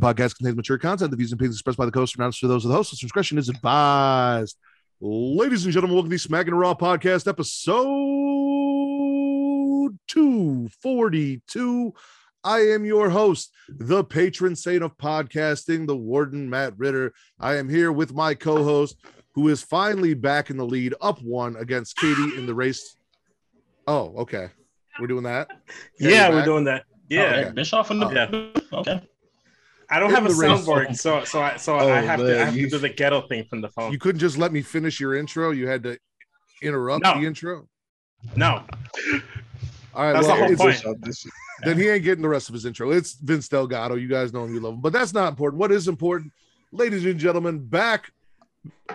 Following podcast contains mature content. The views and opinions expressed by the host are not for those of the host. Discretion is advised. Ladies and gentlemen, welcome to the Smack and Raw podcast, episode 242. I am your host, the patron saint of podcasting, the warden, Matt Ritter. I am here with my co host, who is finally back in the lead, up one against Katie in the race. Oh, okay. We're doing that? Katie yeah, we're doing that. Oh, yeah, okay. Bischoff in the oh. Yeah. okay. I don't have a the race. soundboard, so so I so Oh, I have to I man, have you- to do the ghetto thing from the phone. You couldn't just let me finish your intro. You had to interrupt No. the intro. no, All right, That's the well, whole it's- point. then he ain't getting the rest of his intro. It's Vince Delgado. You guys know him, you love him, but that's not important. What is important, ladies and gentlemen, back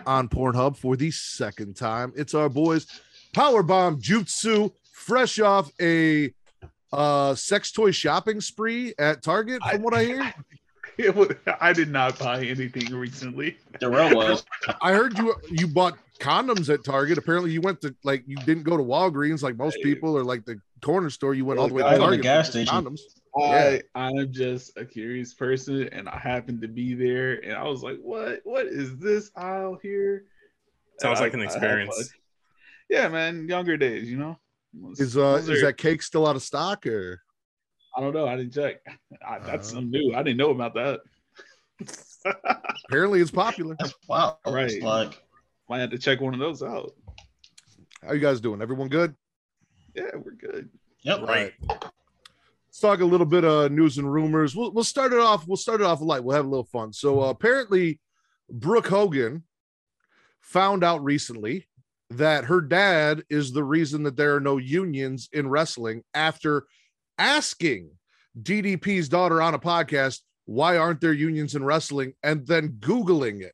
on Pornhub for the second time. It's our boys, Powerbomb Jutsu, fresh off a uh sex toy shopping spree at Target, from what I hear. It would, I did not buy anything recently. Darrell was. I heard you you bought condoms at Target. Apparently, you went to like you didn't go to Walgreens like most people or like the corner store. You went all the way to I went to Target. the gas for station. Condoms. I I'm just a curious person, and I happened to be there, and I was like, "What? What is this aisle here?" sounds And like I- an experience. Yeah, man, younger days, you know. Is uh is that cake still out of stock or? I don't know. I didn't check. I, that's Uh. something new. I didn't know about that. Apparently, it's popular. That's wow. Right. It's like Might have to check one of those out. How you guys doing? Everyone good? Yeah, we're good. yep. Right. Let's talk a little bit of news and rumors. We'll we'll start it off. We'll start it off light. We'll have a little fun. So uh, apparently, Brooke Hogan found out recently that her dad is the reason that there are no unions in wrestling after asking DDP's daughter on a podcast, why aren't there unions in wrestling? And then Googling it.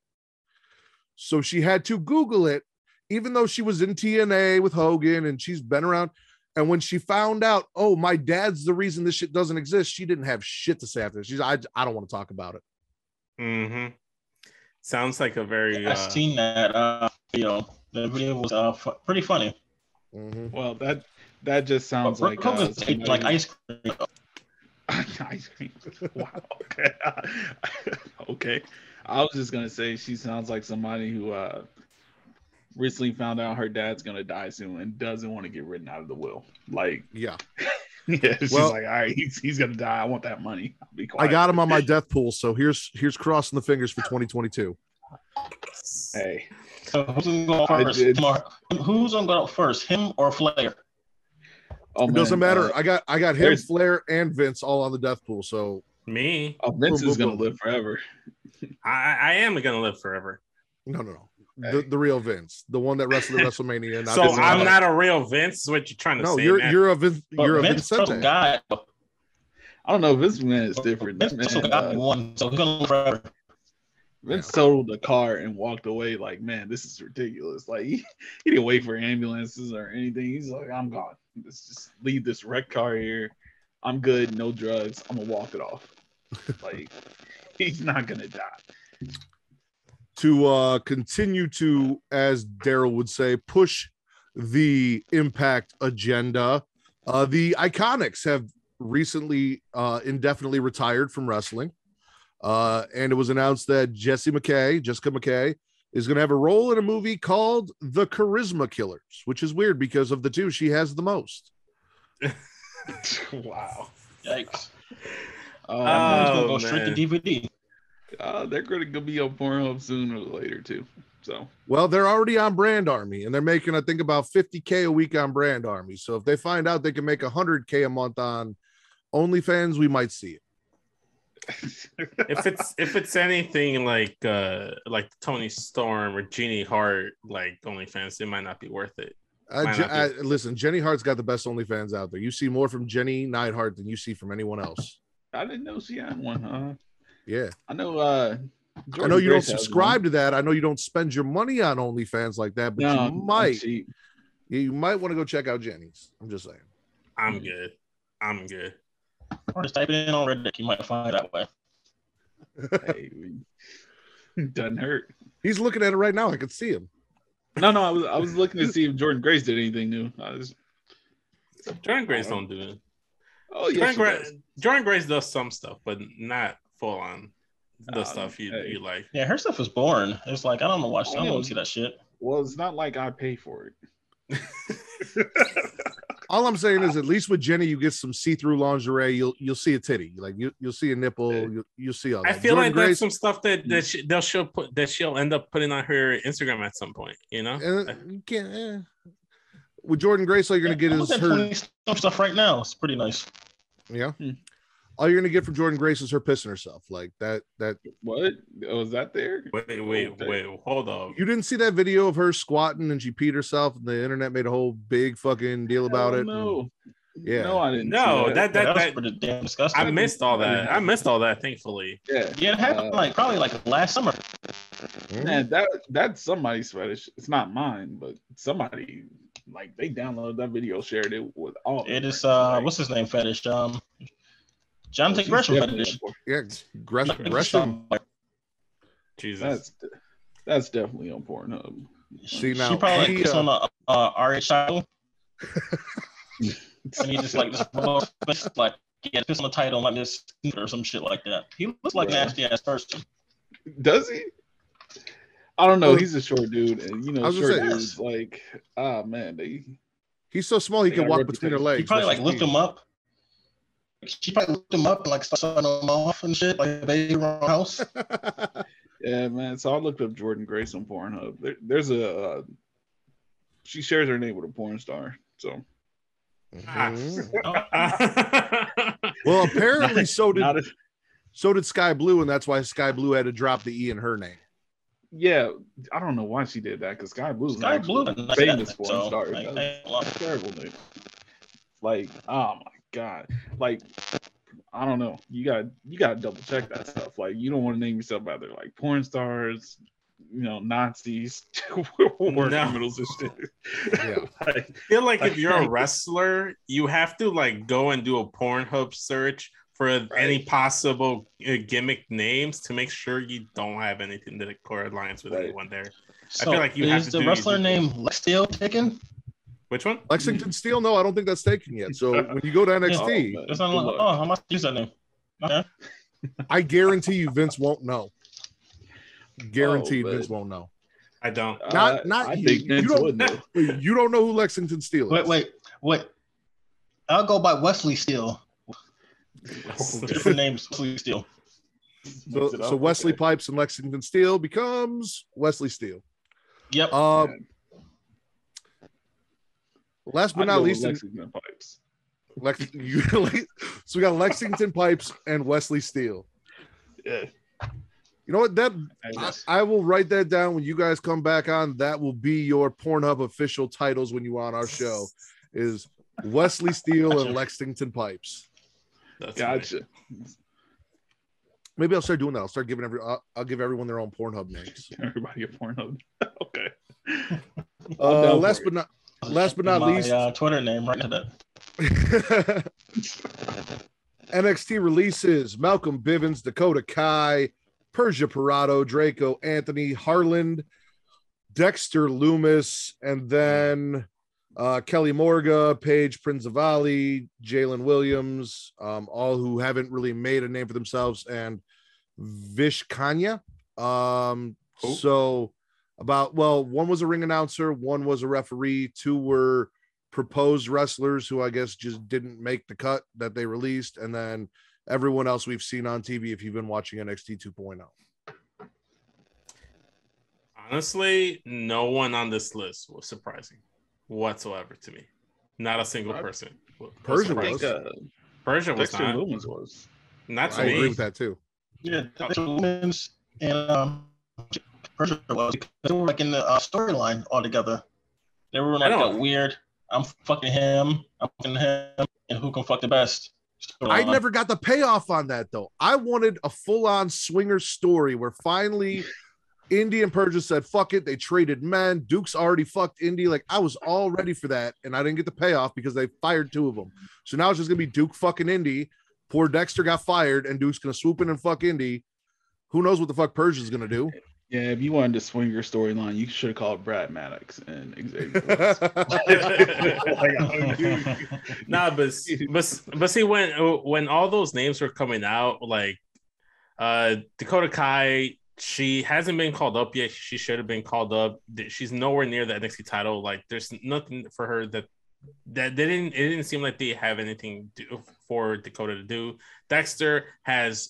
So she had to Google it, even though she was in TNA with Hogan and she's been around. And when she found out, oh, my dad's the reason this shit doesn't exist, she didn't have shit to say after. this. She's, I, I don't want to talk about it. Mm-hmm. Sounds like a very I uh, seen that uh, video. The video was uh, fu- pretty funny. Mhm. Well, that that just sounds But like Brooke uh, Hogan's like ice cream. ice cream. Wow. Okay. okay. I was just gonna say she sounds like somebody who uh recently found out her dad's gonna die soon and doesn't want to get written out of the will. Like, Yeah. yeah, she's Well- like, all right, he's, he's gonna die. I want that money. I'll be I got him on my death pool. So here's here's crossing the fingers for 2022. Hey, So who's gonna go first? did. Who's gonna go first? Him or Flair? Oh It doesn't matter. uh, I got I got him, Flair, and Vince all on the death pool. So me. oh, Vince Boom, is boom, gonna boom. live forever. I, I am gonna live forever. no, no, no. The, the real Vince, the one that wrestled at WrestleMania. Not so I'm not a real Vince. Is what you're trying to No, say? you're Matt. you're a Vince. But You're a Vince Vincente. Russell guy. I don't know. If Vince man is different. Vince man, got uh, one, so he's gonna live forever. Vince totaled the car and walked away like, man, this is ridiculous. Like he, he didn't wait for ambulances or anything. He's like, I'm gone. Let's just leave this wrecked car here. I'm good, no drugs. I'm gonna walk it off. like he's not gonna die. to uh continue to, as Daryl would say, push the impact agenda. Uh the iconics have recently uh indefinitely retired from wrestling. Uh and it was announced that Jessie McKay, Jessica McKay, is gonna have a role in a movie called The Charisma Killers, which is weird because of the two, she has the most. wow. Yikes. That gonna Oh, go straight to. DVD. uh, they're gonna be on Pornhub sooner or later too. So Well, they're already on Brand Army and they're making, I think, about 50K a week on Brand Army. So if they find out they can make 100K a month on OnlyFans, we might see it. If it's if it's anything like uh like Toni Storm or Jenny Hart like OnlyFans, it might not be worth it. Uh, Je- not be. uh, listen, Jenny Hart's got the best OnlyFans out there. You see more from Jenny Neidhart than you see from anyone else. I didn't know she had one. Huh? Yeah. I know. uh I know you don't subscribe to that. I know you don't spend your money on OnlyFans like that, but. No, you might. you might want to go check out Jenny's. I'm just saying. I'm good. I'm good. Or just type it in on Reddit. You might find it that way. hey, doesn't hurt. He's looking at it right now. I can see him. No, no, I was I was looking to see if Jordan Grace did anything new. I was, Jordan Grace don't do it. oh yeah, Jordan, Gra- Jordan Grace does some stuff, but not full on the Um, stuff you, hey. you like. Yeah, her stuff was boring. It's like I don't know watch. I don't want to see that shit. Well, it's not like I pay for it. All I'm saying is, at least with Jenny, you get some see-through lingerie. You'll you'll see a titty, like you you'll see a nipple. You'll, you'll see all That. I feel Jordan like that's some stuff that Mm. that she, they'll she'll put that she'll end up putting on her Instagram at some point. You know, Uh, you can't. Eh. With Jordan Grace, all you're gonna get I'm is her. stuff right now. It's pretty nice. Yeah. Hmm. All you're gonna get from Jordan Grace is her pissing herself. Like that. That What? Oh, is that there? wait, wait, Okay. wait, hold on. you didn't see that video of her squatting and she peed herself, and the internet made a whole big fucking deal about it. No. Yeah. No, I didn't. No, see that- Yeah, that, was that- pretty damn disgusting. I missed all that. I missed all that. Thankfully, Yeah. yeah, it happened Uh, like probably like last summer. Mm. Man, that that's somebody's fetish. It's not mine, but somebody like they downloaded that video, shared it with all. It is friends, uh, like, what's his name? Fetish. Um, Jonathan Gresham definitely Yeah. Gresham. Gresham. Jesus. That's that's definitely on Pornhub. See, she now, probably he, puts uh, on a uh, RH title, and he just like just just like yeah, piss on the title like this or some shit like that. He looks like Yeah. nasty ass person. Does he? I don't know. He's a short dude, and you know, short say- dudes like, ah man, they He's so small he can walk between her legs. He probably like lift him up. She probably looked him up and like start sucking him off and shit like a baby around the house. me. Yeah, man. So I looked up Jordan Grace on Pornhub. There, there's a uh, she shares her name with a porn star. So Mhm. Well, apparently so did a, so did Sky Blue, and that's why Sky Blue had to drop the E in her name. yeah, I don't know why she did that because Sky Blue, Sky Blue, famous porn so, star. like, That's I ain't lying. a terrible name. Like, oh my god, like. I don't know. You got you got to double check that stuff. Like you don't want to name yourself either like porn stars, you know, Nazis, war No. criminals and shit. Yeah. like, I feel like if you're a wrestler, you have to like go and do a Pornhub search for any possible uh, gimmick names to make sure you don't have anything that correlates with Right. anyone there. So feel like you have is to the do wrestler your- named Lex Steele taken? Which one? Lexington Steele, no, I don't think that's taken yet. So when you go to NXT, Oh, man. It's not like, oh, how much use that name? Okay. I guarantee you Vince won't know. Guaranteed Oh, Vince won't know. I don't. Not- not I you. think You Vince don't- would know. You don't know who Lexington Steele is. Wait, wait, wait. I'll go by Wesley Steele. Different names, Wesley Steele. So, so Wesley okay. Pipes and Lexington Steele becomes Wesley Steele. Yep. Uh, Man, last but I'd not least, Lexington Pipes. Lex, you, so we got Lexington Pipes and Wesley Steele. Yeah. You know what? That I I, will write that down when you guys come back on. That will be your Pornhub official titles when you are on our show. Is Wesley Steele and Lexington Pipes. That's Gotcha. Maybe I'll start doing that. I'll start giving every. I'll, I'll give everyone their own Pornhub names. Everybody a Pornhub. okay. Uh, last but not last but not My, least, uh, Twitter name right to that. NXT releases Malcolm Bivens, Dakota Kai, Persia Pirotta, Draco Anthony, Harland, Dexter Lumis, and then uh, Kelly Morga, Paige Prinzavali, Jalen Williams, um, all who haven't really made a name for themselves, and Vish Kanya. Um, Who? so about well, one was a ring announcer, one was a referee, two were proposed wrestlers who I guess just didn't make the cut that they released, and then everyone else we've seen on TV if you've been watching NXT 2.0. Honestly, no one on this list was surprising whatsoever to me. Not a single Right. person. was Persia I surprising. think was. uh, Persia was not. Lumis was. Not to I agree with that too. Yeah, the women's and um, Persia was because they were like in the uh, storyline all together. They were like don't- a weird. I'm fucking him. I'm fucking him, and who can fuck the best? I never got the payoff on that though. I wanted a full-on swinger story where finally Indy and Persia said, fuck it. They traded men. Duke's already fucked Indy. Like I was all ready for that. And I didn't get the payoff because they fired two of them. So now it's just gonna be Duke fucking Indy. Poor Dexter got fired, and Duke's gonna swoop in and fuck Indy. Who knows what the fuck Persia's gonna do? Yeah, if you wanted to swing your storyline, you should have called Brad Maddox and Xavier. Woods. Like, nah, but but but see when when all those names were coming out, like uh Dakota Kai, she hasn't been called up yet. She should have been called up. She's nowhere near the NXT title. Like there's nothing for her that that they didn't it didn't seem like they have anything to, for Dakota to do. Dexter has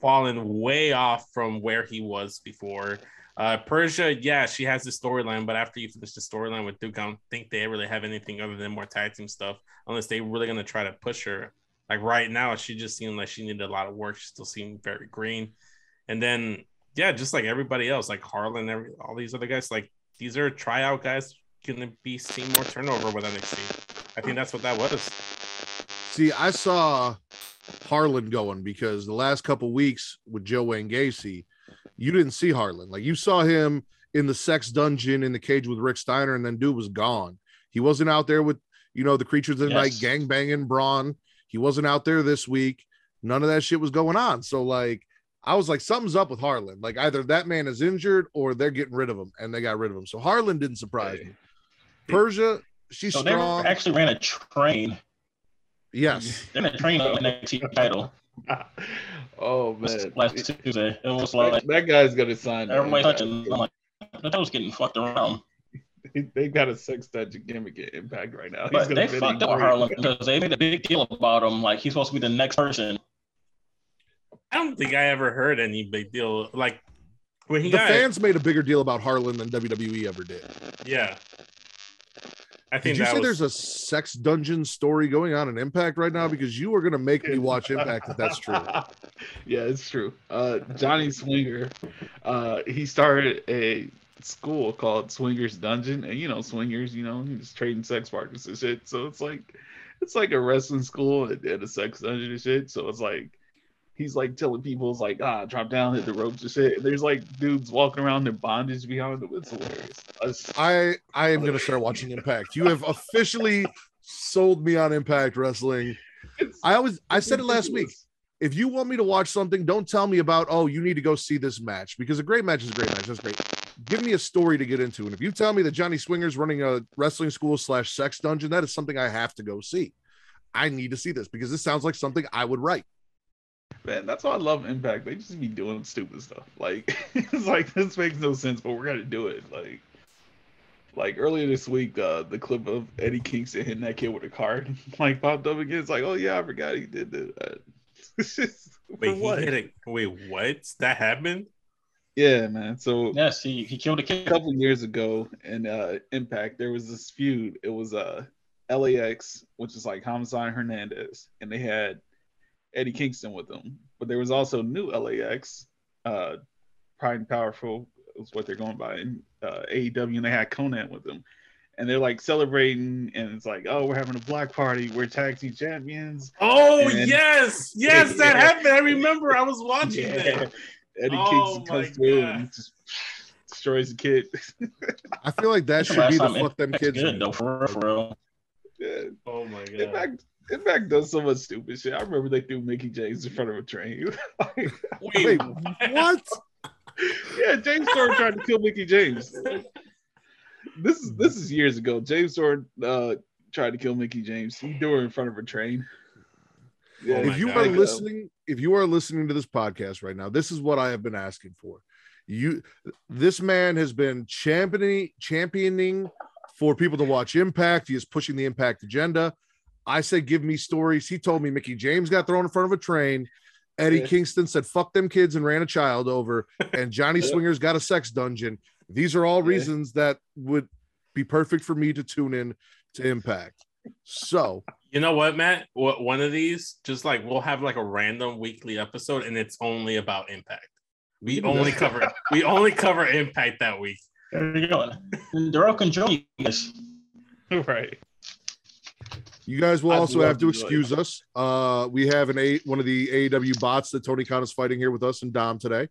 fallen way off from where he was before. Uh, Persia, yeah, she has the storyline, but after you finish the storyline with Duke, I don't think they really have anything other than more tag team stuff, unless they really gonna try to push her. Like right now, she just seemed like she needed a lot of work. She still seemed very green, and then yeah, just like everybody else, like Harland, every all these other guys, like these are tryout guys gonna be seeing more turnover with NXT. I think that's what that was. See, I saw Harland going because the last couple weeks with Joe Wayne Gacy, you didn't see Harland. Like you saw him in the sex dungeon in the cage with Rick Steiner, and then dude was gone. He wasn't out there with you know the creatures of the night gang banging Braun. He wasn't out there this week. None of that shit was going on. So like I was like, something's up with Harland. Like either that man is injured or they're getting rid of him, and they got rid of him. So Harland didn't surprise me. Persia, she's So they strong. actually ran a train. Yes. They ran a train on the NXT title oh man, last Tuesday. It was that, like that guy's gonna sign. everybody touching. I'm like, that was getting fucked around. They got a sex dungeon gimmick at Impact right now. But they fucked up with great. Harland because they made a big deal about him. Like he's supposed to be the next person. I don't think I ever heard any big deal like when he the got fans made a bigger deal about Harland than WWE ever did. yeah. I Did think you that say was, there's a sex dungeon story going on in Impact right now? Because you are going to make me watch Impact if that's true. yeah, it's true. Uh, Johnny Swinger, uh, he started a school called Swingers Dungeon, and you know, swingers, you know, he's trading sex partners and shit. So it's like, it's like a wrestling school and, and a sex dungeon and shit. So it's like, he's like telling people, it's like, ah, drop down, hit the ropes and shit. And there's like dudes walking around in bondage behind them. It's hilarious. It's- I I am going to start watching Impact. You have officially sold me on Impact Wrestling. it's I always I said it last week. If you want me to watch something, don't tell me about oh you need to go see this match because a great match is a great match. That's great. Give me a story to get into, and if you tell me that Johnny Swinger's running a wrestling school slash sex dungeon, that is something I have to go see. I need to see this because this sounds like something I would write. Man, that's why I love Impact. They just be doing stupid stuff. Like it's like this makes no sense, but we're gonna do it. Like like earlier this week, uh, the clip of Eddie Kingston hitting that kid with a card like popped up again. It's like, oh yeah, I forgot he did that. It's just, for wait, he what? hit it. Wait, what? That happened? Yeah, man. So Yes, he, he killed a kid a kid. couple years ago in uh, Impact, there was this feud. It was uh, LAX, which is like Homicide Hernandez, and they had Eddie Kingston with them. But there was also new LAX, uh, Proud and Powerful is what they're going by in uh, AEW, and they had Konnan with them. And they're like celebrating, and it's like, oh, we're having a black party. We're tag team champions. Oh And- yes, yes, that Yeah. happened. I remember. I was watching Yeah. it. Eddie Oh Kingston comes through and just destroys the kid. I feel like that should be the time fuck them kids. good meet. though, for real, for real. yeah. Oh my god. Impact, Impact does so much stupid shit. I remember they threw Mickie James in front of a train. Like, Wait, what? yeah, James Storm tried to kill Mickie James. This is this is years ago. James Storm uh, tried to kill Mickie James. He threw her in front of a train. Yeah, Oh if you God. are listening, if you are listening to this podcast right now, this is what I have been asking for. You, this man has been championing, championing for people to watch Impact. He is pushing the Impact agenda. I said, give me stories. He told me Mickie James got thrown in front of a train. Eddie Yeah. Kingston said, fuck them kids and ran a child over. And Johnny Yeah. Swinger's got a sex dungeon. These are all Yeah. reasons that would be perfect for me to tune in to Impact. So You know what, Matt? What one of these, just like we'll have like a random weekly episode, and it's only about Impact. We only cover we only cover Impact that week. There you go. Darrell can join you guys. right. You guys will I'd also have to to join. excuse us. Uh, we have an a one of the AEW bots that Tony Khan is fighting here with us and Dom today.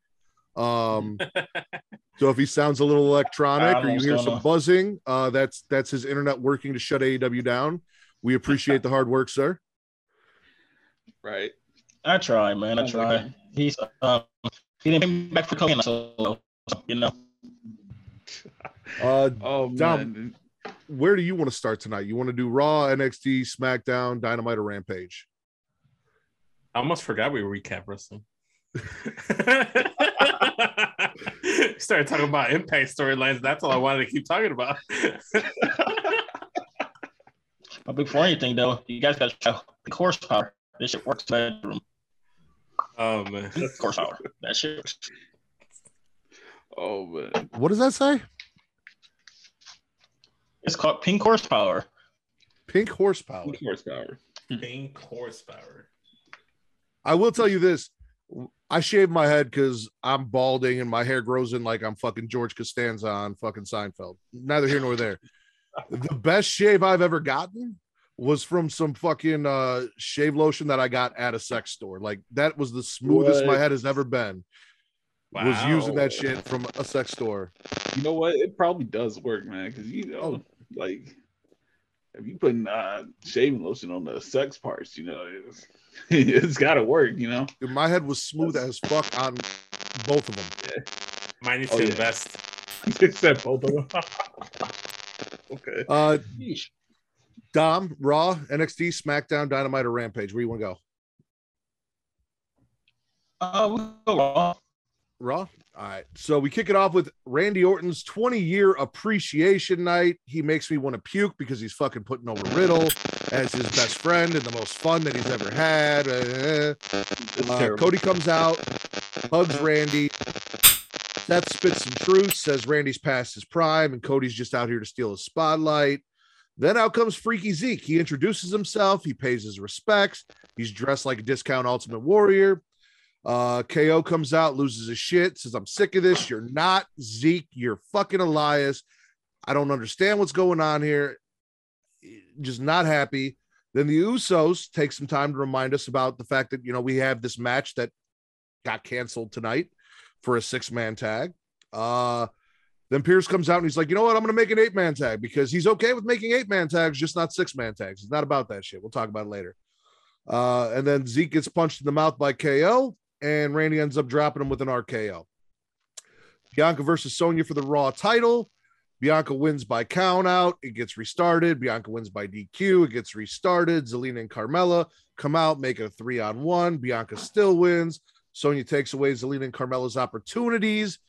Um, so if he sounds a little electronic or you hear some on. buzzing, uh, that's that's his internet working to shut AEW down. We appreciate the hard work, sir. Right. I try, man. I Sounds like try. He's um, he didn't pay back for cocaine, so you know. Uh, Oh Dom. man. Where do you want to start tonight? You want to do Raw, NXT, SmackDown, Dynamite, or Rampage? I almost forgot we recap wrestling. Started talking about Impact storylines. That's all I wanted to keep talking about. But before anything, though, you guys got to try the horsepower. This shit works bedroom. oh man. Horsepower. That shit works. Oh man. What does that say? It's called pink horsepower. Pink horsepower. Pink Horsepower. Pink horsepower. I will tell you this. I shave my head because I'm balding and my hair grows in like I'm fucking George Costanza on fucking Seinfeld. Neither here nor there. The best shave I've ever gotten was from some fucking uh shave lotion that I got at a sex store. Like that was the smoothest my head has ever been. Was using that shit from a sex store. You know what? It probably does work, man. Because you know, Oh. Like if you putting uh, shaving lotion on the sex parts, you know, it's, it's got to work. You know. Dude, my head was smooth as fuck on both of them. Mine need Oh, to yeah. invest. Except both of them. okay. Uh Dom, Raw, NXT, SmackDown, Dynamite, or Rampage. Where you want to go? Uh, we go raw. Raw. All right. So we kick it off with Randy Orton's 20 year appreciation night. He makes me want to puke because he's fucking putting over Riddle as his best friend and the most fun that he's ever had. Uh, uh. Cody comes out, hugs Randy. Seth spits some truth, says Randy's past his prime and Cody's just out here to steal his spotlight. Then out comes Freaky Zeke. He introduces himself, he pays his respects. He's dressed like a discount Ultimate Warrior. Uh, KO comes out, loses his shit, says, I'm sick of this. You're not Zeke. You're fucking Elias. I don't understand what's going on here. Just not happy. Then the Usos take some time to remind us about the fact that, you know, we have this match that got canceled tonight for a six man tag. Uh, then Pearce comes out and he's like, you know what? I'm going to make an eight man tag because he's okay with making eight man tags, just not six man tags. It's not about that shit. We'll talk about it later. Uh, and then Zeke gets punched in the mouth by KO, and Randy ends up dropping him with an RKO. Bianca versus Sonya for the Raw title. Bianca wins by count out. It gets restarted. Bianca wins by DQ. It gets restarted. Zelina and Carmella come out, make a three on one. Bianca still wins. Sonya takes away Zelina and Carmella's opportunities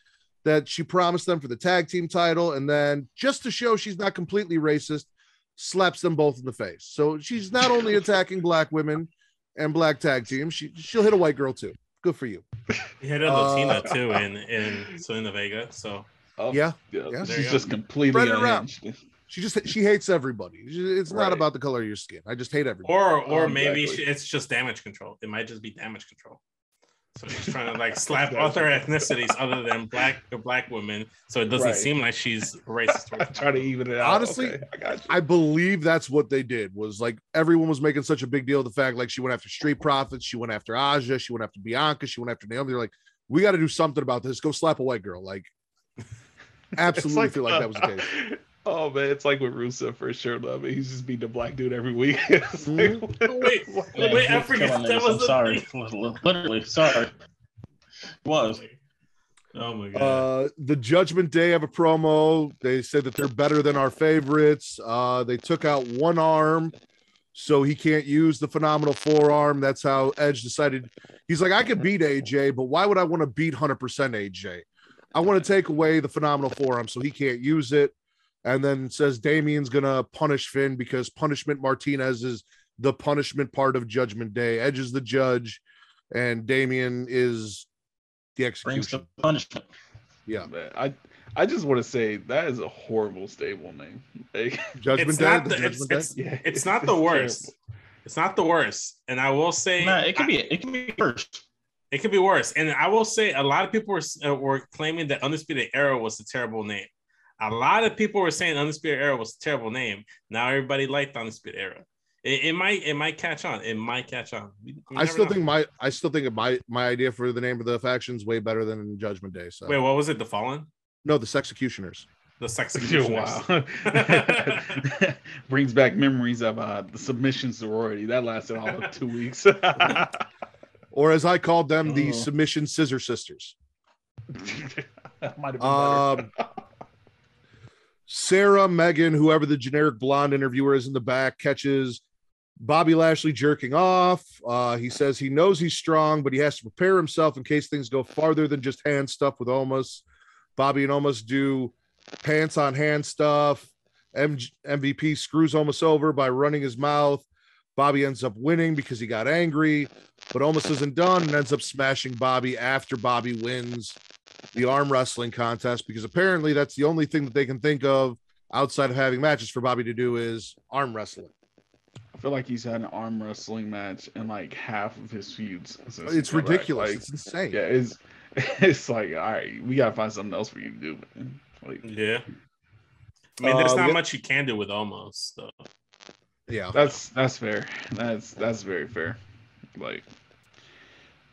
that she promised them for the tag team title. And then, just to show she's not completely racist, slaps them both in the face. So she's not only attacking black women and black tag teams, she, she'll hit a white girl too. Good for you. He hit a Uh, Latina too in in Zelina Vega. So Oh, Yeah. yeah. yeah. She's just go. completely Spread around. unhinged. She just she hates everybody. It's not about the color of your skin. I just hate everybody. or or Um, maybe exactly. she, it's just damage control. It might just be damage control. So she's trying to like slap other ethnicities other than black or black women, so it doesn't Right. seem like she's racist. towards Try to even it out. Honestly, Okay, I got you. I believe that's what they did. Was like everyone was making such a big deal of the fact like she went after Street Profits, she went after Aja, she went after Bianca, she went after Naomi. They're like, we got to do something about this. Go slap a white girl. Like, absolutely It's feel like that was the uh, case. Oh man, it's like with Rusev for sure. Love it. He's just beating the black dude every week. Like, Mhm. Wait, what- wait, wait, I he's forgot killing that niggas. was I'm sorry. Literally, sorry. It was. Oh my god. Uh, the Judgment Day have a promo. They said that they're better than our favorites. Uh, they took out one arm, so he can't use the phenomenal forearm. That's how Edge decided. He's like, I could beat AJ, but why would I want to beat 100% AJ? I want to take away the phenomenal forearm so he can't use it. And then says Damian's gonna punish Finn because punishment Martinez is the punishment part of Judgment Day. Edge is the judge, and Damian is the Brings execution. the punishment. Yeah. Man, I I just want to say that is a horrible stable name. Like, Judgment It's Day. not the the, it's, Day? it's, yeah, it's not the worst. It's not the worst. And I will say Nah, it could be it could be worse. It could be worse. And I will say a lot of people were, uh, were claiming that Undisputed Era was a terrible name. A lot of people were saying Undisputed Era was a terrible name. Now everybody liked Undisputed Era. It, it might it might catch on. It might catch on. We- we I still know. think my I still think my my idea for the name of the faction's way better than Judgment Day. So Wait, what was it? The Fallen? no, the Sexecutioners. The Sex wow. Brings back memories of uh, the submission sorority. That lasted all of two weeks. Or as I called them, the Oh. Submission Scissor Sisters. That might have been better. Um, Sarah, Megan, whoever the generic blonde interviewer is in the back, catches Bobby Lashley jerking off. Uh, he says he knows he's strong, but he has to prepare himself in case things go farther than just hand stuff with Omos. Bobby and Omos do pants on hand stuff. M- MVP screws Omos over by running his mouth. Bobby ends up winning because he got angry, but Omos isn't done and ends up smashing Bobby after Bobby wins the arm wrestling contest because apparently that's the only thing that they can think of outside of having matches for Bobby to do is arm wrestling. I feel like he's had an arm wrestling match in like half of his feuds. since It's he's ridiculous. Like, it's insane. yeah, it's it's like all right, we gotta find something else for you to do. Man. Like Yeah. I mean, there's Uh, not yeah. much you can do with Omos though. Yeah. that's that's fair. That's that's very fair. Like,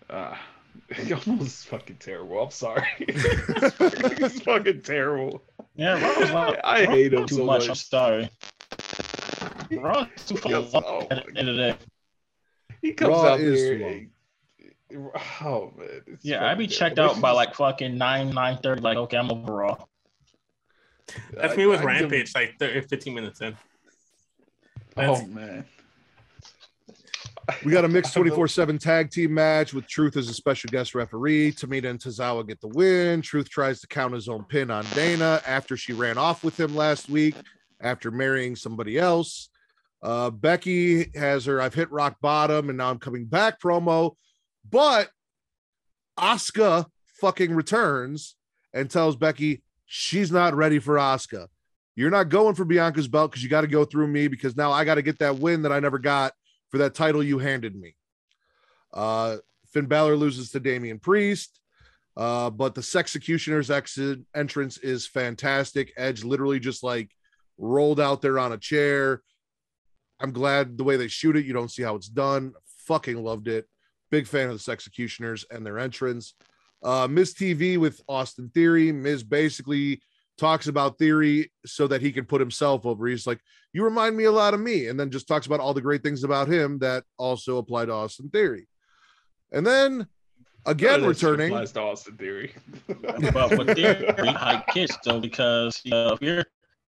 uh, Omos fucking terrible. I'm sorry. it's fucking terrible. Yeah, Raw was not, I Raw hate him too so much. much. I'm sorry. Raw too Yes, full oh at the my end of the day. He comes Raw out is there. Oh man. Yeah, I'd be fucking checked terrible. out by like fucking nine, nine thirty. Like, okay, I'm over Raw. That's I- me with I give- Rampage, like 30, 15 minutes in. Oh man. We got a mixed 24 7 tag team match with Truth as a special guest referee. Tamina and Tozawa get the win. Truth tries to count his own pin on Dana after she ran off with him last week after marrying somebody else. Uh, Becky has her I've hit rock bottom and now I'm coming back promo, but Asuka fucking returns and tells Becky she's not ready for Asuka. You're not going for Bianca's belt because you got to go through me because now I got to get that win that I never got for that title you handed me. Uh, Finn Balor loses to Damian Priest, uh, but the Sexecutioner's exit entrance is fantastic. Edge literally just like rolled out there on a chair. I'm glad the way they shoot it. You don't see how it's done. Fucking loved it. Big fan of the Sexecutioners and their entrance. Uh, Miz TV with Austin Theory. Miz basically talks about Theory so that he can put himself over. He's like, you remind me a lot of me and then just talks about all the great things about him that also apply to austin theory and then again None of that shit returning applies to Austin Theory. But with their high kids though, because you know, if you're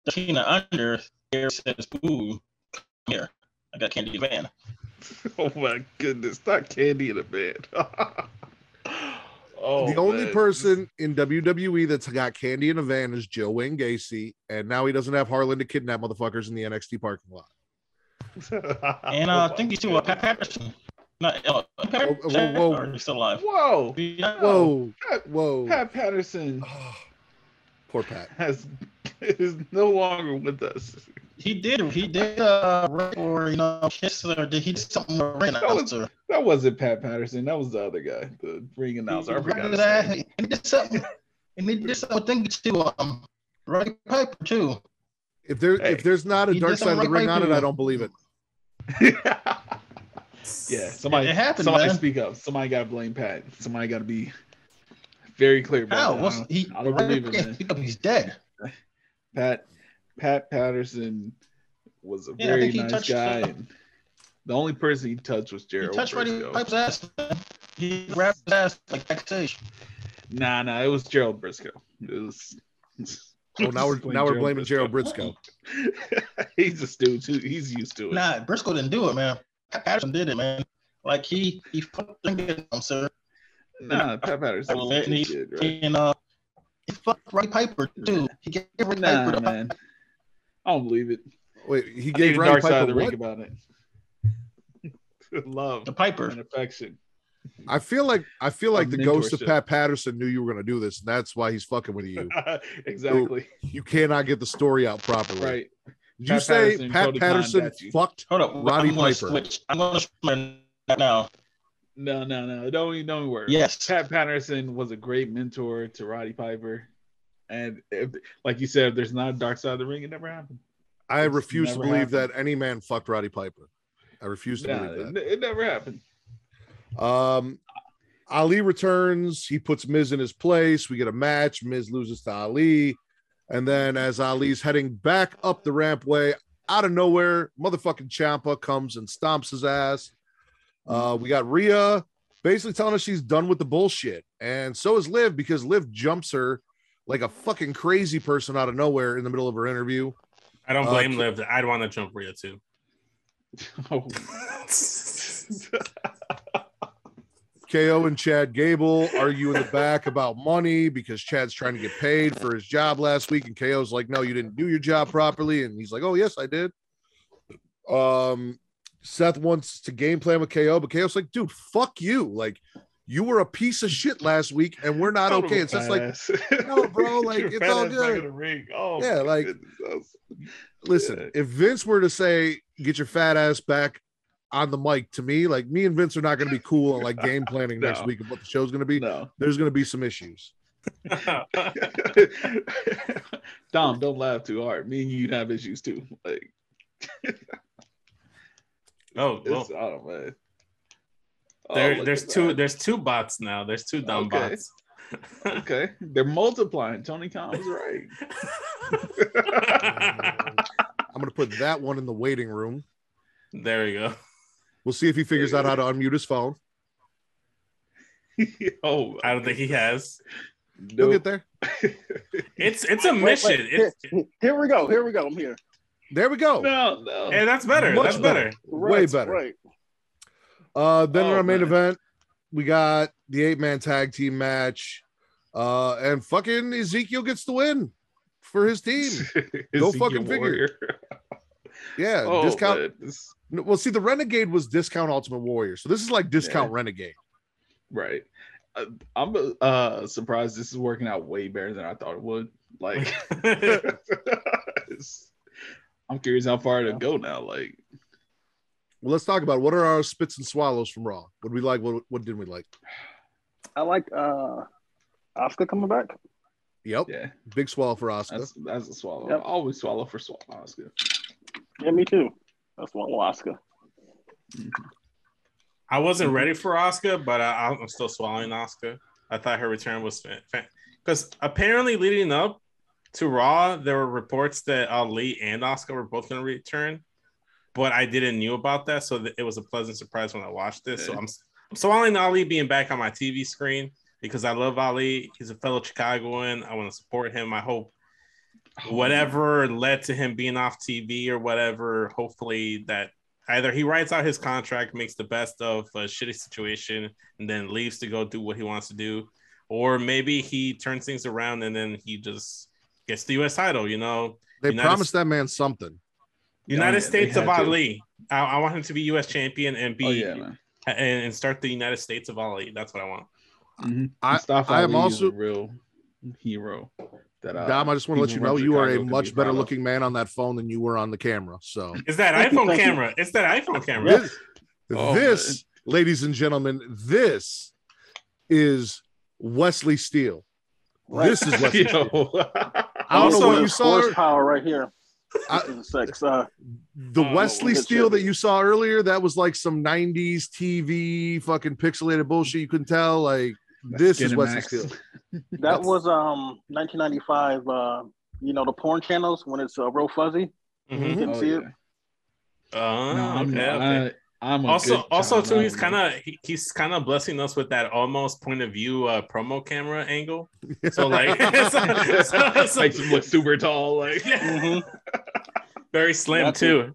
Tina under, there says, "Ooh, come here, I got candy van." oh my goodness, not candy in a bed. oh, the only man. person in wwe that's got candy in a van is joe wayne gacy and now he doesn't have harland to kidnap motherfuckers in the nxt parking lot And uh, I think you too, uh, Pat Patterson. Not uh, Pat Patterson, whoa, whoa. he's still alive. Whoa, Yeah. whoa Pat, whoa Pat Patterson Oh, poor pat has is no longer with us. He did. He did. Uh, right or you know, kiss or did he did something with ring That was- announcer? That wasn't Pat Patterson. That was the other guy, the ring announcer. I forgot. Right that, name. and he did something. And he did something with Thingy too. Um, Roddy Piper too. if there Hey, if there's not a dark side of the ring right on it i don't believe it yeah, somebody, It happened, somebody man. speak up. Somebody got to blame Pat. Somebody got to be very clear about How? that. I don't- he? I don't believe it, man. Speak up. He's dead. Pat Pat Patterson was a Yeah, very nice touched, guy. uh, and the only person he touched was Gerald. He Gerald. touched Roddy Brisco. Piper's ass. He grabbed his ass like backstage. Nah, nah, it was Gerald Brisco. It was. oh now we're now we're blaming gerald brisco he's a stooge. too. He's used to it. Nah, Brisco didn't do it, man. Pat Patterson did it, man. Like he he fucking did him, sir. Nah, Pat Patterson. Was a and he, good right? and uh, he fucked Roddy Piper too. He gave Roddy Nah, Piper the man. I don't believe it. wait he I gave need a Roddy dark side of Piper the ring about it. Love the Piper. and affection. I feel like I feel like the ghost of. Pat Patterson knew you were going to do this, and that's why he's fucking with you. exactly. You cannot get the story out properly. Right. Did you say Patterson, Pat Cody Patterson got you. fucked? Hold up, Roddy I'm gonna Piper. switch. I'm gonna switch that now. No, no, no. Don't even don't worry. Yes. Pat Patterson was a great mentor to Roddy Piper. And if, like you said, if there's not a dark side of the ring, it never happened. I It's refuse to believe happened. that any man fucked Roddy Piper. I refuse to Nah, believe it, that. it never happened. Um, Ali returns. He puts Miz in his place. We get a match. Miz loses to Ali. And then as Ali's heading back up the rampway, out of nowhere, motherfucking Ciampa comes and stomps his ass. Uh, we got Rhea basically telling us she's done with the bullshit. And so is Liv because Liv jumps her like a fucking crazy person out of nowhere in the middle of her interview. I don't Uh, blame K- Liv. I'd want to jump Rhea too. Oh, KO and Chad Gable argue in the back about money because Chad's trying to get paid for his job last week, and KO's like, "No, you didn't do your job properly," and he's like, "Oh, yes, I did." Um, Seth wants to game plan with KO, but KO's like, "Dude, fuck you! Like, you were a piece of shit last week, and we're not okay." It's just like, no, bro, like, it's all good. ring. Oh, Yeah, like- goodness, listen, Yeah. if Vince were to say, "Get your fat ass back." On the mic to me, like me and Vince are not going to be cool on like game planning next week of what the show's going to be. no. There's going to be some issues. Dom, don't laugh too hard. Me and you'd have issues too. Like, oh, well, it's, oh man. Oh, there, look there's two. that. There's two bots now. There's two dumb Okay. bots. Okay, they're multiplying. Tony Khan was right. I'm going to put that one in the waiting room. there we go. We'll see if he figures out how to unmute his phone. oh, I don't think he has. He'll get there. It's it's a Wait, mission. wait, It's, here, here we go. Here we go. I'm here. There we go. No, no. and that's better. Much that's better. Way Right, better. Right. Uh, then in Oh, our main man. event, we got the eight man tag team match. Uh, and fucking Ezekiel gets the win for his team. Go Ezekiel fucking figure. Yeah, Oh, discount. man, this- Well, see, the Renegade was discount Ultimate Warrior, so this is like discount Renegade. right. Uh, I'm uh surprised this is working out way better than I thought it would. Like, I'm curious how far to go now. Like, Well, let's talk about it. what are our spits and swallows from Raw. What did we like? What, what didn't we like? I like uh Asuka coming back. Yep, yeah, big swallow for Asuka. that's that's a swallow. Yep. I always swallow for swallow. That's good. Yeah, me too. That's one Asuka. I wasn't ready for Asuka, but I, I'm still swallowing Asuka. I thought her return was because apparently leading up to Raw, there were reports that Ali and Asuka were both going to return, but I didn't knew about that, so th- it was a pleasant surprise when I watched this. So I'm, I'm swallowing Ali being back on my TV screen because I love Ali. He's a fellow Chicagoan. I want to support him. I hope oh, whatever led to him being off TV or whatever, hopefully that either he writes out his contract, makes the best of a shitty situation, and then leaves to go do what he wants to do, or maybe he turns things around and then he just gets the U.S. title. You know, They United- promised that man something. United yeah, States of had to. Ali. I, I want him to be U.S. champion and be Oh yeah, and, and start the United States of Ali. That's what I want. Mhm. I, I am Ali also- a real hero. That uh, Dom, I just want to let you know from you are a Chicago could be much better looking man on that phone than you were on the camera. So is that iPhone camera. It's that iPhone camera. this, Oh, this ladies and gentlemen, this is Wesley Steele. Right. This is Wesley Steele. Yo. I don't know Also, what you This saw. horsepower right here. I- This six. Uh, The Oh, Wesley good Steele that you saw earlier, that was like some 90s TV fucking pixelated bullshit. You couldn't tell. Like, this is Wesley Skinemax. Steele. that was um 1995. Uh, you know the porn channels when it's uh, real fuzzy. Mhm. You can Oh, see yeah. it. Oh, No, I'm, okay, okay. I, am a also good also too he's kind of he, he's kind of blessing us with that Omos point of view uh promo camera angle so like so- so- so- makes him look super tall. Like yeah, Mhm. very slim That's too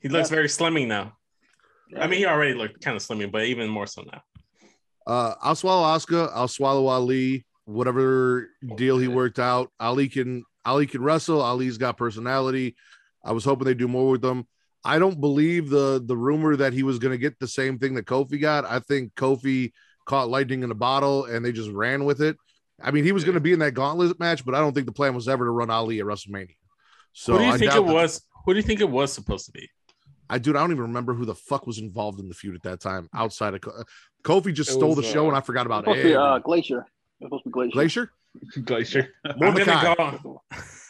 he looks Yeah. very slimming now i mean he already looked kind of slimming but even more so now Uh, I'll swallow Asuka. I'll swallow Ali. Whatever deal he worked out, Ali can Ali can wrestle. Ali's got personality. I was hoping they do more with them. I don't believe the the rumor that he was going to get the same thing that Kofi got. I think Kofi caught lightning in a bottle and they just ran with it. I mean, he was going to be in that gauntlet match, but I don't think the plan was ever to run Ali at WrestleMania. So who do you I think doubt it that- was? Who do you think it was supposed to be? I dude, I don't even remember who the fuck was involved in the feud at that time outside of Co- Kofi. Just It stole was, the show, uh, and I forgot about supposed to be uh, everyone. Glacier. It's supposed to be Glacier. Glacier. Glacier. I'm Mordecai. gonna go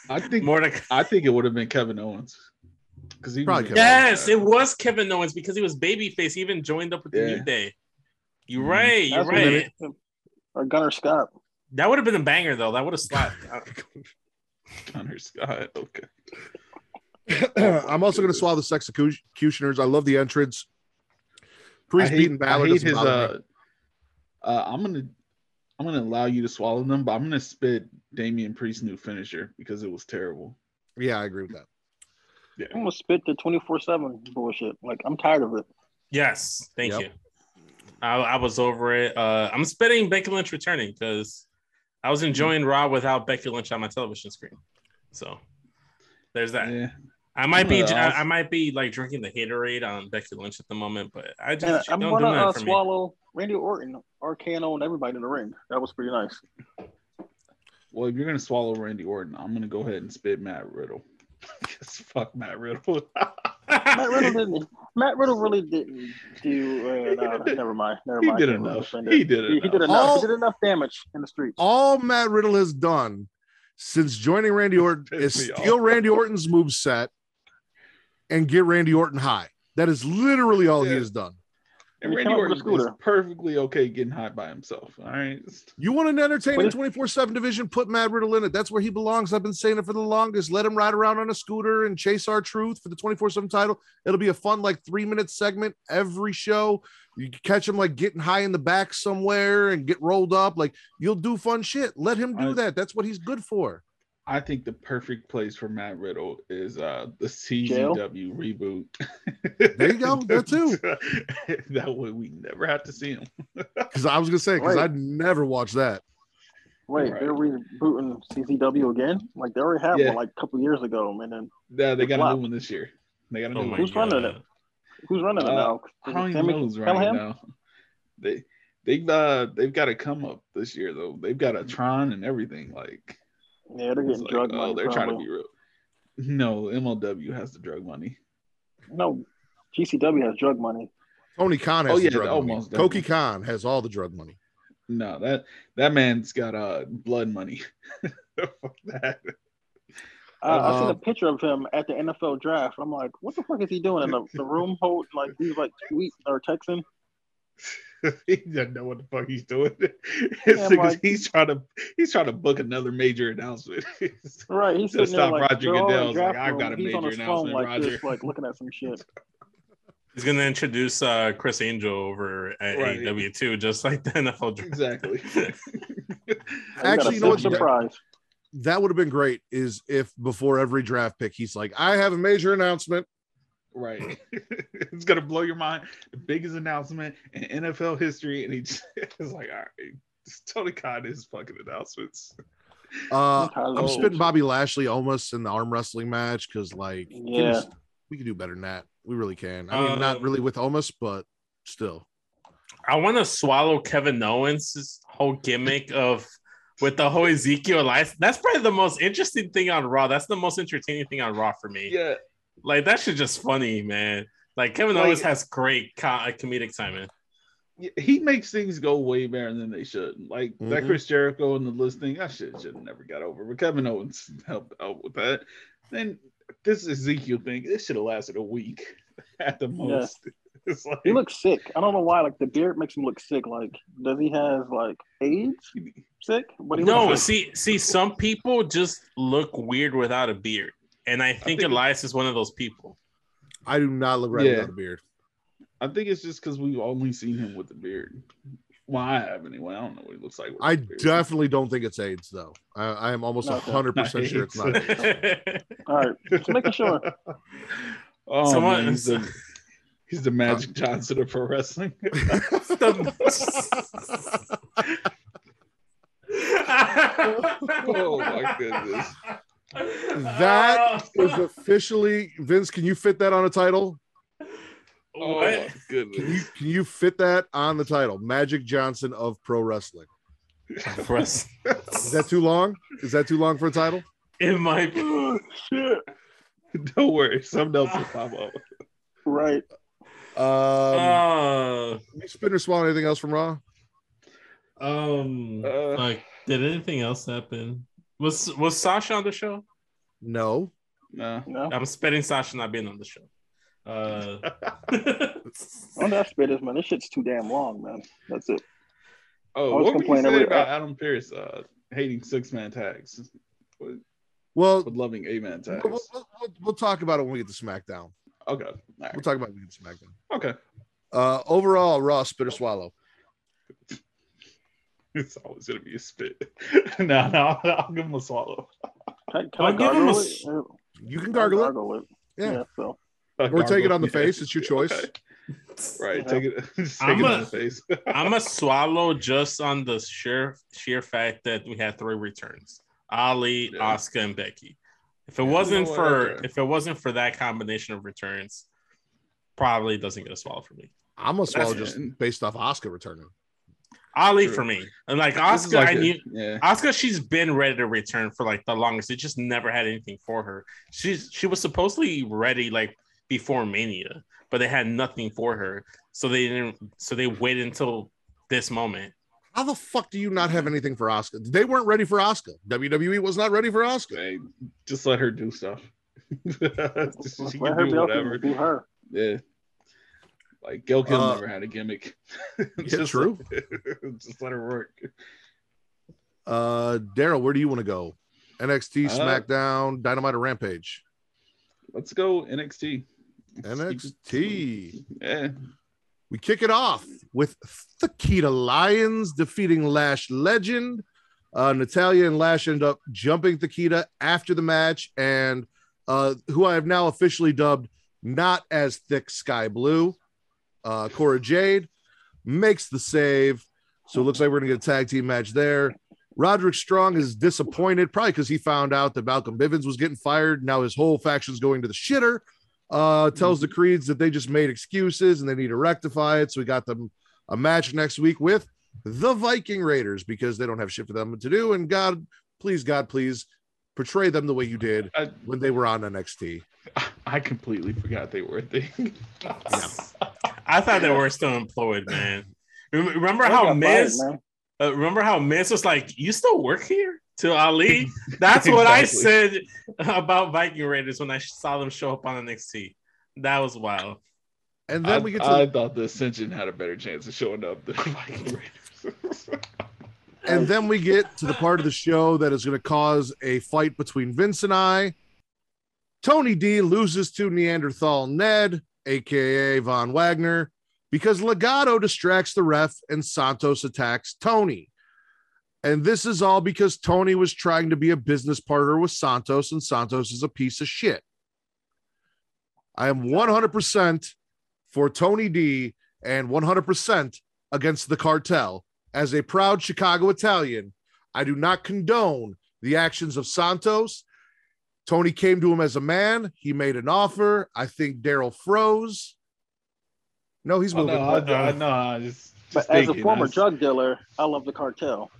I think Mordecai. I think it would have been Kevin Owens. Because he Probably was- Kevin Yes, it was Kevin Owens because he was babyface. He even joined up with the New Day. You're Mhm. right. You're That's right. Or Gunner Scott. That would have been a banger though. That would have slapped. Connor Scott. Okay. I'm also going to swallow the sex executioners. I love the entrance. Priest I hate, beating I hate doesn't his bother me. uh, uh I'm gonna I'm gonna allow you to swallow them, but I'm gonna spit Damian Priest's new finisher because it was terrible. Yeah, I agree with that. I'm gonna spit the 24 seven bullshit. Like I'm tired of it. yes, thank Yep. you. I, I was over it. Uh, I'm spitting Becky Lynch returning because I was enjoying Raw without Becky Lynch on my television screen. So there's that. Yeah. I might be Yeah, I, I might be like drinking the haterade on Becky Lynch at the moment, but I just she I'm don't gonna do nothing uh, for me. swallow Randy Orton, RKO, and everybody in the ring. That was pretty nice. Well, if you're gonna swallow Randy Orton, I'm gonna go ahead and spit Matt Riddle. 'Cause fuck Matt Riddle. Matt Riddle didn't. Matt Riddle really didn't do. Uh, no, never mind. Never he mind. did Can't enough. He did He, enough. he did enough. All- he did enough damage in the streets. All Matt Riddle has done since joining Randy Orton is steal off. Randy Orton's move set and get Randy Orton high. That is literally all he has done. And He Randy came up with a Orton is perfectly okay getting high by himself. All right. You want an entertaining 24 7 division? Put Matt Riddle in it. That's where he belongs. I've been saying it for the longest. Let him ride around on a scooter and chase R-Truth for the 24 7 title. It'll be a fun, like, three minute segment every show. You can catch him, like, getting high in the back somewhere and get rolled up. Like, you'll do fun shit. Let him do I- that. That's what he's good for. I think the perfect place for Matt Riddle is uh the Jail? Reboot. There you go. That too. that way we never have to see him. Because I was going to say, because Right. I'd never watch that. Wait, Right. they're rebooting CZW again? Like they already have Yeah. one like a couple years ago, man. And Yeah, they got a new one this year. They got a Oh new my one. Who's running God. it? who's running it Uh, now? I Is don't even Sammy know who's running Callahan? now. They they've uh they've got to come up this year though. They've got a Tron and everything. Like Yeah, they're getting like, drug oh, money. they're trying to be real. No, MLW has the drug money. No, GCW has drug money. Tony Khan has Oh, the yeah, drug almost, money. Koki. Khan has all the drug money. No, that that man's got uh blood money. Fuck that. I, I seen Uh, a picture of him at the NFL draft. I'm like, what the fuck is he doing in the, the room? Hold like he's like tweet or texting. he doesn't know what the fuck he's doing. Yeah, It's because like- he's trying to he's trying to book another major announcement. Right, he's To sitting there stop like Roger they're Goodell's like, "I've got a he's on major his phone announcement, like Roger." this, like looking at some shit. He's gonna introduce uh, Criss Angel over at Right. AEW too, just like the NFL draft. exactly. Actually, you know what? big surprise. That would have been great. Is if before every draft pick, he's like, "I have a major announcement." Right. it's gonna blow your mind. The biggest announcement in NFL history, and he just is like, all right, this Tony Khan is fucking announcements. Uh, I'm I'm spitting Bobby Lashley Omos in the arm wrestling match because, like, Yeah. us- we can do better than that. We really can. I mean, not Um, really with Omos, but still. I want to swallow Kevin Owens' whole gimmick of with the whole Ezekiel Elias. That's probably the most interesting thing on Raw. That's the most entertaining thing on Raw for me. Yeah, Like that shit just funny, man. Like Kevin Like- Owens has great co- uh, comedic timing. He makes things go way better than they should. Like that Mhm. Chris Jericho and the listing, that shit should have never got over. But Kevin Owens helped out with that. Then this Ezekiel thing, this should have lasted a week at the most. It's like He looks sick. I don't know why. Like the beard makes him look sick. Like does he have like AIDS? Sick? But he No, see, see, some people just look weird without a beard, and I think, think Elias is one of those people. I do not look right Yeah. without a beard. I think it's just because we've only seen him with the beard. Well, I have anyway. I don't know what he looks like. with I beard. definitely don't think it's AIDS, though. I, I am almost Okay. hundred percent sure it's not. AIDS. All right, just making sure. Oh, Someone- man, he's, the, he's the Magic Johnson of pro wrestling. oh my goodness. That is officially Vince. Can you fit that on a title? Oh What? my Can you can you fit that on the title? Magic Johnson of pro wrestling. For us. Is that too long? Is that too long for a title? It might be. Oh, shit. Don't worry, something else will pop up. Right. Um, Uh, you spin swallow anything else from Raw? um, Uh, like, did anything else happen? Was was Sasha on the show? No. No. No. I'm spitting Sasha not being on the show. Uh, On that spitters, man. This shit's too damn long, man. That's it. Oh, I was what were you complaining saying with- about Adam Pearce uh, hating six man tags, but Well, but loving eight man tags? we'll, we'll, we'll- we'll talk about it when we get to SmackDown. Okay, all right. We'll talk about it when we get to SmackDown. okay. Uh, overall, Raw, spit or swallow. It's always gonna be a spit. no, no, I'll give him a swallow. Can, can I'll give him a it? You can Gargle, gargle it. it. Yeah. Yeah, so. Or take it on the Yeah. face. It's your choice. Okay. Right, Yeah. take it. Take I'm it a- on the face. I'm a swallow just on the sheer sheer fact that we had three returns: Ali, Yeah. Asuka, and Becky. If it Yeah, wasn't you for okay. if it wasn't for that combination of returns, probably doesn't get a swallow for me. I'm gonna swallow That's- just based off Asuka returning. Ali True. for me, and like Asuka, like I a- knew yeah. Asuka, she's been ready to return for like the longest. It just never had anything for her. She's she was supposedly ready like before Mania, but they had nothing for her. So they didn't. So they waited until this moment. How the fuck do you not have anything for Asuka? They weren't ready for Asuka. WWE was not ready for Asuka. Hey, just let her do stuff. she Let can her do whatever. do her. Yeah. Like Gail Kim Uh, never had a gimmick. yeah, true. just let her work. Uh, Daryl, where do you want to go? NXT, Uh, SmackDown, Dynamite, or Rampage? Let's go NXT. NXT. Yeah. We kick it off with Thakita Lyons defeating Lash Legend. Uh, Natalya and Lash end up jumping Thakita after the match, and uh, who I have now officially dubbed not as thick sky blue. Uh, Cora Jade makes the save. So it looks like we're going to get a tag team match there. Roderick Strong is disappointed, probably because he found out that Malcolm Bivens was getting fired. Now his whole faction's going to the shitter. Uh, tells the Creeds that they just made excuses and they need to rectify it. So we got them a match next week with the Viking Raiders because they don't have shit for them to do. And God, please, God, please portray them the way you did I, when they were on NXT. I completely forgot they were a thing. I thought they were still employed, man. Remember how Miz? fired, man. Uh, remember how Miz was like, "You still work here?" To Ali. That's what I said about Viking Raiders when I saw them show up on the NXT. That was wild. And I, then we get to I thought the Ascension had a better chance of showing up than Viking Raiders. and then we get to the part of the show that is going to cause a fight between Vince and I. Tony D loses to Neanderthal Ned, aka Von Wagner, because Legado distracts the ref and Santos attacks Tony. And this is all because Tony was trying to be a business partner with Santos, and Santos is a piece of shit. I am 100% for Tony D and 100% against the cartel. As a proud Chicago Italian, I do not condone the actions of Santos. Tony came to him as a man. He made an offer. I think Daryl froze. No, he's Oh, moving. no, I, I, no, I just, But just as a former that's- drug dealer, I love the cartel.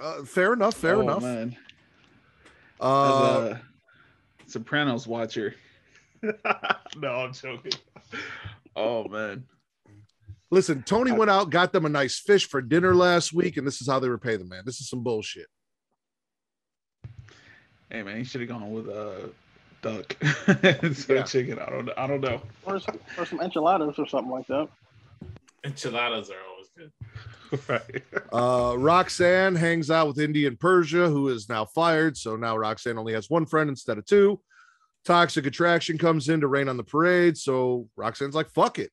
Uh, fair enough. Fair enough. oh, enough. Man. Uh, As a Sopranos watcher. no, I'm joking. Oh man. listen, Tony went out, got them a nice fish for dinner last week, and this is how they repay the man. This is some bullshit. Hey man, he should have gone with uh duck instead Yeah. of chicken. I don't I don't know. Or, some- or some enchiladas or something like that. Enchiladas are always good. right. Uh, Roxanne hangs out with Indi and Persia, who is now fired. So now Roxanne only has one friend instead of two. Toxic Attraction comes in to rain on the parade. So Roxanne's like, fuck it.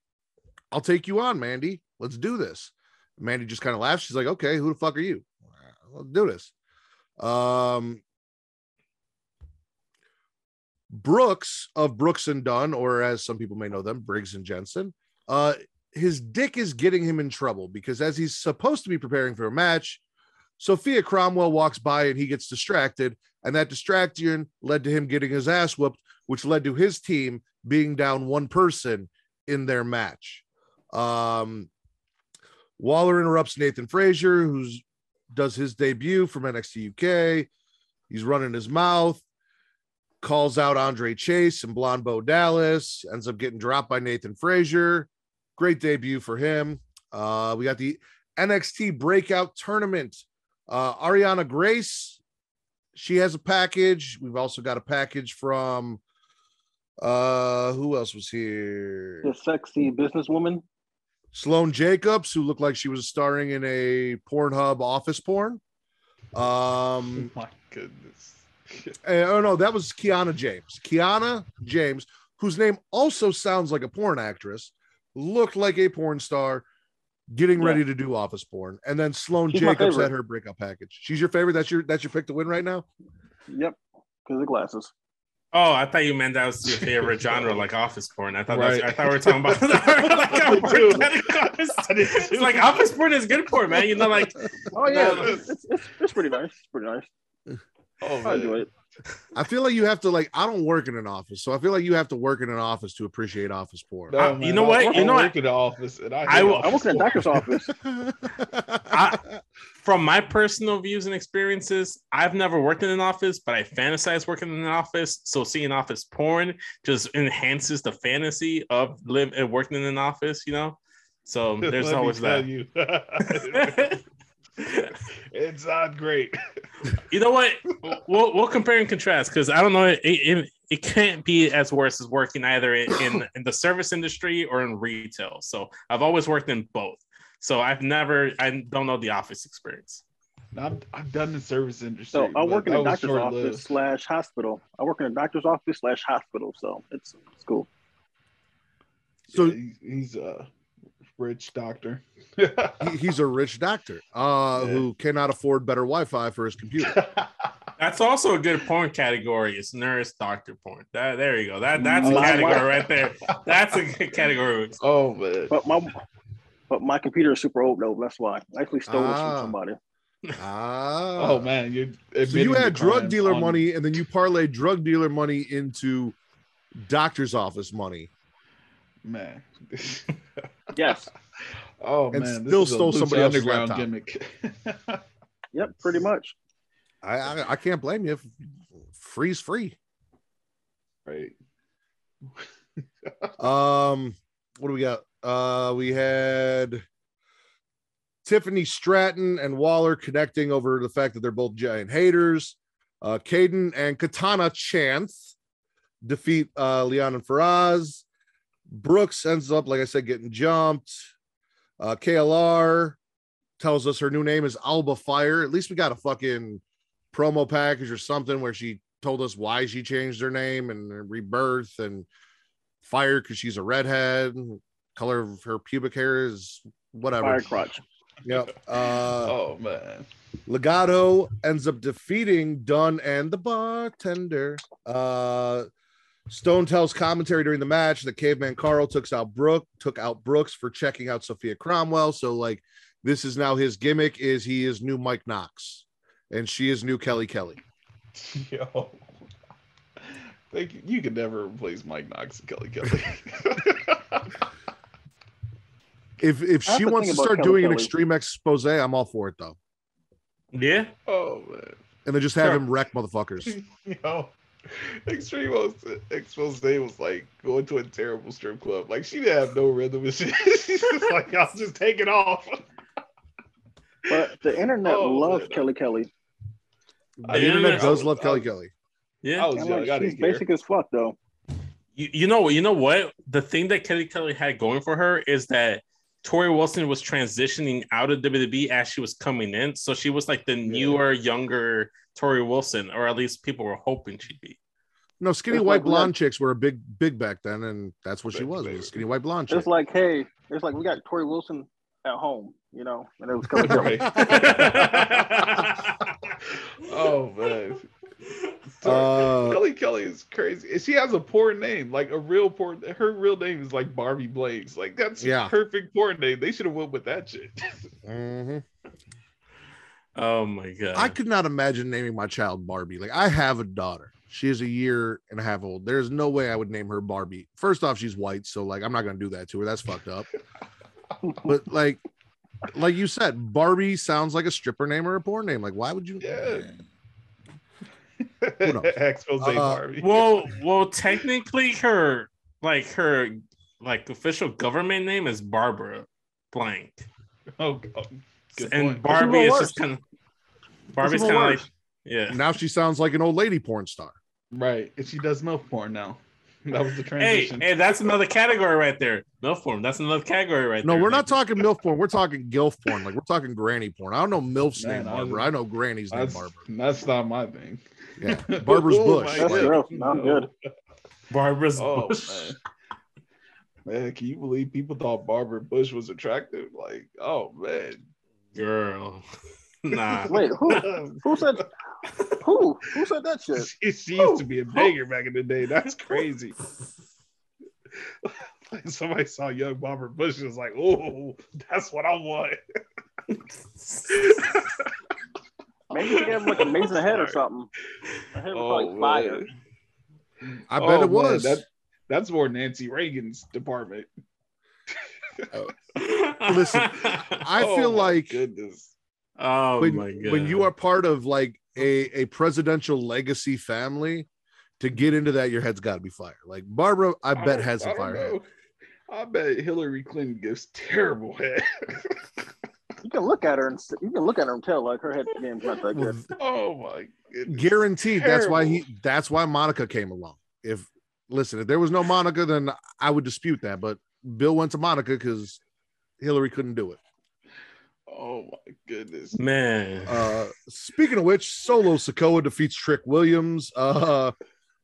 I'll take you on, Mandy. Let's do this. Mandy just kind of laughs. She's like, okay, who the fuck are you? Let's do this. Um, Brooks of Brooks and Dunn, or as some people may know them, Briggs and Jensen, uh, his dick is getting him in trouble because as he's supposed to be preparing for a match, Sophia Cromwell walks by and he gets distracted, and that distraction led to him getting his ass whooped, which led to his team being down one person in their match. Um, Waller interrupts Nathan Frazer, who's does his debut from NXT UK. He's running his mouth, calls out Andre Chase and Blonde Bo Dallas, ends up getting dropped by Nathan Frazer. Great debut for him. Uh, we got the NXT Breakout Tournament. Uh, Ariana Grace, she has a package. We've also got a package from uh who else was here? The sexy businesswoman. Sloane Jacobs, who looked like she was starring in a Pornhub office porn. Um, my goodness. And- oh no, that was Kiana James. Kiana James, whose name also sounds like a porn actress, looked like a porn star, getting Yeah. ready to do office porn. And then Sloane She's Jacobs favorite. had her breakup package. She's your favorite. That's your that's your pick to win right now. Yep, because of glasses. Oh, I thought you meant that was your favorite genre, like office porn. I thought that's, Right. I thought we were talking about like a porn category. It's like office porn is good porn, man. You know, like Oh yeah, No. it's, it's, it's, it's pretty nice. It's pretty nice. Oh, I enjoy man. it. I feel like you have to like. I don't work in an office, so I feel like you have to work in an office to appreciate office porn. No, Uh, you know I- what? I You know work what? in the office, and I, I hate will- I work in a office doctor's office. from my personal views and experiences, I've never worked in an office, but I fantasize working in an office. So seeing office porn just enhances the fantasy of live and working in an office, you know. So there's me always tell that. You. it's not great. you know what? We'll, we'll compare and contrast because I don't know. It, it, it can't be as worse as working either in, in, in the service industry or in retail. So I've always worked in both. So I've never, I don't know the office experience. I'm, I've done the service industry. So I work in a doctor's short-lived. office slash hospital. I work in a doctor's office slash hospital. So it's it's cool. So- Yeah, he- he's a rich doctor. He- he's a rich doctor uh, Yeah. who cannot afford better Wi-Fi for his computer. That's also a good porn category. It's nurse doctor porn. That there you go. That that's a category wife- right there. That's a good category. oh man. But my but my computer is super old though. That's why I actually stole this Ah. from somebody. Ah, Oh man, you're So you had drug dealer on- money, and then you parlayed drug dealer money into doctor's office money, man. Yes. oh And man, still this stole somebody else's underground laptop. gimmick. Yep. Pretty much. I, I I can't blame you. Freeze free. right. Um, what do we got? Uh, we had Tiffany Stratton and Waller connecting over the fact that they're both giant haters. Uh, Kayden and Katana Chance defeat uh, Leon and Faraz. Brooks ends up, like I said, getting jumped. Uh, KLR tells us her new name is Alba Fyre. At least we got a fucking promo package or something where she told us why she changed her name and rebirth and fire because she's a redhead. Color of her pubic hair is whatever. Fire crotch. Yep. Uh, oh man. Legado ends up defeating Dunn and the bartender. Uh, Stone tells commentary during the match that Caveman Carl took out Brook took out Brooks for checking out Sophia Cromwell. So like this is now his gimmick is he is new Mike Knox and she is new Kelly Kelly. Yo. Thank you. You could never replace Mike Knox and Kelly Kelly. If if I she wants to start Kelly doing an extreme expose, I'm all for it though. Yeah. oh man. And then just have Sure. him wreck motherfuckers. Yo. Extreme expose was like going to a terrible strip club. Like she didn't have no rhythm and shit. She's just like, I'll just take it off. But the internet Oh, loves man. Kelly Kelly. The internet does I love Kelly was- Kelly. Yeah. I was And young. like, I she's didn't care. basic as fuck though. You, you know you know what the thing that Kelly Kelly had going for her is that Torrie Wilson was transitioning out of WWE as she was coming in, so she was like the newer, younger Torrie Wilson, or at least people were hoping she'd be. No, skinny It's white like we blonde chicks were a big, big back then, and that's what she was. then. was a skinny white blonde chick. It's like, hey, it's like we got Torrie Wilson at home, you know, and it was Kelly Kelly. Right. oh man. Uh, Kelly Kelly is crazy. She has a poor name, like a real poor. Her real name is like Barbie Blaze. Like that's Yeah. a perfect poor name. They should have went with that shit. mhm. Oh my god! I could not imagine naming my child Barbie. Like I have a daughter. She is a year and a half old. There's no way I would name her Barbie. First off, she's white, so like I'm not gonna do that to her. That's fucked up. but like, like you said, Barbie sounds like a stripper name or a porn name. Like, why would you? Yeah. Expose Uh, Barbie. well, well, technically, her like her like official government name is Barbara Blank, oh, God. Good and point. Barbie is worse. just kind of Barbie's kind of like yeah. Now she sounds like an old lady porn star. right. And she does milk porn now. That was the Hey, transition. hey, that's another category right there. Milk form. That's another category right No, there. No, we're not talking MILF porn. We're talking GILF porn. Like we're talking granny porn. I don't know MILF's Man, name I Barbara. was- I know granny's name Barbara. that's not my thing. Yeah. Barbara's Oh Bush. That's Like, God. rough. Not good. Barbara's Oh, Bush. man. Man, can you believe people thought Barbara Bush was attractive? Like, oh man. Girl. Nah. Wait, who? Who said? Who? Who said that shit? she, she used to be a banger back in the day. That's crazy. like somebody saw young Barbara Bush and was like, oh, that's what I want. Maybe she gave him like amazing head or something. Her head was like oh, fire. Oh, man. I bet Oh, it man, was. that- that's more Nancy Reagan's department. Oh. Listen, I Oh, feel my like goodness. oh when, my god. when you are part of like a, a presidential legacy family, to get into that, your head's got to be fire. Like Barbara, I bet don't- has I a don't fire head. I bet Hillary Clinton gives terrible head. You can look at her and you can look at her and tell like her head game's not that Well, good. oh my goodness. guaranteed. That's why he. That's why Monica came along. If listen, if there was no Monica, then I would dispute that. But Bill went to Monica because Hillary couldn't do it. Oh my goodness. man. Uh, speaking of which, Solo Sikoa defeats Trick Williams. Uh,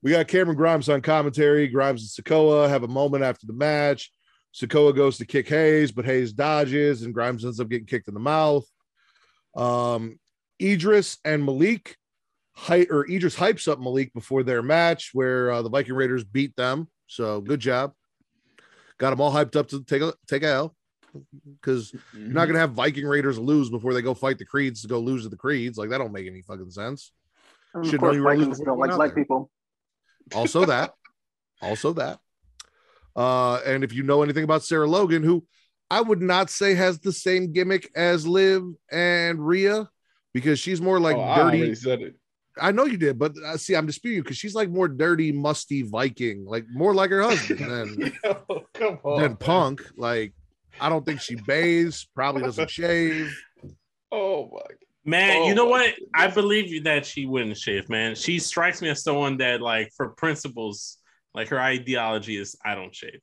we got Cameron Grimes on commentary. Grimes and Sikoa have a moment after the match. Sikoa goes to kick Hayes, but Hayes dodges, and Grimes ends up getting kicked in the mouth. Um, Edris and Malik, hy- or Edris hypes up Malik before their match, where uh, the Viking Raiders beat them. So good job. Got them all hyped up to take a take a L because you're not gonna have Viking Raiders lose before they go fight the Creeds to go lose to the Creeds. Like that don't make any fucking sense. And Should of course, Vikings don't when like black there. people. Also that, also that. Uh, and if you know anything about Sarah Logan, who I would not say has the same gimmick as Liv and Rhea, because she's more like oh, I dirty. Already said it. I know you did, but uh, see, I'm disputing you because she's like more dirty, musty Viking, like more like her husband than Yo, come on. than man. Punk. Like, I don't think she bathes, probably doesn't shave. Oh my Man, Oh you know what? goodness. I believe you that she wouldn't shave, man. She strikes me as someone that, like, for principles, like her ideology is I don't shave.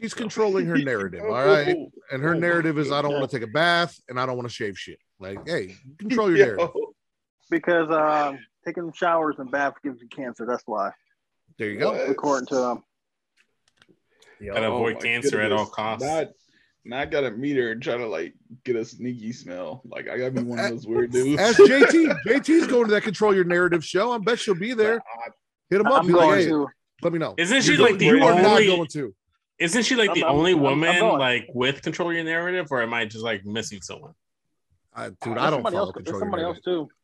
She's controlling her narrative, all right. Oh, And her oh narrative is I don't want to take a bath and I don't want to shave shit. Like, hey, control your narrative. Because um, taking showers and baths gives you cancer. That's why, There you go. What? according to um, Gotta oh avoid my cancer at all costs. Not, not gotta meet her and try to like get a sneaky smell. Like I gotta be one of those weird dudes. As JT. JT's going to that control your narrative show. I bet she'll be there. Hit him up. I'm Be like, hey, to. let me know. Isn't she You're like going- the you are not only- going to? Isn't she like the I'm- only I'm- I'm woman like with control your narrative, or am I just like missing someone? I, dude, There's I don't follow else. There's control your somebody else narrative. too.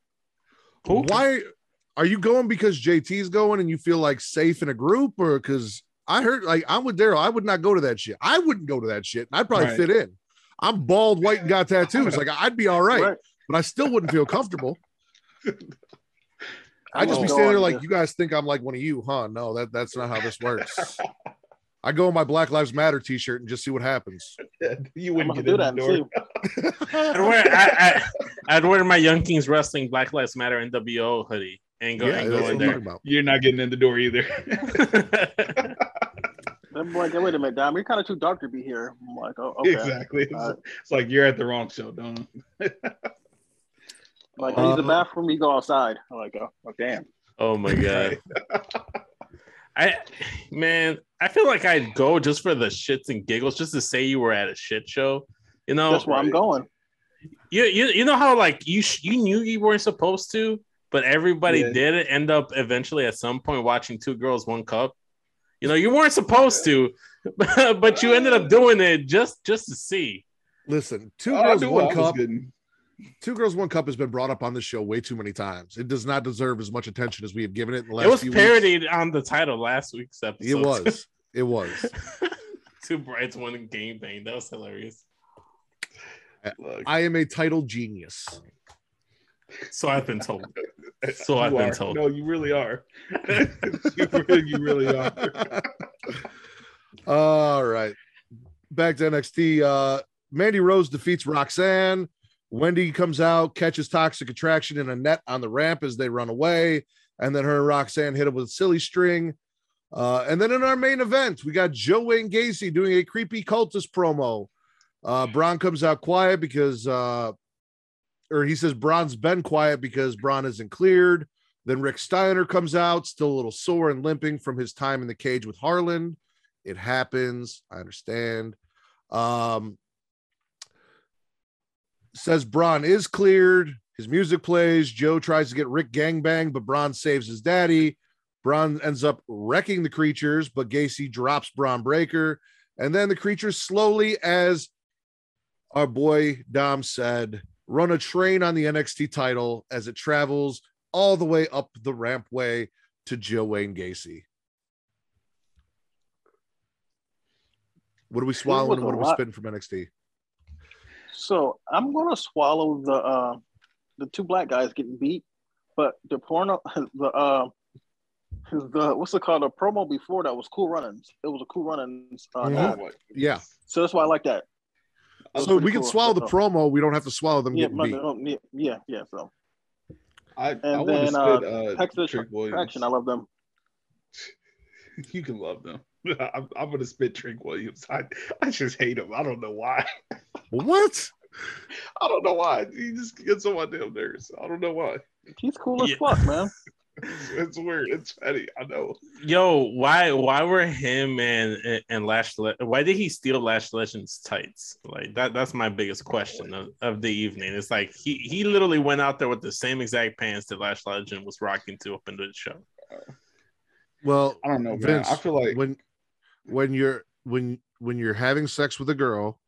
Who? Why are you going because JT's going and you feel like safe in a group, or because I heard like I'm with Daryl. I would not go to that shit. I wouldn't go to that shit. I'd probably Right. fit in. I'm bald, white, and got tattoos. Like I'd be all right, Right. but I still wouldn't feel comfortable. I I'm just be standing there like you guys think I'm like one of you, huh? No, that that's not how this works. I go in my Black Lives Matter T-shirt and just see what happens. you wouldn't get do in that the door. I'd wear, I, I, I'd wear my Young Kings Wrestling Black Lives Matter NWO hoodie and go yeah, and go in there. about. You're not getting in the door either. I'm like, wait a minute, Dom, you're kind of too dark to be here. I'm like, oh, okay. exactly. It's, Uh, it's like you're at the wrong show, don't. Like, I use the Uh, bathroom, you go outside. I'm like, oh, oh damn. oh my god. I man, I feel like I'd go just for the shits and giggles, just to say you were at a shit show. You know, That's where I'm going. you you you know how like you sh- you knew you weren't supposed to, but everybody Yeah. did. End up eventually at some point watching two girls one cup. You know, you weren't supposed to, but you ended up doing it just just to see. Listen, two Oh, girls, one cup. getting- Two Girls One Cup has been brought up on this show way too many times. It does not deserve as much attention as we have given it in the last It was few parodied on the title last week's episode. It was. It was. Two brides, one game bang. That was hilarious. Look, I am a title genius. So I've been told. So you I've been are. told. No, you really are. you, really, you really are. All right. Back to NXT. Uh Mandy Rose defeats Roxanne. Wendy comes out, catches Toxic Attraction in a net on the ramp as they run away. And then her and Roxanne hit him with a silly string. Uh, and then in our main event, we got Joe Wayne Gacy doing a creepy cultist promo. Uh, Bron comes out quiet because, uh, or he says Bron's been quiet because Bron isn't cleared. Then Rick Steiner comes out, still a little sore and limping from his time in the cage with Harland. It happens. I understand. Um, says Bron is cleared. His music plays. Joe tries to get Rick gangbang, but Bron saves his daddy. Bron ends up wrecking the creatures, but Gacy drops Bron Breakker. And then the creatures slowly, as our boy Dom said, run a train on the NXT title as it travels all the way up the rampway to Joe Wayne Gacy. What are we swallowing and what are we spitting from NXT? So I'm gonna swallow the uh the two black guys getting beat, but the porno the uh the what's it called the promo before that was cool runnings. It was a cool runnings. Uh, ad. My Yeah. So that's why I like that. That So we can cool. swallow the So- promo. We don't have to swallow them Yeah, getting beat. oh, yeah, yeah, yeah. So I, I and want to then spit uh, uh, Texas Trick Williams. Attraction. I love them. You can love them. I'm, I'm gonna spit Trick Williams. I, I just hate him. I don't know why. What? I don't know why. He just gets on my damn nerves. I don't know why. He's cool as Yeah. fuck, man. It's, it's weird. It's funny. I know. Yo, why why were him and and Lash Le- why did he steal Lash Legend's tights? Like that that's my biggest question of, of the evening. It's like he he literally went out there with the same exact pants that Lash Legend was rocking to up into the show. Uh, well, I don't know, man. I feel like when when you're when when you're having sex with a girl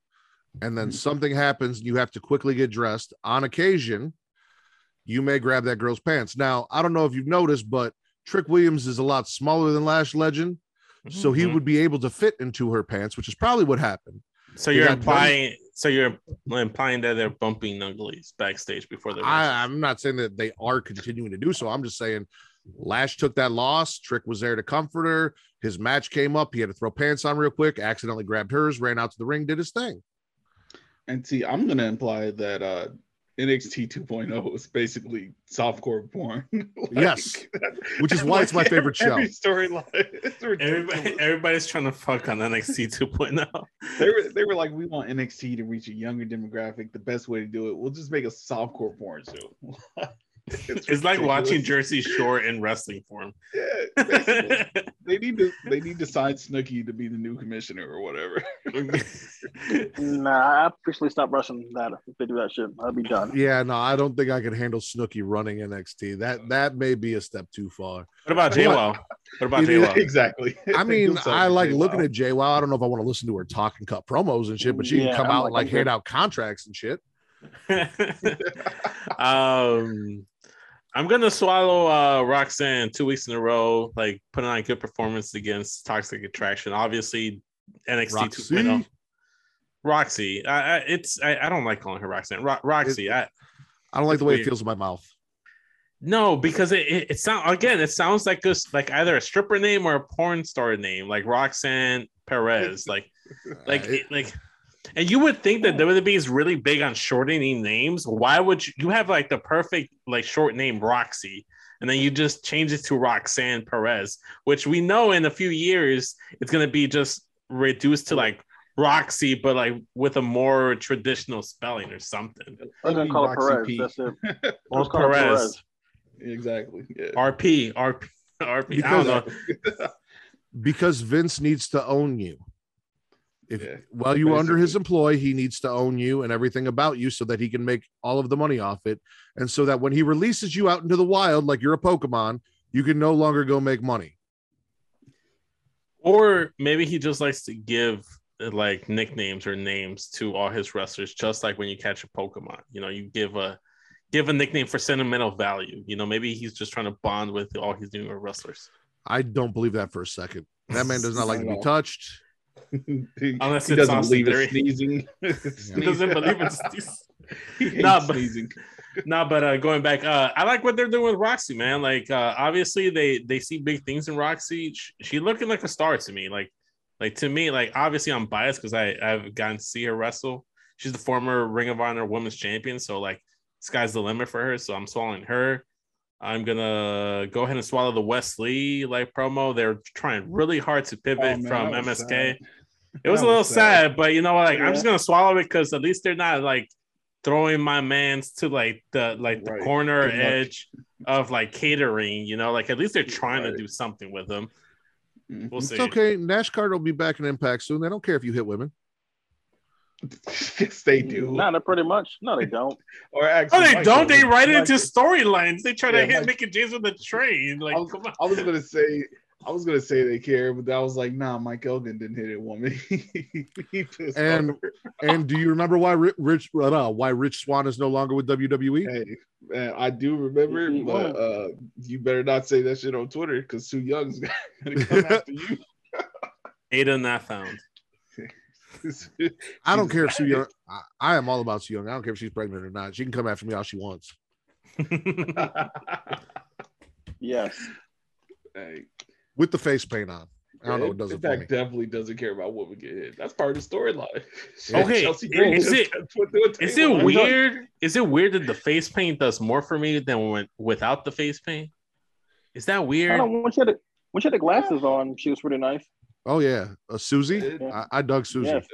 and then something happens and you have to quickly get dressed. On occasion you may grab that girl's pants. Now i don't know if you've noticed but trick williams is a lot smaller than lash legend so he Mhm. would be able to fit into her pants which is probably what happened. So you're implying so you're implying that they're bumping uglies backstage before the I, i'm not saying that they are continuing to do so. I'm just saying lash took that loss trick was there to comfort her his match came up he had to throw pants on real quick accidentally grabbed hers ran out to the ring did his thing and see, I'm gonna imply that uh NXT 2.0 is basically softcore porn. Like, Yes. Which is why it's my favorite show. Every storyline. Everybody, everybody's trying to fuck on NXT 2.0. they were they were like, we want NXT to reach a younger demographic. The best way to do it, we'll just make a softcore porn show. It's, like watching Jersey Shore in wrestling form. Yeah, they need to they need to sign Snooki to be the new commissioner or whatever. Nah, I officially stop rushing that. If they do that shit, I'll be done. Yeah, no, I don't think I could handle Snooki running NXT. That that may be a step too far. What about JWoww? What about It is- JWoww? exactly. I mean, Do I like to looking at Jay. Well, I don't know if I want to listen to her talk and cut promos and shit, but she Yeah, can come I'm out like, and like hand out contracts and shit. um, I'm gonna swallow uh, Roxanne two weeks in a row, like putting on a good performance against Toxic Attraction. Obviously, NXT Roxy? 2.0. Roxy, I, I, it's I, I don't like calling her Roxanne. Ro- Roxy, I I don't like the way weird. it feels in my mouth. no because it it, it sound again it sounds like this like either a stripper name or a porn star name like Roxanne Perez like like Uh, it- it- like and you would think that WWE is really big on shortening names. Why would you, you have like the perfect like short name Roxy, and then you just change it to Roxanne Perez, which we know in a few years it's gonna be just reduced to like Roxy, but like with a more traditional spelling or something. I'm gonna call Roxy Perez. P. That's it. Or Just call it Perez, Exactly. Yeah. RP, RP, RP. I Because- don't know. because Vince needs to own you. If Yeah, while you are under his employ, he needs to own you and everything about you so that he can make all of the money off it. And so that when he releases you out into the wild, like you're a Pokemon, you can no longer go make money. Or maybe he just likes to give uh, like nicknames or names to all his wrestlers, just like when you catch a Pokemon. You know, you give a give a nickname for sentimental value. You know, maybe he's just trying to bond with all his newer wrestlers. I don't believe that for a second. That man does not like to be Not at all. touched. He, Unless he it's doesn't believe Theory. sneezing. He doesn't believe he hates Nah, but- sneezing. no, but uh, going back, uh, I like what they're doing with Roxy, man. Like, uh, obviously, they they see big things in Roxy. She, she looking like a star to me. Like, like to me, like obviously, I'm biased because I I've gotten to see her wrestle. She's the former Ring of Honor Women's Champion, so like, sky's the limit for her. So I'm swallowing her. I'm gonna go ahead and swallow the Wesley like promo. They're trying really hard to Oh, pivot man, from MSK. sad. It was That a little sad. sad, but you know what? Like, I'm just gonna swallow it because at least they're not like throwing my man's to like the like the Right. corner Good luck. edge of like catering. You know, like at least they're trying to do something with them. Mhm. We'll It's see. okay. Nash Carter will be back in Impact soon. They don't care if you hit women. Yes, they do. No, nah, not pretty much. No, they don't. or Oh, actually, they Mike don't. They does. write it Mike into storylines. They try to hit Mike- Mickie James with a train. Like, I was, come on. I was gonna say, I was gonna say they care, but I was like, nah, Mike Elgin didn't hit a woman. And- off. And do you remember why Rich uh, why Rich Swann is no longer with? WWE? Hey, man, I do remember, Mhm. but uh, you better not say that shit on Twitter because Su Yung's gonna come after you. Ada not found. I don't care if Su Yung. I, I am all about Su Yung. I don't care if she's pregnant or not. She can come after me all she wants. Yes. hey, with the face paint on. I don't know. It does it for Impact me. definitely doesn't care about women get hit. That's part of the storyline. Okay, Chelsea Green is just it- put through Is it weird? Is it weird that the face paint does more for me than when without the face paint? Is that weird? I weird? don't know. When she had the, when she had the glasses on, she was pretty nice. Oh yeah, uh, Susie. It- I, I dug Susie. Yes.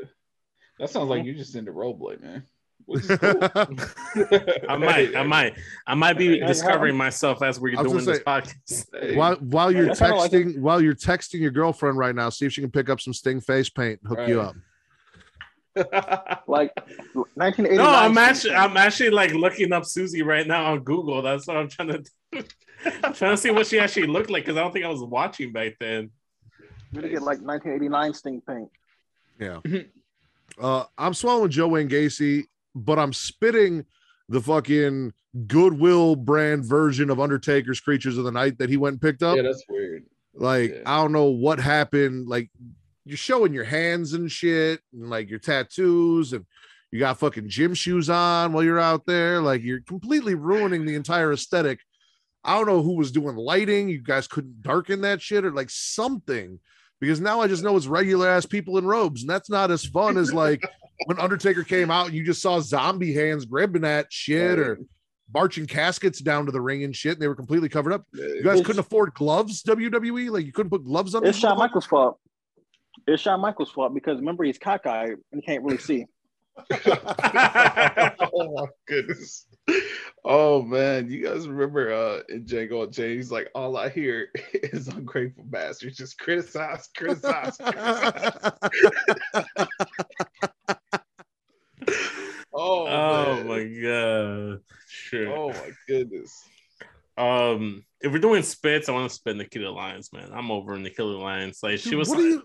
That sounds like you're just into roleplay, man. Cool. I might, I might, I might be discovering myself as we're doing gonna this podcast. While while you're That's kinda like texting while you're texting your girlfriend right now, see if she can pick up some Sting face paint and hook you up. Like 1989. No, I'm actually, I'm actually like looking up Susie right now on Google. That's what I'm trying to, do. I'm trying to see what she actually looked like because I don't think I was watching back then. We get like 1989 Sting paint. Yeah. uh, I'm swallowing Joe Wayne Gacy, but I'm spitting the fucking Goodwill brand version of Undertaker's Creatures of the Night that he went and picked up. yeah, that's weird. Like, Yeah. I don't know what happened. Like, you're showing your hands and shit, and like your tattoos, and you got fucking gym shoes on while you're out there. Like, you're completely ruining the entire aesthetic. I don't know who was doing lighting. You guys couldn't darken that shit or like something because now I just know it's regular ass people in robes, and that's not as fun as like when Undertaker came out and you just saw zombie hands grabbing that shit or marching caskets down to the ring and shit, and they were completely covered up. You guys It's- couldn't afford gloves, WWE. Like you couldn't put gloves on. It's Shawn? Michaels' fault. It's Shawn Michaels' fault because remember he's cockeyed and he can't really see. oh my goodness. Oh man, you guys remember uh in Django Unchained, he's like, all I hear is ungrateful bastards. Just criticize, criticize, criticize. oh, Oh man. my god! Sure. Oh my goodness. Um, if we're doing spits, I want to spit Nikita Lyons, man. I'm over Nikita Lyons. Like she was. like- you?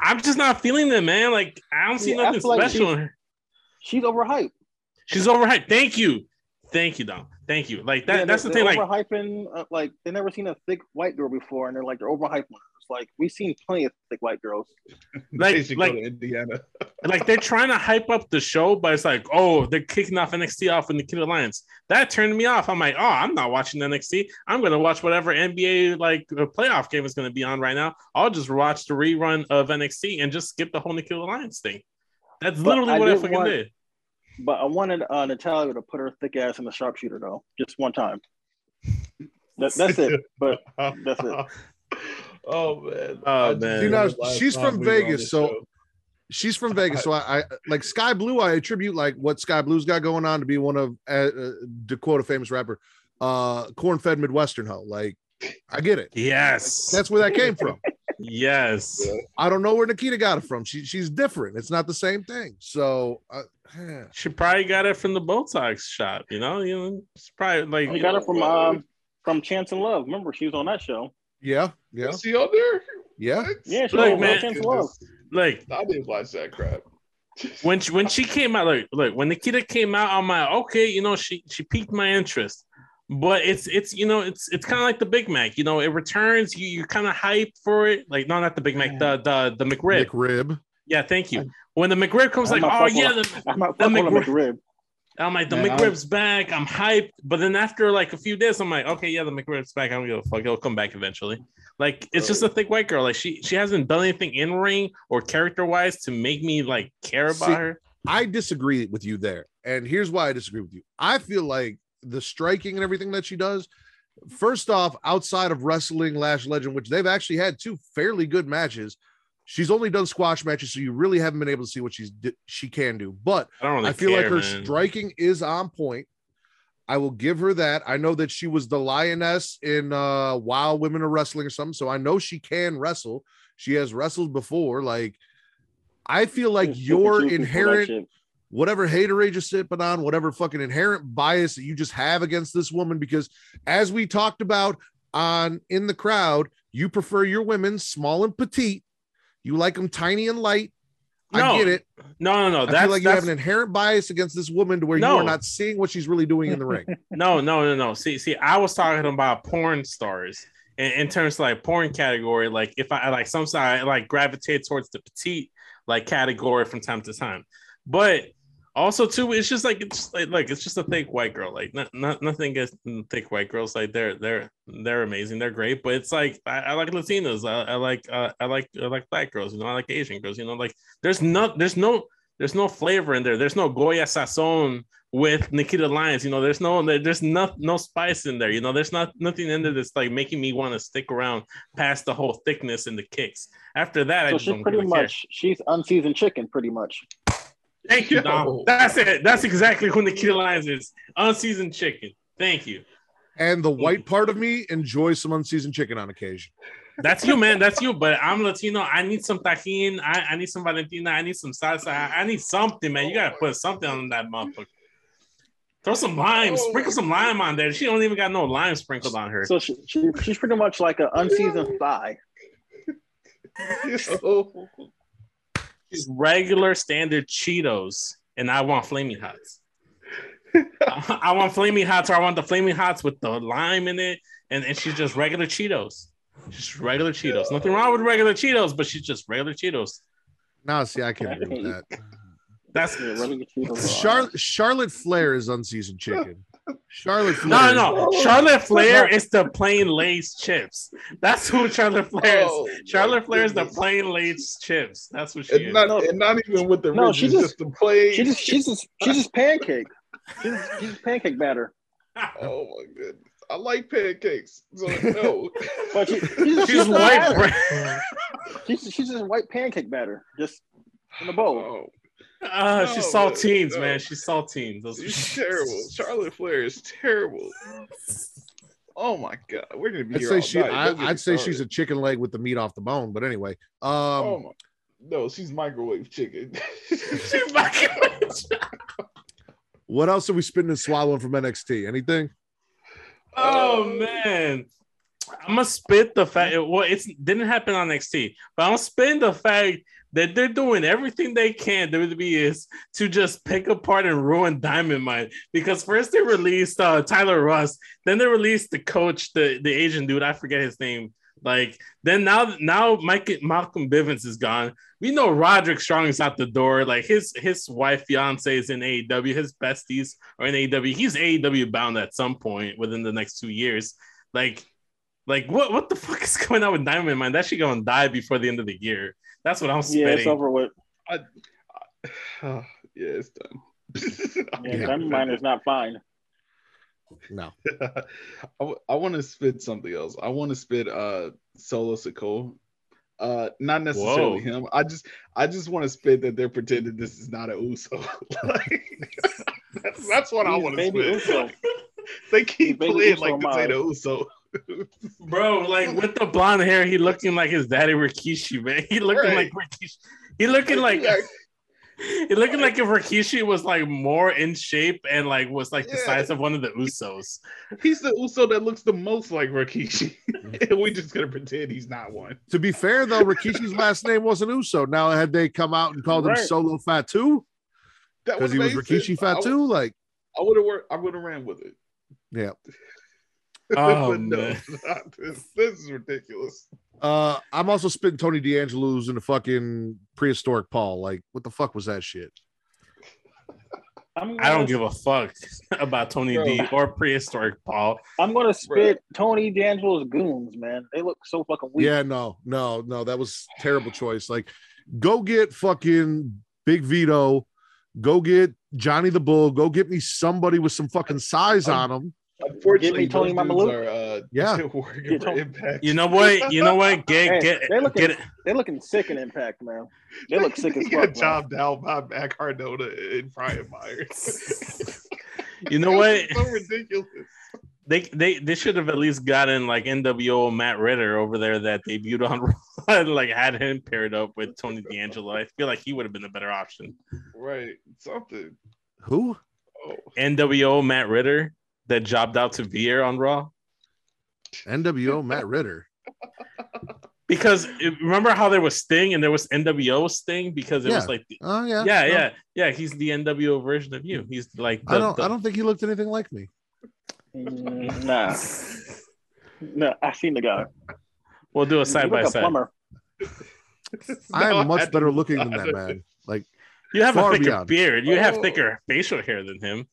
I'm just not feeling it, man. Like I don't see Yeah, nothing feel like special in her. She's overhyped. She's overhyped. Thank you, thank you, Dom. Thank you. Like that. Yeah, that's the they're, thing. they're Like overhyping. Uh, like they never seen a thick white girl before, and they're like they're overhyping her. It's like we've seen plenty of thick white girls. Like- they like- go to Indiana. like they're trying to hype up the show, but it's like, oh, they're kicking off NXT off in the Nikita Lyons. That turned me off. I'm like, oh, I'm not watching NXT. I'm gonna watch whatever NBA like uh, playoff game is gonna be on right now. I'll just watch the rerun of NXT and just skip the whole Nikita Lyons thing. That's literally I what I did fucking want- did. But I wanted uh, Natalya to put her thick ass in the sharpshooter though, just one time. That, that's it. But That's it. Oh man. Oh, I man. See, now, remembered last she's from we Vegas, so- show. She's from Vegas, so I, I like Sky Blue. I attribute like what Sky Blue's got going on to be one of uh, uh, to quote a famous rapper, uh, corn-fed Midwestern hoe. Like, I get it. Yes. That's where that came from. yes. Yeah. I don't know where Nikita got it from. She she's different. It's not the same thing. So, uh, She probably got it from the Botox shop, you know. You know, it's probably like we you got know, her from um, from Chance and Love. Remember she was on that show. yeah, yeah, Was she on there? yeah. Yeah, she Look, was man. on Chance and Love. like I didn't watch that crap. when she, when she came out, like look, when Nikita came out, I'm like, okay, you know, she she piqued my interest. But it's it's you know it's it's kind of like the Big Mac, you know, it returns. You you're kind of hyped for it, like no, not the Big Mac, the the the McRib. McRib. Yeah, thank you. When the McRib comes, I'm like, oh yeah, with- the, I'm the fucking with a McRib. McRib. I'm like, the Man, I- McRib's back. I'm hyped. But then after like a few days, I'm like, okay, yeah, the McRib's back. I don't give a fuck. It'll come back eventually. Like, it's just a thick white girl. Like, she she hasn't done anything in ring or character wise to make me like care about See, her. I disagree with you there. And here's why I disagree with you. I feel like the striking and everything that she does, first off, outside of wrestling Lash Legend, which they've actually had two fairly good matches, she's only done squash matches, so you really haven't been able to see what she's she can do. But I don't really. I feel like her man. striking is on point. I will give her that. I know that she was the lioness in uh Wild Women of Wrestling or something, so I know she can wrestle. She has wrestled before. Like, I feel like your you people, inherent whatever haterade you're sipping on, whatever fucking inherent bias that you just have against this woman, because as we talked about on in the crowd, you prefer your women small and petite. You like them tiny and light. I get it. No, no, no. I That's feel like you have an inherent bias against this woman to where you are not seeing what she's really doing in the ring. no, no, no, no. See, see, I was talking about porn stars in, in terms of like porn category. Like if I like some side I like gravitate towards the petite like category from time to time, but also too, it's just like it's just like like it's just a thick white girl. Like not, not nothing against thick white girls. Like they're they're they're amazing. They're great. But it's like I, I like Latinos. I, I like uh, I like I like black girls. You know, I like Asian girls. You know, like there's no there's no there's no flavor in there. There's no Goya Sazon with Nikita Lyons. You know, there's no there's no no spice in there. You know, there's not nothing in there that's like making me want to stick around past the whole thickness and the kicks. After that, I So just she's pretty really care. much she's unseasoned chicken, pretty much. Thank you, Yo. That's it. That's exactly who Nikita Lyons is. Unseasoned chicken. Thank you. And the white part of me enjoys some unseasoned chicken on occasion. That's you, man. That's you. But I'm Latino. I need some tajin. I, I need some Valentina. I need some salsa. I, I need something, man. You gotta put something on that motherfucker. Throw some lime. Sprinkle some lime on there. She don't even got no lime sprinkled on her. So she, she she's pretty much like an unseasoned thigh. Yo. Oh. She's regular standard Cheetos, and I want flaming hots. I I want flaming hots, or I want the flaming hots with the lime in it, and, and she's just regular Cheetos. Just regular Cheetos. Nothing wrong with regular Cheetos, but she's just regular Cheetos. No, see, I can agree with that. That's Yeah, Cheetos. Char- Charlotte Flair is unseasoned chicken. Charlotte no, Flair. no, no. Charlotte Flair is the plain Lay's chips. That's who Charlotte Flair is. Oh, Charlotte my Flair is the plain Lay's chips. That's what she And is. not, No. and not even with the No, ridges, she just, just- the plain. She just she's just she's just pancake. She's, she's pancake batter. oh my goodness. I like pancakes. So no. But she, she's, She's just white bread. She's, she's just white pancake batter, just in a bowl. Oh, Uh, she's No, saltines, no. man. She's saltines. Those she's terrible. Charlotte Flair is terrible. Oh my god, we're gonna be I'd here say all she. night. I, I'd say she's a chicken leg with the meat off the bone. But anyway, um, oh my. No, she's microwave chicken. She's microwave. what else are we spitting and swallowing from NXT? Anything? Oh man. I'm gonna spit the fact. Well, it's didn't happen on NXT, but I'm gonna spit the fact that they're doing everything they can. WWE is to just pick apart and ruin Diamond Mine because first they released uh, Tyler Rust, then they released the coach, the the Asian dude. I forget his name. Like then now now Mike Malcolm Bivens is gone. We know Roderick Strong is out the door. Like his his wife fiance is in AEW. His besties are in AEW. He's AEW bound at some point within the next two years. Like like what what the fuck is going on with Diamond Mine? That shit gonna die before the end of the year. That's what I'm Yeah, it's over with. i yeah, it's done. Yeah, Yeah. Mine is not fine. No. I, want to spit something else. I want to spit uh Solo Sikoa. Uh, not necessarily Whoa. him. I just I just want to spit that they're pretending this is not a Uso. like, that's, that's what I want to spit. Uso. They keep Baby playing Uso like this ain't a Uso. Bro, like with the blonde hair, he looking like his daddy Rikishi, man. He looking Right. like Rikishi. He looking like he, looking like if Rikishi was like more in shape and like was like the size of one of the Usos. He's the Uso that looks the most like Rikishi. and we just gonna pretend he's not one. To be fair, though, Rikishi's last name wasn't Uso. Now, had they come out and called him Right. Solo Fatu That because he was would've made Rikishi sense. I would- like, I would have worked. I would have ran with it. yeah. Oh, no, not this. This is ridiculous. Uh, I'm also spitting Tony D'Angelo's in the fucking prehistoric Paul. Like, what the fuck was that shit? I'm I don't give a fuck about Tony Bro. D or prehistoric Paul. I'm gonna spit Tony D'Angelo's goons, man. They look so fucking weak. Yeah, no, no, no. That was terrible choice. Like, go get fucking Big Vito. Go get Johnny the Bull. Go get me somebody with some fucking size on them. Unfortunately, Tony those dudes Mamalu? are uh, Yeah. working Get Tony- Impact. You know what? You know what? Get Hey, get they looking- get They're looking sick in Impact, man. They look sick as He fuck. got man. jobbed out by Matt Cardona and Brian Myers. You know what? So ridiculous. They they they should have at least gotten like NWO Matt Ritter over there that debuted on and like had him paired up with Tony D'Angelo. I feel like he would have been a better option. Right. Something. Who? Oh, NWO Matt Ritter that jobbed out to Veer on Raw. NWO Matt Ritter. Because it- remember how there was Sting and there was NWO Sting because it was Yeah. like Oh yeah. yeah, No, yeah, yeah. He's the NWO version of you. He's like the, I don't. the- I don't think he looked anything like me. Mm, nah, no, I seen the guy. We'll do a side by side. plumber. I am much better looking than that man. Like, You have a thicker beyond. beard. You have Oh. thicker facial hair than him,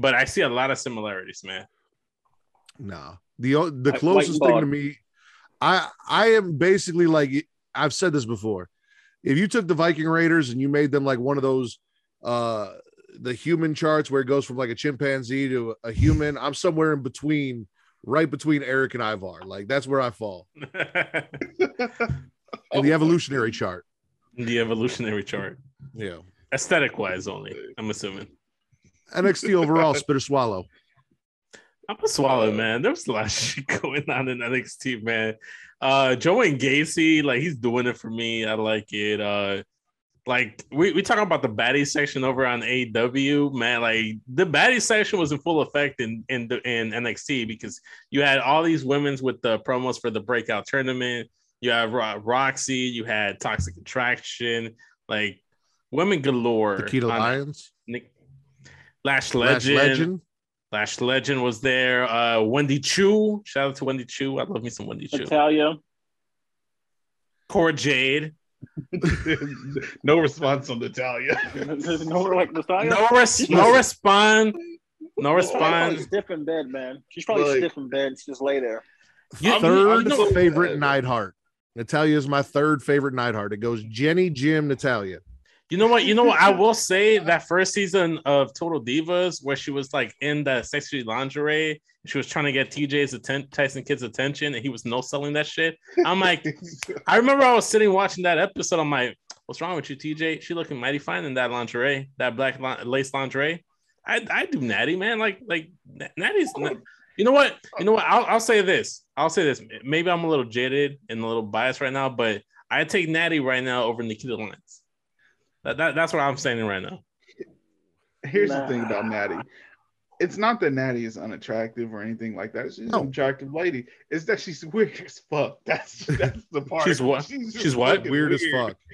but I see a lot of similarities, man. no. The the Like closest thing to me, I I am basically like I've said this before. If you took the Viking Raiders and you made them like one of those uh the human charts where it goes from like a chimpanzee to a human, I'm somewhere in between, right between Erik and Ivar. Like that's where I fall in the evolutionary chart. the evolutionary chart, Yeah. aesthetic wise, only. I'm assuming. NXT overall, spit or swallow. I'm a swallow, man. There's a lot of shit going on in NXT, man. Uh Joey and Gacy, like he's doing it for me. I like it. Uh like we, we talking about the baddie section over on AW, man. Like the baddie section was in full effect in in the in NXT because you had all these women's with the promos for the breakout tournament. You have Ro- Roxy, you had Toxic Attraction, like women galore. Nikita on- Lyons, Nick, Lash Lash Legend, Legend. Lash Legend was there. Uh, Wendy Choo. Shout out to Wendy Choo. I love me some Wendy Choo. Natalya. Cora Jade. no response on Natalya. There's no like Natalya. No, res- no response. No She's stiff in bed, man. She's probably Like- stiff in bed. She just lay there. You- third you know- favorite Neidhart. Natalya is my third favorite Neidhart. It goes Jenny, Jim, Natalya. You know what? You know what? I will say that first season of Total Divas, where she was like in the sexy lingerie, she was trying to get TJ's attention, Tyson Kidd's attention, and he was no selling that shit. I'm like, I remember I was sitting watching that episode. I'm like, what's wrong with you, TJ? She looking mighty fine in that lingerie, that black lace lingerie. I I do Natty, man. Like like Natty's. You know what? You know what? I'll, I'll say this. I'll say this. Maybe I'm a little jaded and a little biased right now, but I take Natty right now over Nikita Lyons. That, that, that's where I'm standing right now. Here's Nah. the thing about Natty. It's not that Natty is unattractive or anything like that. She's No. an attractive lady. It's that she's weird as fuck. That's that's the part. She's what? just She's what? fucking Weird as fuck.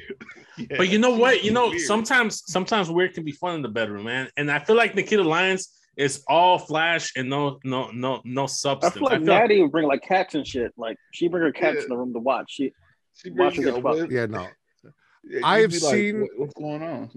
Yeah, But you know what? You know, weird. sometimes sometimes weird can be fun in the bedroom, man. And I feel like Nikita Lyons is all flash and no no no no substance. I feel like Natty would bring like cats and shit. Like she bring her cats Yeah. in the room to watch. She She watch brings her a get fucked. whip. Yeah, no. Yeah, I you'd have be like, seen- what's going on.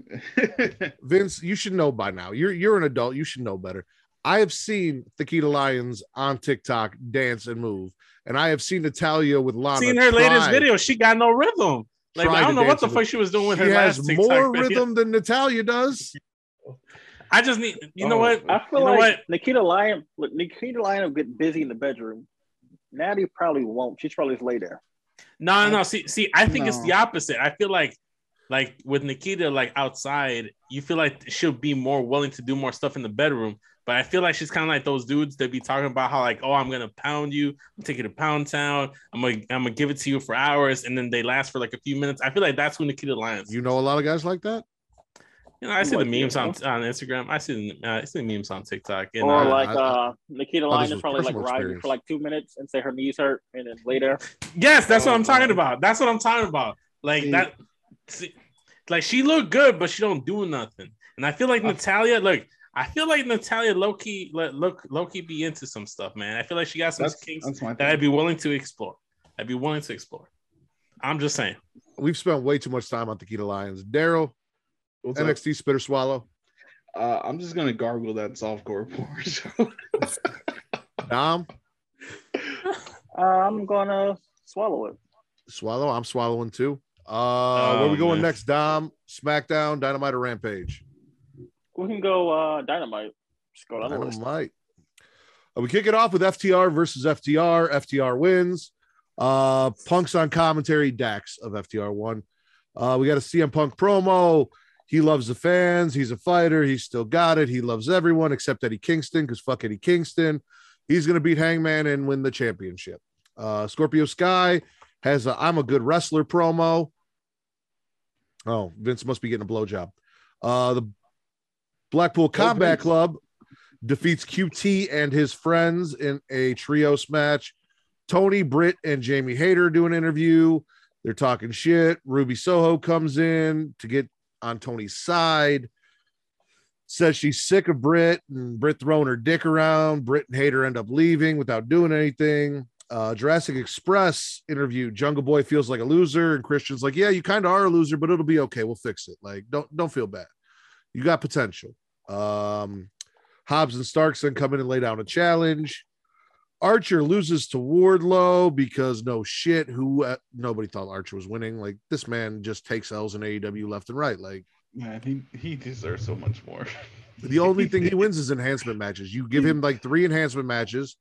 Vince, you should know by now. You're you're an adult. You should know better. I have seen Nikita Lyons on TikTok dance and move, and I have seen Natalya with Lana. seen her latest video. She got no rhythm. Like I don't know what the fuck she was doing with She her has last TikTok more video. rhythm than Natalya does. I just need. You know Oh, what? I feel You know like what? Nikita Lyon, look, Nikita Lyon will get busy in the bedroom. Natty probably won't. She's probably just lay there. No, no. See, see, I think it's the opposite. I feel like, like with Nikita, like outside, you feel like she'll be more willing to do more stuff in the bedroom. But I feel like she's kind of like those dudes that be talking about how like, oh, I'm gonna pound you, I'm taking to Pound Town, I'm gonna, I'm gonna give it to you for hours, and then they last for like a few minutes. I feel like that's when Nikita Lyons. You know a lot of guys like that. You know, I see Like, the memes yeah. on on Instagram. I see the uh, I see the memes on TikTok. And or uh, like uh, Nikita thought this Lyons was probably like personal riding experience. for like two minutes and say her knees hurt, and then later, yes, that's what Oh, I'm talking about. That's what I'm talking about. Like See- that. See, like she looked good, but she don't do nothing. And I feel like I- Natalya. Look, I feel like Natalya Loki key, look low key be into some stuff, man. I feel like she got some That's kinks that's that I'd be willing to explore. I'd be willing to explore. I'm just saying. We've spent way too much time on Tequila Lions. Daryl, What's up? NXT Spitter Swallow. Uh, I'm just gonna gargle that softcore porn. So. Dom, uh, I'm gonna swallow it. swallow. I'm swallowing too. Uh, where Oh, we going man. next? Dom, SmackDown, Dynamite, or Rampage? We can go uh, dynamite. Just go down the list. Dynamite. Uh, we kick it off with FTR versus FTR. FTR wins. Uh, Punk's on commentary. Dax of FTR won. Uh, we got a CM Punk promo. He loves the fans. He's a fighter. He's still got it. He loves everyone except Eddie Kingston because fuck Eddie Kingston. He's going to beat Hangman and win the championship. Uh, Scorpio Sky has a I'm a good wrestler promo. Oh, Vince must be getting a blowjob. Uh, the Blackpool Combat Vince. Club defeats QT and his friends in a trios match. Toni, Britt, and Jamie Hayter do an interview. They're talking shit. Ruby Soho comes in to get on Toni's side. Says she's sick of Britt and Britt throwing her dick around. Britt and Hayter end up leaving without doing anything. Uh, Jurassic Express interview. Jungle Boy feels like a loser, and Christian's like, "Yeah, you kind of are a loser, but it'll be okay. We'll fix it. Like, don't don't feel bad. You got potential." Um, Hobbs and Starks then come in and lay down a challenge. Archer loses to Wardlow because no shit, who uh, nobody thought Archer was winning. Like this man just takes L's in AEW left and right. Like Man, he he deserves so much more. the only thing he wins is enhancement matches. You give him like three enhancement matches,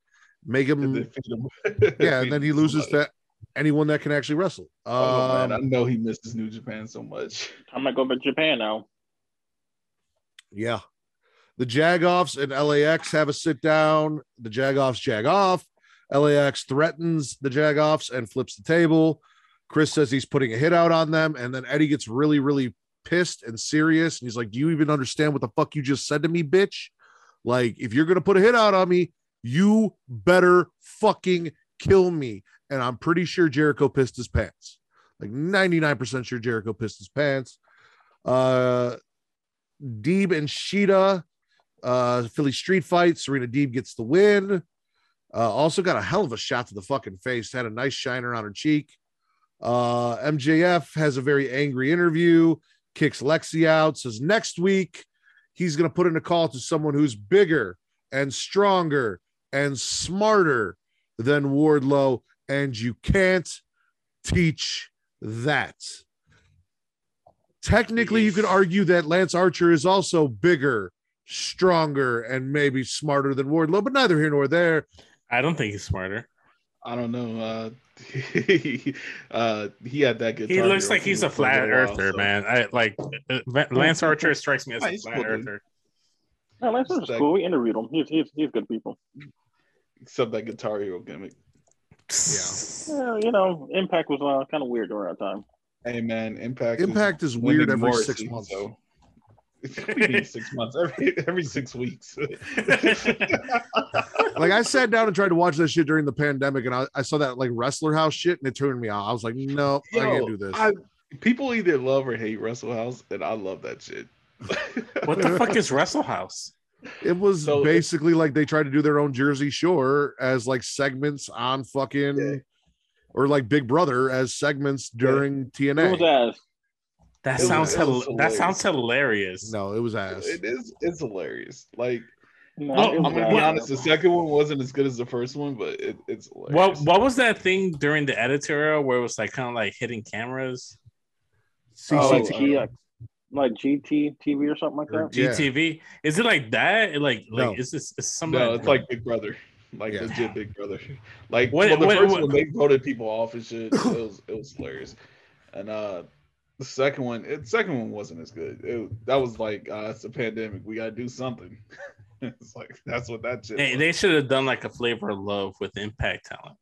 make him then him- yeah, and then he loses somebody. to anyone that can actually wrestle. Oh, man, I Um, know he misses New Japan so much. I might go to Japan now. yeah. The Jagoffs and LAX have a sit down. The Jagoffs jag off. LAX threatens the Jagoffs and flips the table. Chris says he's putting a hit out on them. And then Eddie gets really, really pissed and serious. And he's like, Do you even understand what the fuck you just said to me, bitch? Like, if you're going to put a hit out on me, you better fucking kill me. And I'm pretty sure Jericho pissed his pants. Like 99% sure Jericho pissed his pants. Uh, Deeb and Shida, uh, Philly street fight. Serena Deeb gets the win. Uh, also got a hell of a shot to the fucking face. Had a nice shiner on her cheek. Uh, MJF has a very angry interview, kicks Lexy out, says next week he's going to put in a call to someone who's bigger and stronger and smarter than Wardlow. And you can't teach that. Technically, you could argue that Lance Archer is also bigger, stronger, and maybe smarter than Wardlow, but neither here nor there. I don't think he's smarter. I don't know. Uh, he, uh, he had that good. He looks like he's a flat earther, man. I like uh, Lance Archer strikes me as a flat cool, dude. earther. No, Lance is cool. We interviewed him. He's he's he's good people. Except that Guitar Hero gimmick. Yeah, Well, you know, Impact was uh, kind of weird during that time. Hey man, Impact. Impact is weird every Morrissey, six months. So. What do you mean six months every every six weeks. Like I sat down and tried to watch that shit during the pandemic, and I, I saw that like wrestler house shit, and it turned me off. I was like, no, I can't do this. I, people either love or hate Wrestle House, and I love that shit. What the fuck is Wrestle House? It was So- basically like they tried to do their own Jersey Shore as like segments on fucking, Yeah. or like Big Brother as segments during It was TNA. ass. That It was- sounds it hel- was that hilarious. sounds hilarious. No, it was ass. It is. It's hilarious. Like No, Well, it I'm gonna be honest, the second one wasn't as good as the first one, but it, it's hilarious. What what was that thing during the editorial where it was like kind of like hitting cameras? CC Oh, like, uh, G- like GT TV or something like that. G- Yeah. GTV? Is it like that? Like No. like is this is somebody? No, it's like Big Brother, like Yeah. legit Big Brother. Like What- well, the what- first what- one, they voted people off and shit. It was it was hilarious, and uh, the second one, it, second one wasn't as good. It, that was like uh, it's a pandemic. We gotta do something. it's like that's what that shit. They, was. they should have done like a flavor of love with Impact talent,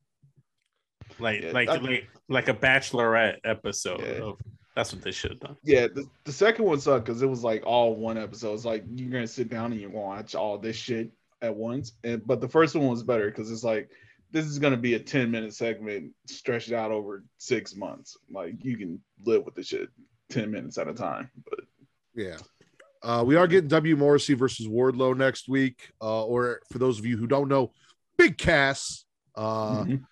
like Yeah, like that- like like a Bachelorette episode Yeah. of That's what they should have done. Yeah, the, the second one sucked because it was like all one episode. It's like you're gonna sit down and you're watch all this shit at once. And but the first one was better because it's like this is gonna be a 10 minute segment stretched out over six months. Like you can live with the shit 10 minutes at a time. But Yeah. Uh, we are getting W Morrissey versus Wardlow next week. Uh, or for those of you who don't know, Big Cass uh, Mhm.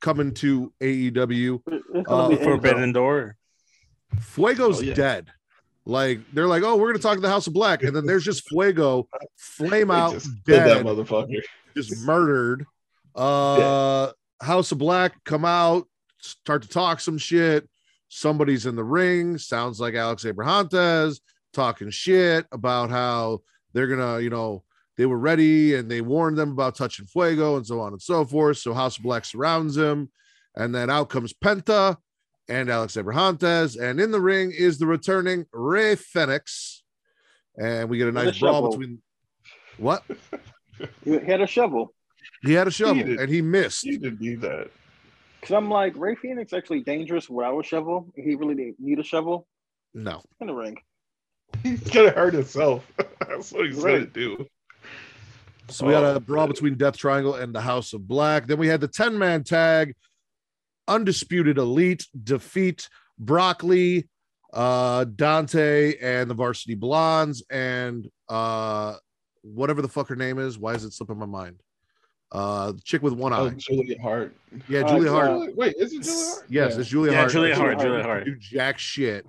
coming to AEW. Uh, for Enzo. Forbidden Door. Fuego's Oh, yeah. dead. Like they're like, oh, we're gonna talk to the House of Black, and then there's just Fuego, flame out, just that dead, motherfucker. just murdered. Uh, House of Black come out, start to talk some shit. Somebody's in the ring. Sounds like Alex Abrahantes talking shit about how they're gonna, you know, they were ready and they warned them about touching Fuego and so on and so forth. So House of Black surrounds him, and then out comes Penta and Alex Abrahantes, and in the ring is the returning Rey Fénix, and we get a With a nice brawl between. What? He had a shovel. He had a shovel did. and he missed. He didn't need that. Cause I'm like Rey Fénix actually dangerous without a shovel. He really didn't need a shovel No. in the ring. He's gonna hurt himself. That's what he's gonna do. So we had Oh, a brawl man. between Death Triangle and the House of Black. Then we had the 10 man tag, Undisputed Elite defeat Broccoli, uh, Dante, and the Varsity Blondes, and uh, whatever the fuck her name is. Why is it slipping my mind? Uh, the chick with one eye. Oh, Julia Hart. Yeah, uh, Julia uh, Hart. Wait, is it Julia Hart? Yes, it's Julia Yeah, Hart. Julia She Hart. Hart. Julia Hart. Do jack shit.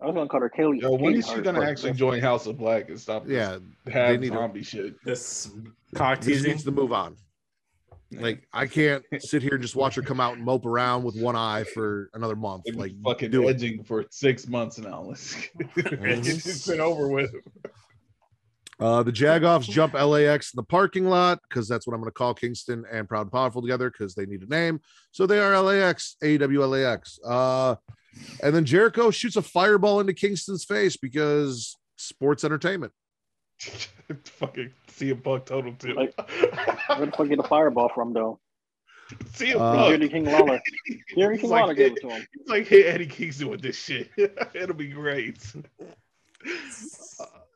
I was gonna call her Kaylee. Yo, when Kate is she Hart, gonna but- actually join House of Black and stop this Yeah, half need to- zombie shit? This cock this teasing. needs to move on. Like I can't sit here and just watch her come out and mope around with one eye for another month. They've Like fucking do it. for six months now. Let's get this over with. Uh, the Jagoffs jump LAX in the parking lot because that's what I'm going to call Kingston and Proud and Powerful together because they need a name. So they are LAX, AEW LAX. Uh, and then Jericho shoots a fireball into Kingston's face because sports entertainment. fucking CM Punk total too. Like- Where the fuck get the fireball from though? CM Uh, Punk. Jerry King Lawler. Jerry He's King like, Lawler gave it to him. He's like, hey, Eddie Kingston with this shit. It'll be great.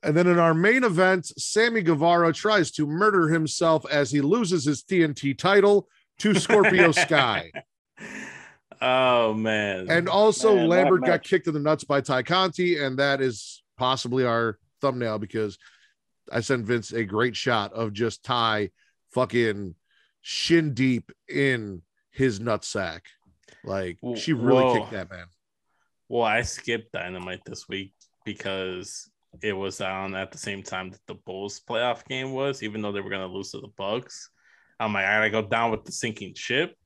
And then in our main event, Sammy Guevara tries to murder himself as he loses his TNT title to Scorpio Sky. Oh man. And also, Man, Lambert got kicked in the nuts by Tay Conti, and that is possibly our thumbnail because I sent Vince a great shot of just Tay fucking shin deep in his nutsack. Like she really Whoa. kicked that man. well, I skipped Dynamite this week because it was on at the same time that the Bulls playoff game was, even though they were gonna lose to the Bucks. I'm like, I gotta go down with the sinking ship.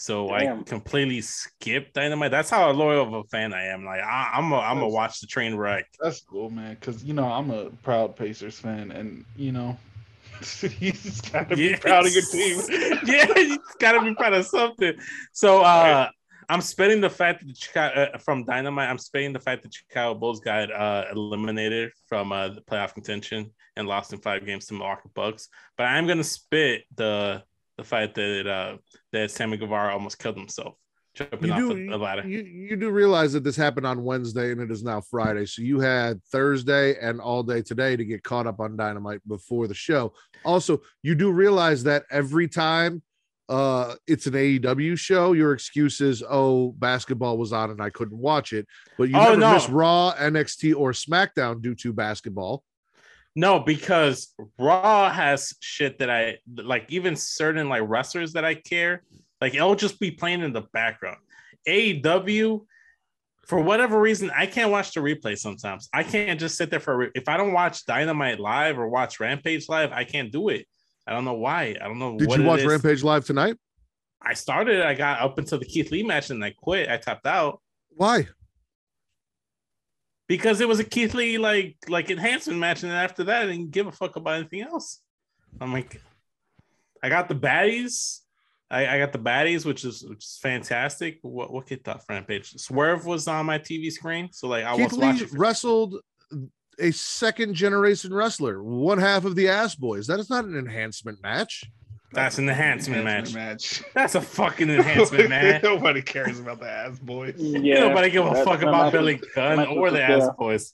So I completely skipped Dynamite. That's how loyal of a fan I am. Like I, I'm a, I'm gonna watch the train wreck. That's cool, man. Because you know I'm a proud Pacers fan, and you know you just gotta be Yes. proud of your team. yeah, you gotta be proud of something. So uh I'm spending the fact that the Chicago uh, from Dynamite. I'm spending the fact that Chicago Bulls got uh, eliminated from uh, the playoff contention and lost in five games to Milwaukee Bucks. But I'm gonna spit the the fact that uh, that Sammy Guevara almost killed himself jumping You off do, ladder. you, you do realize that this happened on Wednesday and it is now Friday. So you had Thursday and all day today to get caught up on Dynamite before the show. Also, you do realize that every time uh it's an AEW show, your excuse is, oh, basketball was on and I couldn't watch it. But you Oh, never no. miss Raw, NXT, or SmackDown due to basketball. No, because Raw has shit that I like, even certain like wrestlers that I care, like it'll just be playing in the background. AEW, for whatever reason, I can't watch the replay sometimes. I can't just sit there for re- if I don't watch Dynamite live or watch Rampage live, I can't do it. I don't know why. I don't know. Did you watch. Rampage Live tonight? I started. I got up until the Keith Lee match and I quit. I tapped out Why? Because it was a Keith Lee like like enhancement match, and then after that, I didn't give a fuck about anything else. I'm like, I got the baddies. I, I got the baddies, which is which is fantastic. What what kicked off Rampage? Swerve was on my TV screen, so like I Keith was Lee watching. Wrestled a second generation wrestler, one half of the Ass Boys. That is not an enhancement match. That's an enhancement match. match. That's a fucking enhancement, man. Nobody cares about the ass boys. Yeah, Nobody give a fuck about match Billy was- Gunn match or was the ass uh, boys.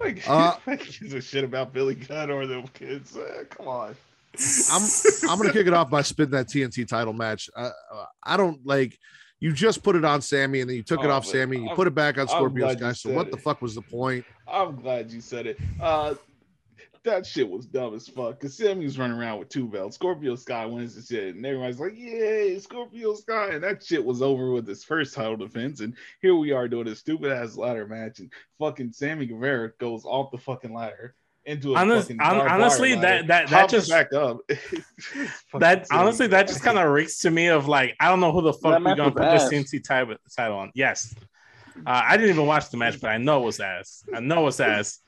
Like, Uh, gives a shit about Billy Gunn or them kids. Uh, come on. I'm I'm gonna kick it off by spitting that TNT title match. Uh, I don't like you just put it on Sammy and then you took it Oh, off but Sammy. You I'm- put it back on I'm Scorpio Sky. So said what the it. fuck was the point? I'm glad you said it. Uh, that shit was dumb as fuck. Cause Sammy was running around with two belts. Scorpio Sky wins the shit, and everybody's like, "Yay, Scorpio Sky!" And that shit was over with his first title defense. And here we are doing a stupid ass ladder match, and fucking Sammy Guevara goes off the fucking ladder into a Honest- fucking hon- barbed wire honestly, ladder, that- that- that just- back up. That honestly, that just kind of reeks to me of like I don't know who the fuck That we match gonna was put this ass. TNT title title on. Yes, uh, I didn't even watch the match, but I know it was ass. I know it was ass.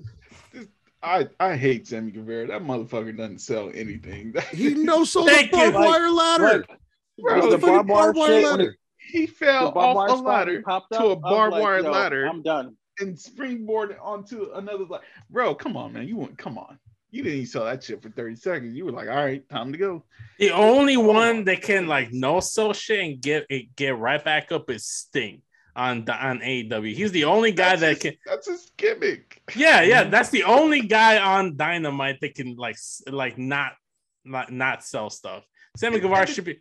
I I hate Sammy Guevara. That motherfucker doesn't sell anything. He no sold a Thank you. barbed wire ladder. Like, Bro, the the barbed wire barbed wire ladder. he fell barbed off a ladder it popped to up, a I was barbed like, wire yo, ladder. I'm done. and springboarded onto another like bro come on man you went come on you didn't even sell that shit for 30 seconds you were like all right time to go The only one that can like no sell shit and get it get right back up is Sting on the- on AEW. He's the only guy that's that his, can. that's his gimmick Yeah, yeah, that's the only guy on Dynamite that can like like not not not sell stuff. Sammy Guevara should be.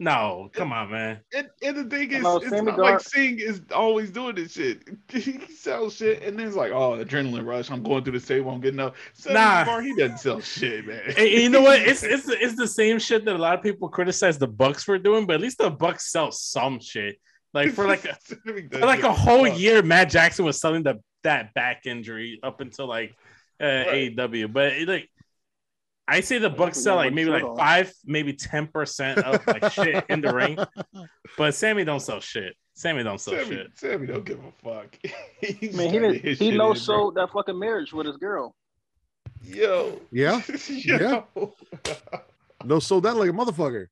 No, come on, man. and, and the thing is No, it's Sammy not Gar- like Sting is always doing this shit he sells shit and then it's like oh adrenaline rush I'm going through the table I'm getting up Sammy Nah. Guevara, he doesn't sell shit man And- and you know what? It's it's it's the same shit that a lot of people criticize the Bucks for doing, but at least the Bucks sell some shit. Like for like a, for like a whole fuck. year, Matt Jackson was selling the that back injury up until like uh, Right. AEW. But it, like, I say the Yeah, Bucks sell like maybe like on. five, maybe ten percent of like shit in the ring. But Sammy don't sell shit. Sammy don't sell Sammy, shit. Sammy don't give a fuck He's Man, he did, he no in, sold that fucking marriage with his girl. yo Yeah, Yo. no sold that like a motherfucker.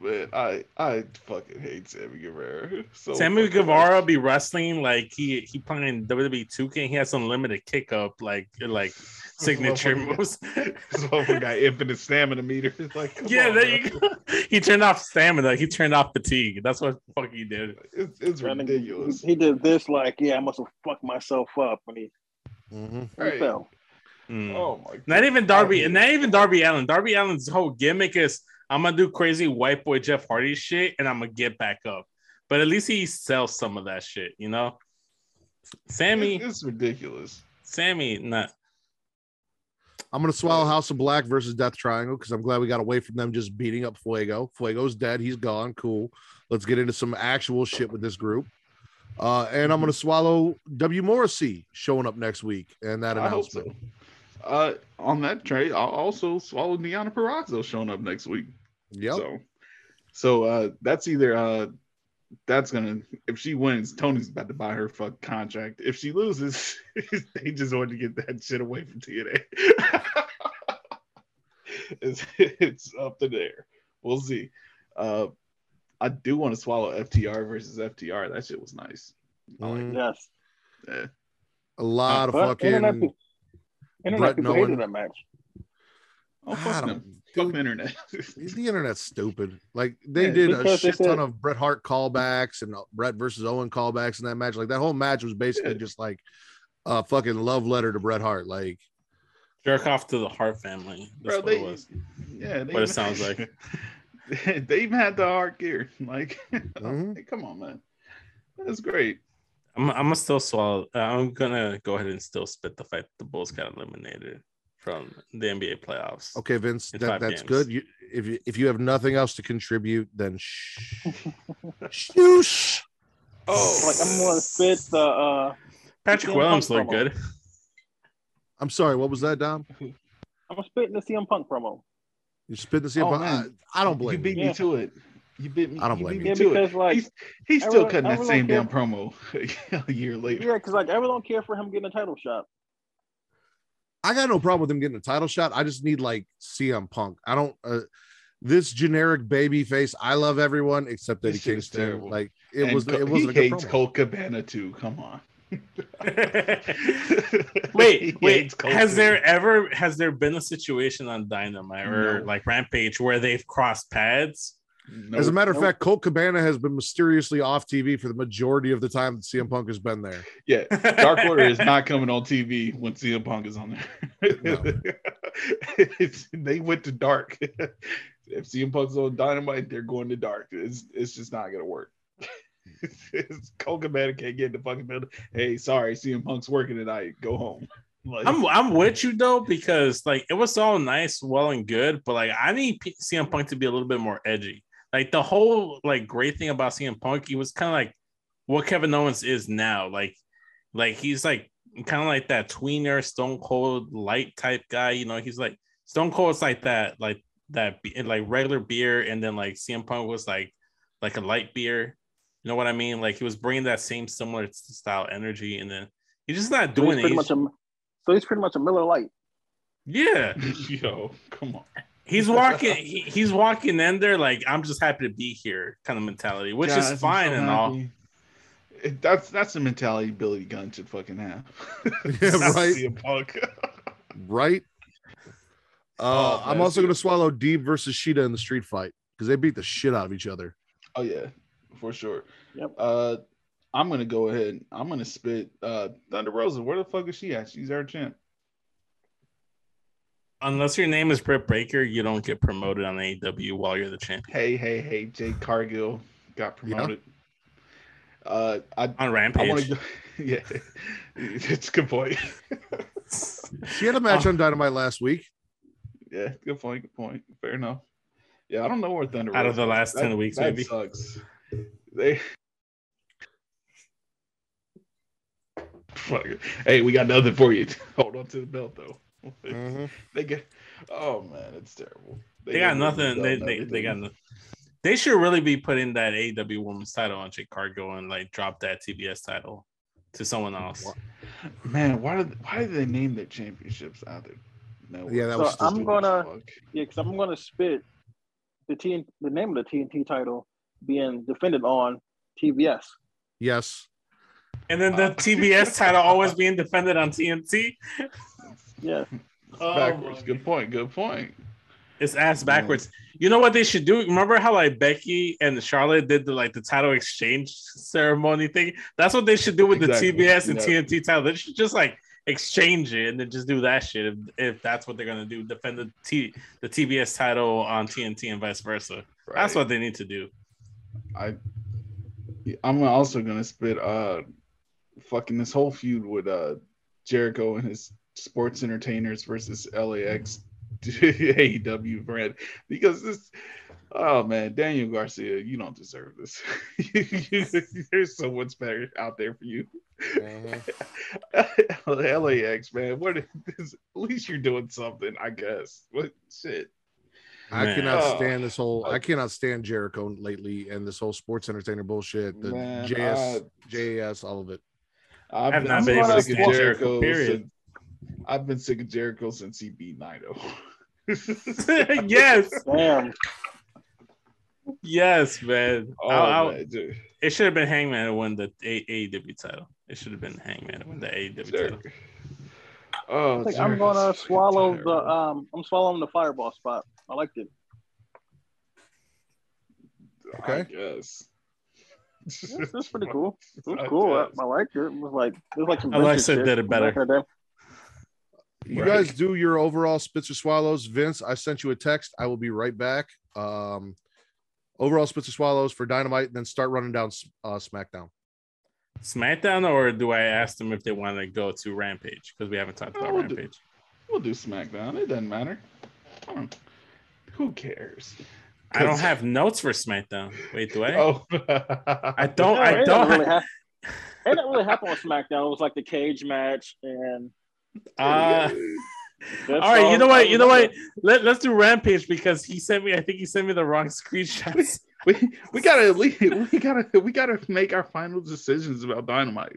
Man, I I fucking hate Sammy Guevara. So Sammy fucking Guevara much. be wrestling like he he playing WWE 2K. He has unlimited kick up like like signature motherfucker got- moves. This motherfucker got infinite stamina meter. Like, yeah, on, there you go. He turned off stamina. He turned off fatigue. That's what fuck he did. It's, it's That ridiculous. He did this like, yeah, I must have fucked myself up when he, Mhm. he Right. fell. Mm. Oh my! God. Not even Darby, and not even Darby Allin. Darby Allin's whole gimmick is I'm gonna do crazy white boy Jeff Hardy shit, and I'm gonna get back up. But at least he sells some of that shit, you know. Sammy, It's, it's ridiculous. Sammy, not. I'm gonna swallow House of Black versus Death Triangle because I'm glad we got away from them just beating up Fuego. Fuego's dead. He's gone. Cool. Let's get into some actual shit with this group. Uh, and I'm gonna swallow W Morrissey showing up next week and that I hope announcement. so. Uh, on that trade, I'll also swallowed Deonna Purrazzo showing up next week. Yep. So, so uh, that's either uh, that's gonna if she wins, Tony's about to buy her fuck contract. If she loses, they just want to get that shit away from TNA. it's, it's up to there. We'll see. Uh, I do want to swallow FTR versus FTR. That shit was nice. I like Mm, Yes. Yeah. a lot of But internet, fucking. Pe- internet Brett people Nolan. hated that match. Oh, I fuck don't- them. Fuck the internet. the internet's stupid. Like they Yeah, did a because they shit ton of Bret Hart callbacks and Bret versus Owen callbacks in that match. Like that whole match was basically Yeah. just like a fucking love letter to Bret Hart. Like Jerk off to the Hart family. That's Bro, what they, it was. yeah, they What it sounds like. they even had the hard gear. Like, Mhm. hey, come on, man, that's great. I'm, I'm gonna still swallow. uh, I'm gonna go ahead and still spit the fact that the Bulls got eliminated from the NBA playoffs. okay, Vince, that, that's games. good. You, if you if you have nothing else to contribute, then shh. Shoosh. Oh, Like I'm gonna spit the uh Patrick CM Williams looked promo. good. I'm sorry. What was that, Dom? I'm spitting the CM Punk promo. You spit the Oh, I, man. I don't blame you beat you. me Yeah. to it. You beat me. I don't blame you. me Yeah, to it. like he's, he's still everyone- cutting that same damn care- promo a year later. yeah, because like everyone don't care for him getting a title shot. I got no problem with him getting a title shot. I just need like CM Punk. I don't. Uh, this generic baby face. I love everyone except Eddie This shit is Kingston. terrible. Like it And was. Co- It wasn't he a good hates promo. Colt Cabana too. Come on. wait, wait. Has there ever has there been a situation on Dynamite or No. like Rampage where they've crossed pads? As a Nope. matter of Nope. fact, Colt Cabana has been mysteriously off TV for the majority of the time that CM Punk has been there. yeah, Dark Order is not coming on TV when CM Punk is on there. it's, they went to dark. if CM Punk's on Dynamite, they're going to dark. It's it's just not gonna work. it's, Colt Cabana can't get in the fucking building. Hey, sorry, CM Punk's working tonight. Go home. Like, I'm I'm with you though because like it was all nice, well and good, but like I need P- CM Punk to be a little bit more edgy. Like the whole like great thing about CM Punk, he was kind of like what Kevin Owens is now. Like like he's like kind of like that tweener Stone Cold light type guy. You know, he's like Stone Cold's like that like that like regular beer, and then like CM Punk was like like a light beer. You know what I mean? Like he was bringing that same similar style energy, and then he's just not doing he's it. He's- much a so he's pretty much a Miller Lite. yeah. yo, come on. He's walking. He, he's walking in there like I'm just happy to be here, kind of mentality, which Guys, is fine so and all. It- that's that's the mentality Billy Gunn should fucking have. Yeah, Not right. CM Punk. Right? Uh, Oh, I'm also going to swallow Deeb versus Shida in the street fight because they beat the shit out of each other. Oh yeah, for sure. Yep. Uh, I'm gonna go ahead. I'm gonna spit. Uh, Thunder Rosa. Where the fuck is she at? She's our champ. Unless your name is Britt Baker, you don't get promoted on AEW while you're the champion Hey, hey, hey. Jade Cargill got promoted. Uh, I on I want Rampage. to go. Yeah, it's a good point. She had a match on Dynamite last week. yeah, good point. Good point. Fair enough. Yeah, I don't know where Thunder Out of the is. last 10 weeks, that maybe. sucks. They. Fuck it. Hey, we got nothing for you. Hold on to the belt though. Mhm. They get. Oh man, it's terrible. They got nothing. They, rid of they, they got nothing. They should really be putting that AEW Women's title on Jade Cargill and like drop that TBS title to someone else. Man, why did why did they name their championships out there? No, Yeah, that So was I'm gonna- Yeah, because I'm gonna spit the TN, the name of the TNT title being defended on TBS. Yes. And then the TBS title always being defended on TNT. Yeah, Oh, backwards. my Good point. Good point. It's ass backwards. You know what they should do? Remember how like Becky and Charlotte did the like the title exchange ceremony thing? That's what they should do with Exactly. the TBS and Yeah. TNT title. They should just like exchange it and then just do that shit if, if that's what they're gonna do. Defend the T the TBS title on TNT and vice versa. That's what they need to do. I I'm also gonna spit uh fucking this whole feud with uh Jericho and his sports entertainers versus LAX AEW brand because this oh man Daniel Garcia you don't deserve this there's so much better out there for you LAX man what is, at least you're doing something I guess what shit I Man. cannot stand this whole. I cannot stand Jericho lately and this whole sports entertainer bullshit. The Man, JS, uh, JAS, all of it. I've I've not been able to sick of stand Jericho, Jericho. period. Since, I've been sick of Jericho since he beat Naito. yes, damn. yes, man. Oh, I'll- I'll- man, dude. it should have been Hangman to win the A- AEW title. It should have been Hangman to win the AEW title. Oh, I think I'm gonna fucking swallow the um. I'm swallowing the fireball spot. I liked it. Okay. Yes. It's, it's pretty cool. It was I cool. I, guess. I liked it. It was like it was like some. Alexa vintage shit did it from better. back in the day. You Right. guys do your overall spits or swallows. Vince, I sent you a text. I will be right back. Um, overall spits or swallows for Dynamite, and then start running down uh, SmackDown. SmackDown, or do I ask them if they want to go to Rampage? Because we haven't talked about Oh, we'll do- Rampage. We'll do SmackDown. It doesn't matter. Who cares? I don't have notes for SmackDown. Wait, do I? Oh, I don't. Yeah, I it don't. didn't really Have, hap- it didn't really happen on SmackDown. It was like the cage match and. Uh, that's all right, you know what? You know what? Let, let's do Rampage because he sent me. I think he sent me the wrong screenshots. we we gotta leave, we gotta we gotta make our final decisions about dynamite.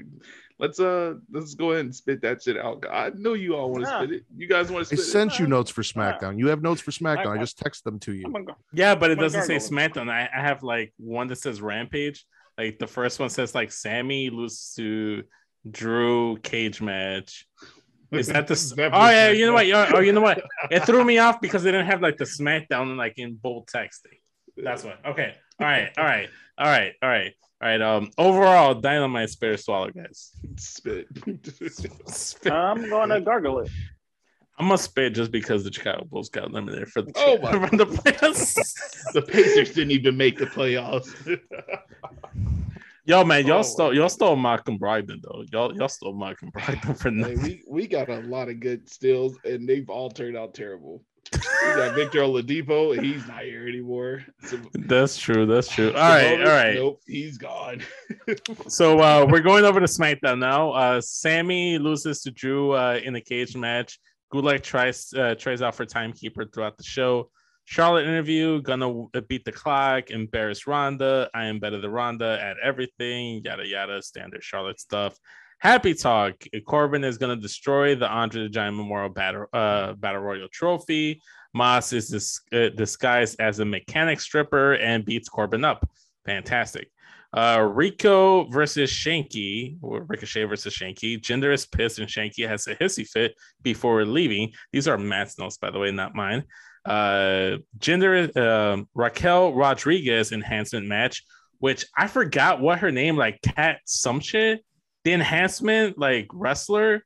Let's uh let's go ahead and spit that shit out. I know you all want to Yeah. spit it. You guys want to I spit it? sent you notes for SmackDown. You have notes for SmackDown. I I- just text them to you. go. yeah, but it doesn't say. SmackDown. I, I have like one that says Rampage. Like the first one says like Sammy loses to Drew cage match. Is that the? Is that oh yeah, you know what? Oh, oh, you know what? It threw me off because they didn't have like the SmackDown like in bold texting. That's what. Okay. All right. All right. All right. All right. All right. Um. Overall, Dynamite spare swallow, guys. Spit. Spit. I'm going to gargle it. I'm gonna spit just because the Chicago Bulls got eliminated for the Oh my for the playoffs. the Pacers didn't even make the playoffs. Yo, man, y'all Oh, stole y'all stole Malcolm Brogdon though. Y'all y'all stole Malcolm Brogdon for Hey, nothing. we, we got a lot of good steals, and they've all turned out terrible. We got Victor Oladipo, and he's not here anymore. So- That's true. That's true. All right. All right. Nope, he's gone. So uh, we're going over to SmackDown now. Uh, Sammy loses to Drew uh, in a cage match. Gulak tries uh, tries out for timekeeper throughout the show. Charlotte interview, gonna beat the clock, embarrass Ronda. I am better than Ronda at everything, yada yada, standard Charlotte stuff. Happy talk. Corbin is gonna destroy the Andre the Giant Memorial Battle uh, Battle Royal Trophy. Moss is dis- uh, disguised as a mechanic stripper and beats Corbin up. Fantastic. Uh, Rico versus Shanky, Ricochet versus Shanky. Jinder is pissed and Shanky has a hissy fit before leaving. These are Matt's notes, by the way, not mine. Uh, Jinder, um, Raquel Rodriguez enhancement match, which I forgot what her name, like Cat some shit. The enhancement, like wrestler,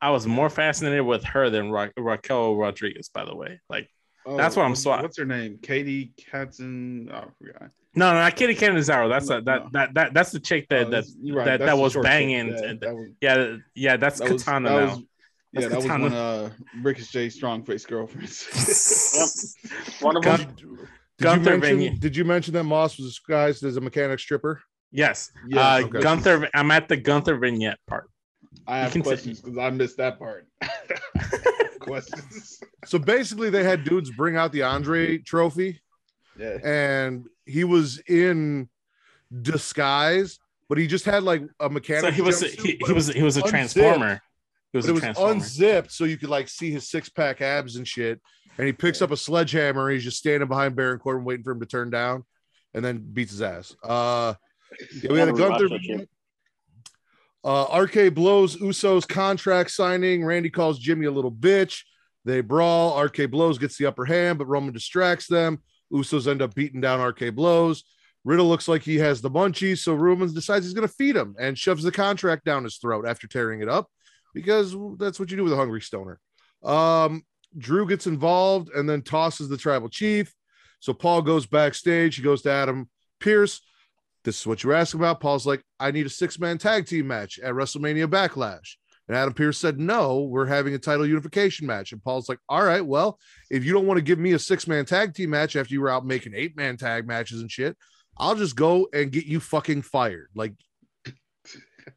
I was more fascinated with her than Ra- Raquel Rodriguez, by the way. Like, That's what I'm Oh, What's her name? Katie Katzen. Oh, I forgot. no, no, not Kitty Canizaro. That's No, a, that, no. that that that's the chick that Oh, that right, that, that was banging. Yeah, that was- yeah, yeah, that's that was- Katana that now. was- Yeah, That's that was Katana. one of Ricochet's strong face girlfriends. One of Gun- them. Did you, Gunther mention, Vigny- did you mention that Moss was disguised as a mechanic stripper? Yes. Yes, uh, okay. Gunther. I'm at the Gunther vignette part. I have questions because I missed that part. questions. So basically, they had dudes bring out the Andre trophy, Yeah. and he was in disguise, but he just had like a mechanic. So he was jumpsuit, he, he was he was a unzipped. transformer. He was it was unzipped, so you could like see his six pack abs and shit. And he picks up a sledgehammer. And he's just standing behind Baron Corbin, waiting for him to turn down, and then beats his ass. Uh, yeah, we had a Wanna Gunther. Uh, RK-Bro Usos contract signing. Randy calls Jimmy a little bitch. They brawl. RK-Bro gets the upper hand, but Roman distracts them. Usos end up beating down RK-Bro. Riddle looks like he has the munchies, so Roman decides he's going to feed him and shoves the contract down his throat after tearing it up because that's what you do with a hungry stoner. Um, Drew gets involved and then tosses the tribal chief. So Paul goes backstage. He goes to Adam Pearce. This is what you're asking about. Paul's like, I need a six man tag team match at WrestleMania Backlash. And Adam Pearce said, No, we're having a title unification match. And Paul's like, All right, well, if you don't want to give me a six man tag team match after you were out making eight man tag matches and shit, I'll just go and get you fucking fired. Like,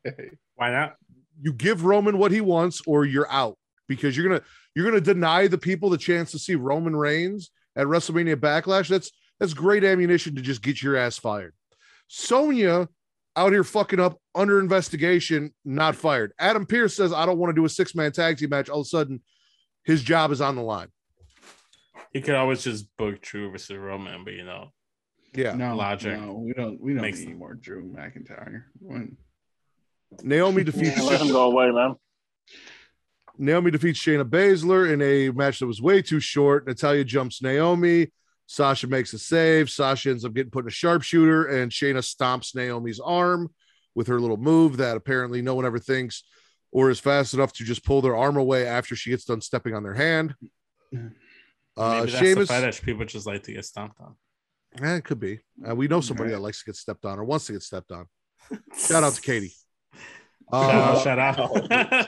Why not? You give Roman what he wants or you're out because you're gonna you're gonna deny the people the chance to see Roman Reigns at WrestleMania Backlash. That's that's great ammunition to just get your ass fired. Sonya out here fucking up under investigation, not fired. Adam Pearce says I don't want to do a six man tag team match. All of a sudden, his job is on the line. You could always just book Drew versus Roman, but you know, Yeah. No, Logic. No, we don't. We don't Makes need more Drew McIntyre. When- Naomi defeats Yeah, let him go away, man. Naomi defeats Shayna Baszler in a match that was way too short. Natalya jumps Naomi. Sasha makes a save. Sasha ends up getting put in a sharpshooter, and Shayna stomps Naomi's arm with her little move that apparently no one ever thinks or is fast enough to just pull their arm away after she gets done stepping on their hand. Uh, maybe that's the fetish. People just like to get stomped on. eh, it could be. Uh, we know somebody Right. that likes to get stepped on or wants to get stepped on. Shout out to Katie. Shout Uh, out, shout out.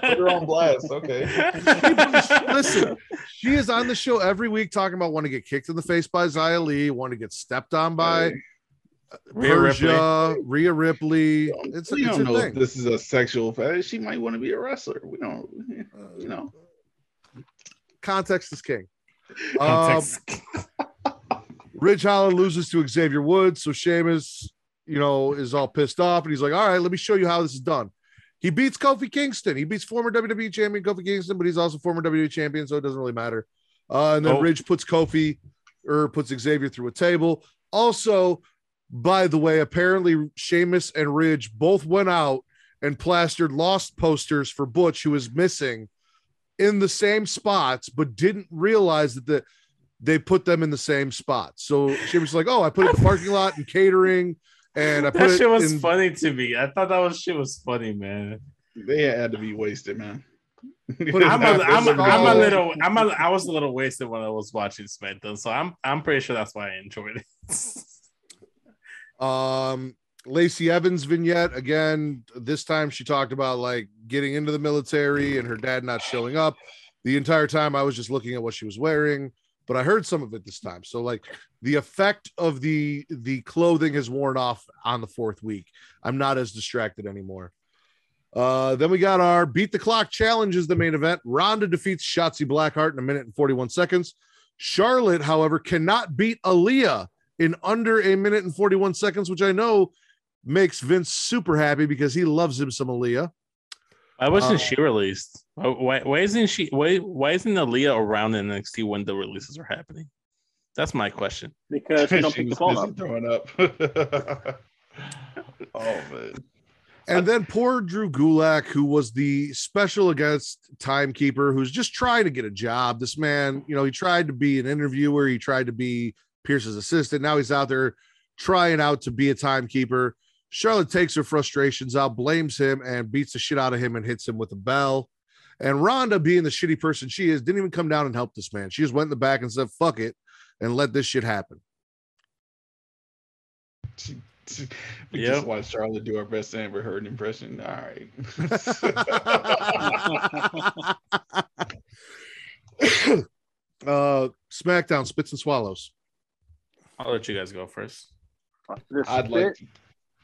Put her on blast. Okay. Listen, she is on the show every week talking about wanting to get kicked in the face by Xia Li, want to get stepped on by Rhea Persia, Rhea Ripley. It's, we it's don't a know thing. if this is a sexual fetish. She might want to be a wrestler. We don't. You know. Context is king. Um, Context. Ridge Holland loses to Xavier Woods, so Sheamus, you know, is all pissed off, and he's like, "All right, let me show you how this is done." He beats Kofi Kingston. He beats former WWE champion Kofi Kingston, but he's also former WWE champion, so it doesn't really matter. Uh, and then Oh. Ridge puts Kofi or puts Xavier through a table. Also, by the way, apparently Sheamus and Ridge both went out and plastered lost posters for Butch, who was missing in the same spots, but didn't realize that the they put them in the same spots. So she was like, "Oh, I put it in the parking lot and catering, and I put That it shit was in- funny to me. I thought that was shit was funny, man. They had to be wasted, man. I'm a, I'm, a, I'm a little, I'm a, I was a little wasted when I was watching SmackDown, so I'm, I'm pretty sure that's why I enjoyed it. Um, Lacey Evans vignette again. This time she talked about like getting into the military and her dad not showing up. The entire time I was just looking at what she was wearing, but I heard some of it this time. So like the effect of the the clothing has worn off on the fourth week. I'm not as distracted anymore. Uh, then we got our beat the clock challenge is the main event. Ronda defeats Shotzi Blackheart in a minute and 41 seconds. Charlotte, however, cannot beat Aaliyah in under a minute and 41 seconds, which I know makes Vince super happy because he loves him some Aaliyah. Why wasn't Uh, she released? Why, why, why isn't she? Why, why isn't Aaliyah around in NXT when the releases are happening? That's my question. because you don't She pick the was phone up. throwing up. oh man. And then poor Drew Gulak, who was the special against timekeeper, who's just trying to get a job. This man, you know, he tried to be an interviewer, he tried to be Pearce's assistant. Now he's out there trying out to be a timekeeper. Charlotte takes her frustrations out, blames him, and beats the shit out of him and hits him with a bell. And Ronda, being the shitty person she is, didn't even come down and help this man. She just went in the back and said, fuck it, and let this shit happen. She, she, we Yep. just watched Charlotte do her best Amber Heard impression. All right. uh SmackDown spits and swallows. I'll let you guys go first. This I'd like spit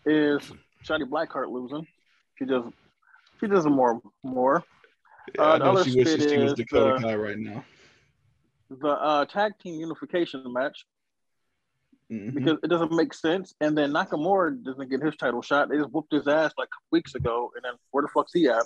is Shotzi Blackheart losing. She does. She does more. More. Yeah, Uh, I the know other she wishes spit she was is, Dakota uh, Kai right now. The uh, tag team unification match Mhm. because it doesn't make sense. And then Nakamura doesn't get his title shot. They just whooped his ass like weeks ago. And then where the fuck's he at?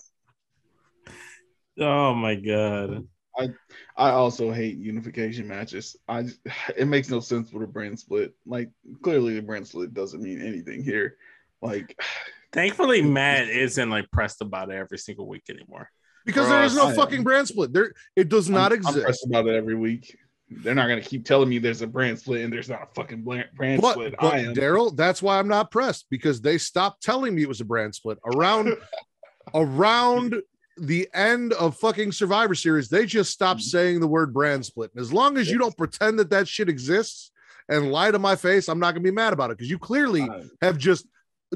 Oh my god. I I also hate unification matches. I it makes no sense with a brand split. Like clearly the brand split doesn't mean anything here. Like Thankfully, Matt isn't like pressed about it every single week anymore. Because there is no fucking brand split. There it does not I'm, I'm exist. pressed about it every week. They're not gonna keep telling me there's a brand split and there's not a fucking brand, But, split. but Daryl, that's why I'm not pressed because they stopped telling me it was a brand split around around the end of fucking Survivor Series. They just stopped Mhm. saying the word brand split. And as long as you don't pretend that that shit exists and lie to my face, I'm not gonna be mad about it because you clearly have just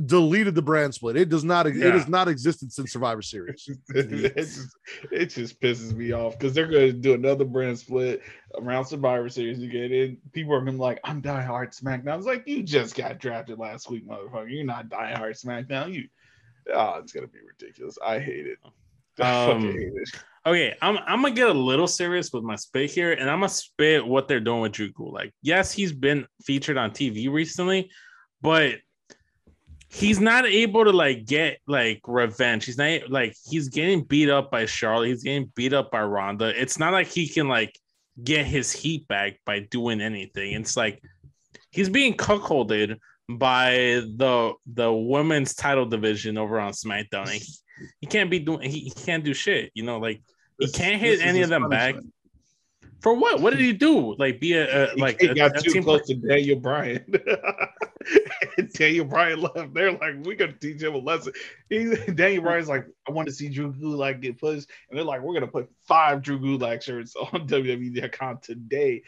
deleted the brand split. It does not. It Yeah. has not existed since Survivor Series. it, just, it just pisses me off because they're going to do another brand split around Survivor Series again. And people are going to be like, I'm diehard SmackDown. It's like, you just got drafted last week, motherfucker. You're not diehard SmackDown. You, oh, it's going to be ridiculous. I hate it. I Um, fucking hate it. Okay, I'm I'm gonna get a little serious with my spit here, and I'm gonna spit what they're doing with Drew Gulak. Like, yes, he's been featured on TV recently, but he's not able to like get like revenge. He's not like he's getting beat up by Charlotte. He's getting beat up by Ronda. It's not like he can like get his heat back by doing anything. It's like he's being cuckolded by the the women's title division over on SmackDown. And he, he can't be doing he, he can't do shit. You know, like he This- can't hit any of them back. punishment. For what? What did he do? Like be a, a like he a, got a too team close to Daniel Bryan. And Daniel Bryan left. They're like, we're gonna teach him a lesson. He, Daniel Bryan's like, I want to see Drew Gulak get pushed, and they're like, we're gonna put five Drew Gulak shirts on WWE.com today.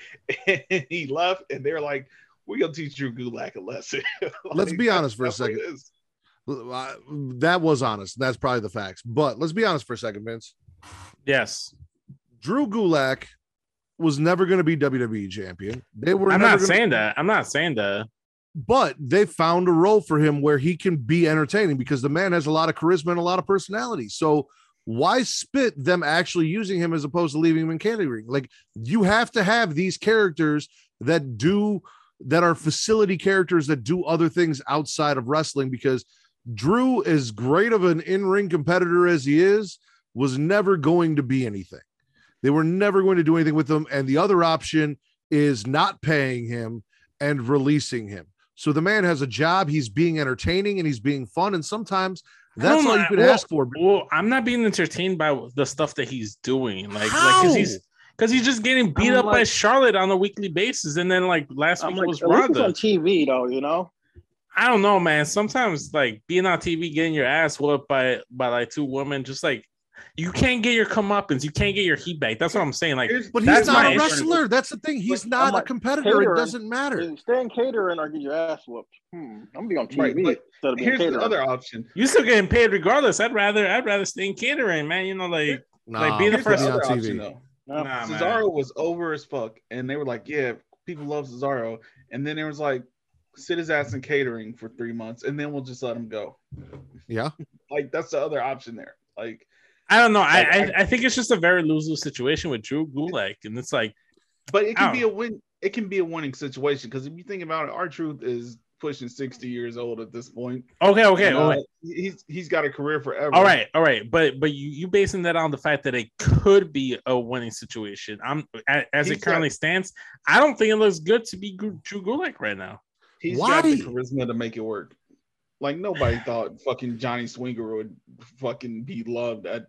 And he left, and they're like, we're gonna teach Drew Gulak a lesson. Let's be honest for a that's what it second. is. That was honest. That's probably the facts. But let's be honest for a second, Vince. Yes. Drew Gulak was never going to be WWE champion. They were. I'm not gonna- saying that. I'm not saying that. But they found a role for him where he can be entertaining because the man has a lot of charisma and a lot of personality. So why spit them actually using him as opposed to leaving him in candy ring? Like you have to have these characters that do that are facility characters that do other things outside of wrestling because Drew, as great of an in-ring competitor as he is, was never going to be anything. They were never going to do anything with him. And the other option is not paying him and releasing him. So the man has a job. He's being entertaining and he's being fun. And sometimes That's all you could well, ask for. Well, I'm not being entertained by the stuff that he's doing. Like, like How? because he's because he's just getting beat I'm up by Charlotte on a weekly basis, and then like last I'm week like, was at least it's on TV though, you know. I don't know, man. Sometimes like being on TV, getting your ass whooped by by like two women, just like you can't get your comeuppance, you can't get your heat back. That's what I'm saying. Like, Here's- But he's not my a issue. wrestler. That's the thing. He's I'm not a like, competitor. It doesn't matter. Is Stay in catering or get your ass whooped. Hmm. I'm gonna be on TV Right, but instead of being Here's the other option. You're still getting paid regardless. I'd rather I'd rather stay in catering, man. You know, like Nah, being the Here's first- the on option TV. though. Yeah. nah, man. Cesaro was over as fuck, and they were like, "Yeah, people love Cesaro," and then there was like, "Sit his ass in catering for three months, and then we'll just let him go." Yeah. Like that's the other option there. Like, I don't know. I, Like, I I think it's just a very lose lose situation with Drew Gulak, and it's like but it can be a win. It can be a winning situation because if you think about it, R-Truth is pushing sixty years old at this point. okay, okay, And, uh, okay. he's he's got a career forever. All right, all right, but but you you basing that on the fact that it could be a winning situation. I'm a- as He's it currently stands. I don't think it looks good to be Drew Gulak right now. He's Why? got the charisma to make it work. Like nobody thought fucking Johnny Swinger would fucking be loved. At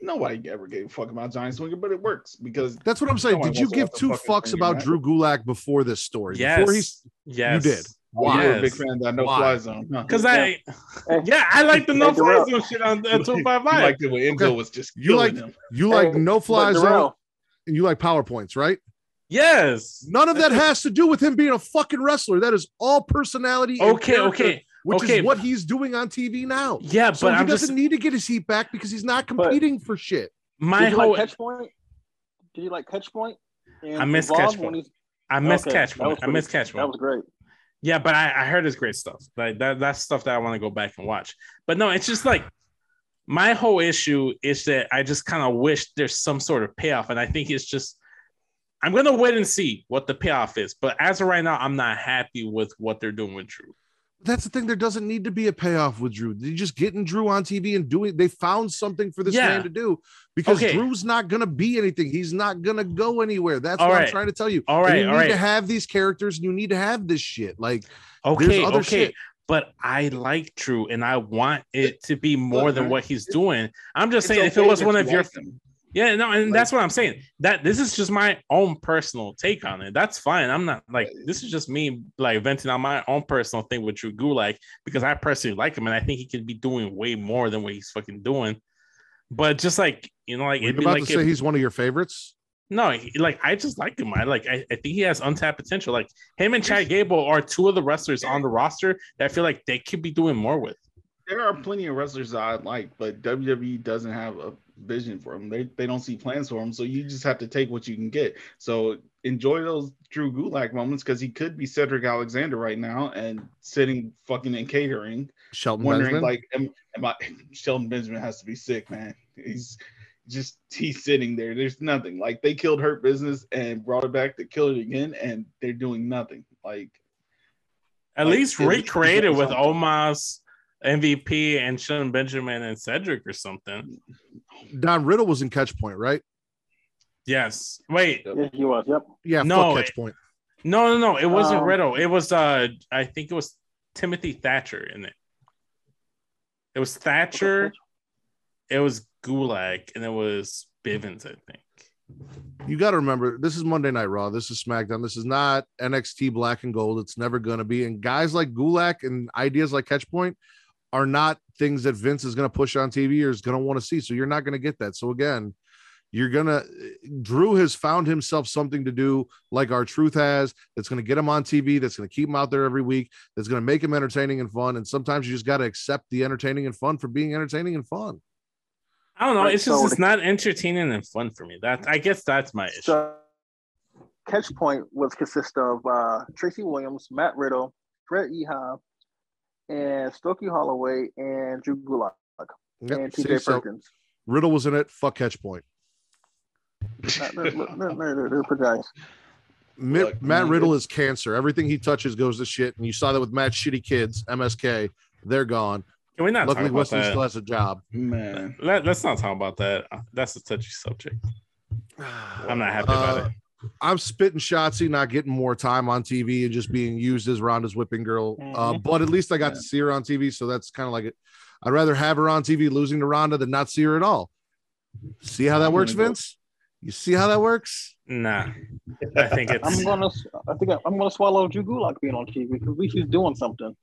nobody ever gave a fuck about Johnny Swinger, but it works because That's what I'm saying. Did you give two fucks about. Drew Gulak before this story? Yes, Before he's yes, you did. why you're a big fan of that no Why? fly zone. Huh? Because I, Hey, yeah, I like the no Hey, fly Daryl. zone shit on uh, two five You five. liked it when Enzo Okay. was just You like- him. you like Hey, no fly zone Daryl, and you like PowerPoints, right? Yes. None of that has to do with him being a fucking wrestler. That is all personality. Okay, okay, Which okay. is what he's doing on TV now. Yeah, So but he I'm doesn't just need to get his heat back because he's not competing for shit. my whole. like Catch Point? Did you like Catch Point? And I missed Catch Point. I missed Okay, catch point. was I missed pretty- catch That was great. Yeah, but I, I heard his great stuff. Like that that's stuff that I want to go back and watch. But no, it's just like my whole issue is that I just kind of wish there's some sort of payoff. And I think it's just I'm gonna wait and see what the payoff is. But as of right now, I'm not happy with what they're doing with Drew. That's the thing. There doesn't need to be a payoff with Drew. They just getting Drew on TV and doing. They found something for this Yeah. man to do because Okay. Drew's not gonna be anything. He's not gonna go anywhere. That's All what I'm trying to tell you. All right, and right, you all need right. to have these characters, and you need to have this shit. Like Okay, there's other okay. shit. But I like Drew and I want it to be more than what he's doing. I'm just It's saying if it was one you of your like him. Yeah, no, and Like- that's what I'm saying. That this is just my own personal take on it. That's fine. I'm not like this is just me like venting on my own personal thing with Drew Gulak because I personally like him and I think he could be doing way more than what he's fucking doing. But just like you know, like You're it'd be about like to say if- he's one of your favorites. no, he- like I just like him. I like I, I think he has untapped potential. Like him and Chad Gable are two of the wrestlers on the roster that I feel like they could be doing more with. There are plenty of wrestlers that I like, but WWE doesn't have a vision for them. They they don't see plans for them, so you just have to take what you can get. So enjoy those Drew Gulak moments because he could be Cedric Alexander right now and sitting fucking in catering, Shelton wondering Benjamin. like, am, am I? Shelton Benjamin has to be sick, man. He's just he's sitting there. There's nothing. Like they killed Hurt Business and brought it back to kill it again, and they're doing nothing. Like At Like, least at least recreate it he's with doing Omos, MVP, and Sean Benjamin and Cedric or something. Don Riddle was in Catch Point, right? Yes. Wait. Yeah, he was. Yep. Yeah, No, fuck Catch Point. No, no, no. It wasn't Um, Riddle. It was uh I think it was Timothy Thatcher in it. It was Thatcher, it was Gulak, and it was Bivens, I think. You got to remember, this is Monday Night Raw. This is SmackDown. This is not NXT Black and Gold. It's never going to be. And guys like Gulak and ideas like Catch Point are not things that Vince is going to push on TV or is going to want to see. So you're not going to get that. So again, you're going to, Drew has found himself something to do like R-Truth has that's going to get him on TV, that's going to keep him out there every week, that's going to make him entertaining and fun. And sometimes you just got to accept the entertaining and fun for being entertaining and fun. I don't know. Right, it's just so it's not entertaining and fun for me. That I guess that's my issue. So, Catch Point was consist of uh, Tracy Williams, Matt Riddle, Fred Yehi, and Stokely Hathaway and Drew Gulak Yep. and See, TJ so Perkins. Riddle was in it. Fuck Catch Point. They're, they're, they're, they're Matt Riddle is cancer. Everything he touches goes to shit. And you saw that with Matt Shitty Kids, MSK. They're gone. Can we not Luckily, talk about Wesley that? still has a job. man, Let, us not talk about that. That's a touchy subject. I'm not happy about Uh, it. I'm spitting Shotzi, not getting more time on TV and just being used as Ronda's whipping girl. Uh, Mhm. but at least I got Yeah. to see her on TV, so that's kind of like it. I'd rather have her on TV losing to Ronda than not see her at all. See how that works, Vince? You see how that works? Nah, I think it's. I'm gonna. I think I, I'm gonna swallow Drew Gulak being on TV because at least he's doing something.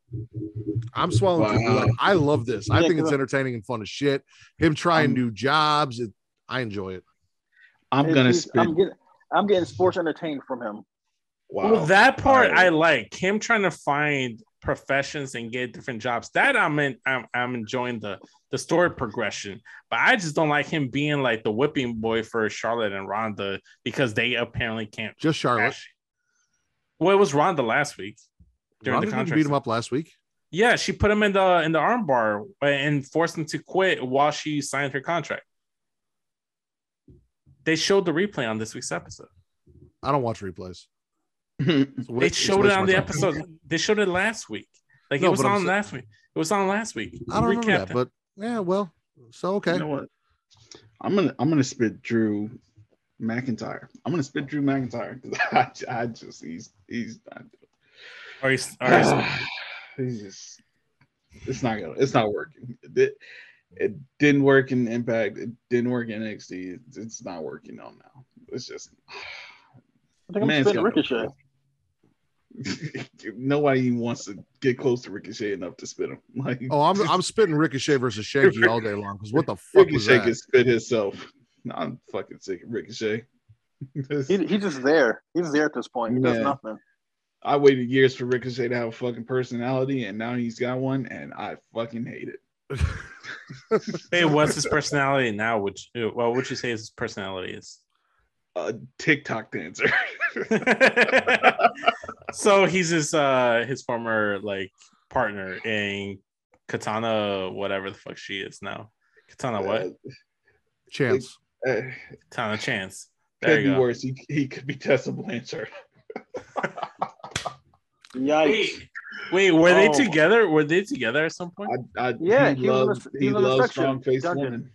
I'm swallowing. Drew Gulak. I love this. I think it's entertaining and fun as shit. Him trying I'm- new jobs. It, I enjoy it. I'm gonna spit. I'm getting. I'm getting sports entertained from him. wow. Well, that part Alright. I like him trying to find professions and get different jobs. That I'm in, I'm, I'm enjoying the the story progression, but I just don't like him being like the whipping boy for Charlotte and Ronda because they apparently can't. Just Charlotte. Well, it was Ronda last week during Ronda the didn't contract. beat him up last week. Yeah, she put him in the in the armbar and forced him to quit while she signed her contract. They showed the replay on this week's episode. I don't watch replays. It's They showed it on the time. episode. They showed it last week. Like No, it was but I'm on sa- last week. It was on last week. I don't remember that, but yeah, well, so okay. You know what? I'm gonna I'm gonna spit Drew McIntyre. I'm gonna spit Drew McIntyre because I, I just he's he's not. Or he's, or he's- he's just it's not gonna it's not working. It, did- it didn't work in Impact. It didn't work in NXT. It's, it's not working on now. It's just I think I'm man's spitting Ricochet. Nobody even wants to get close to Ricochet enough to spit him. Like Oh, I'm I'm spitting Ricochet versus Shanky all day long because what the fuck was Ricochet that? can spit himself. I'm fucking sick of Ricochet. He, he's just there. He's there at this point. He does nothing. I waited years for Ricochet to have a fucking personality, and now he's got one, and I fucking hate it. Hey, what's his personality now? Which well, what would you say his personality is? A TikTok dancer. so he's his uh his former like partner in Katana, whatever the fuck she is now. Katana what? Chance. Uh, Katana Chance. There could you be go. worse. He, he could be Tessa Blanchard. Yikes. Wait, wait, were they Oh. together? Were they together at some point? I, I, Yeah, he, he was in he he was in loves strong faced dungeon.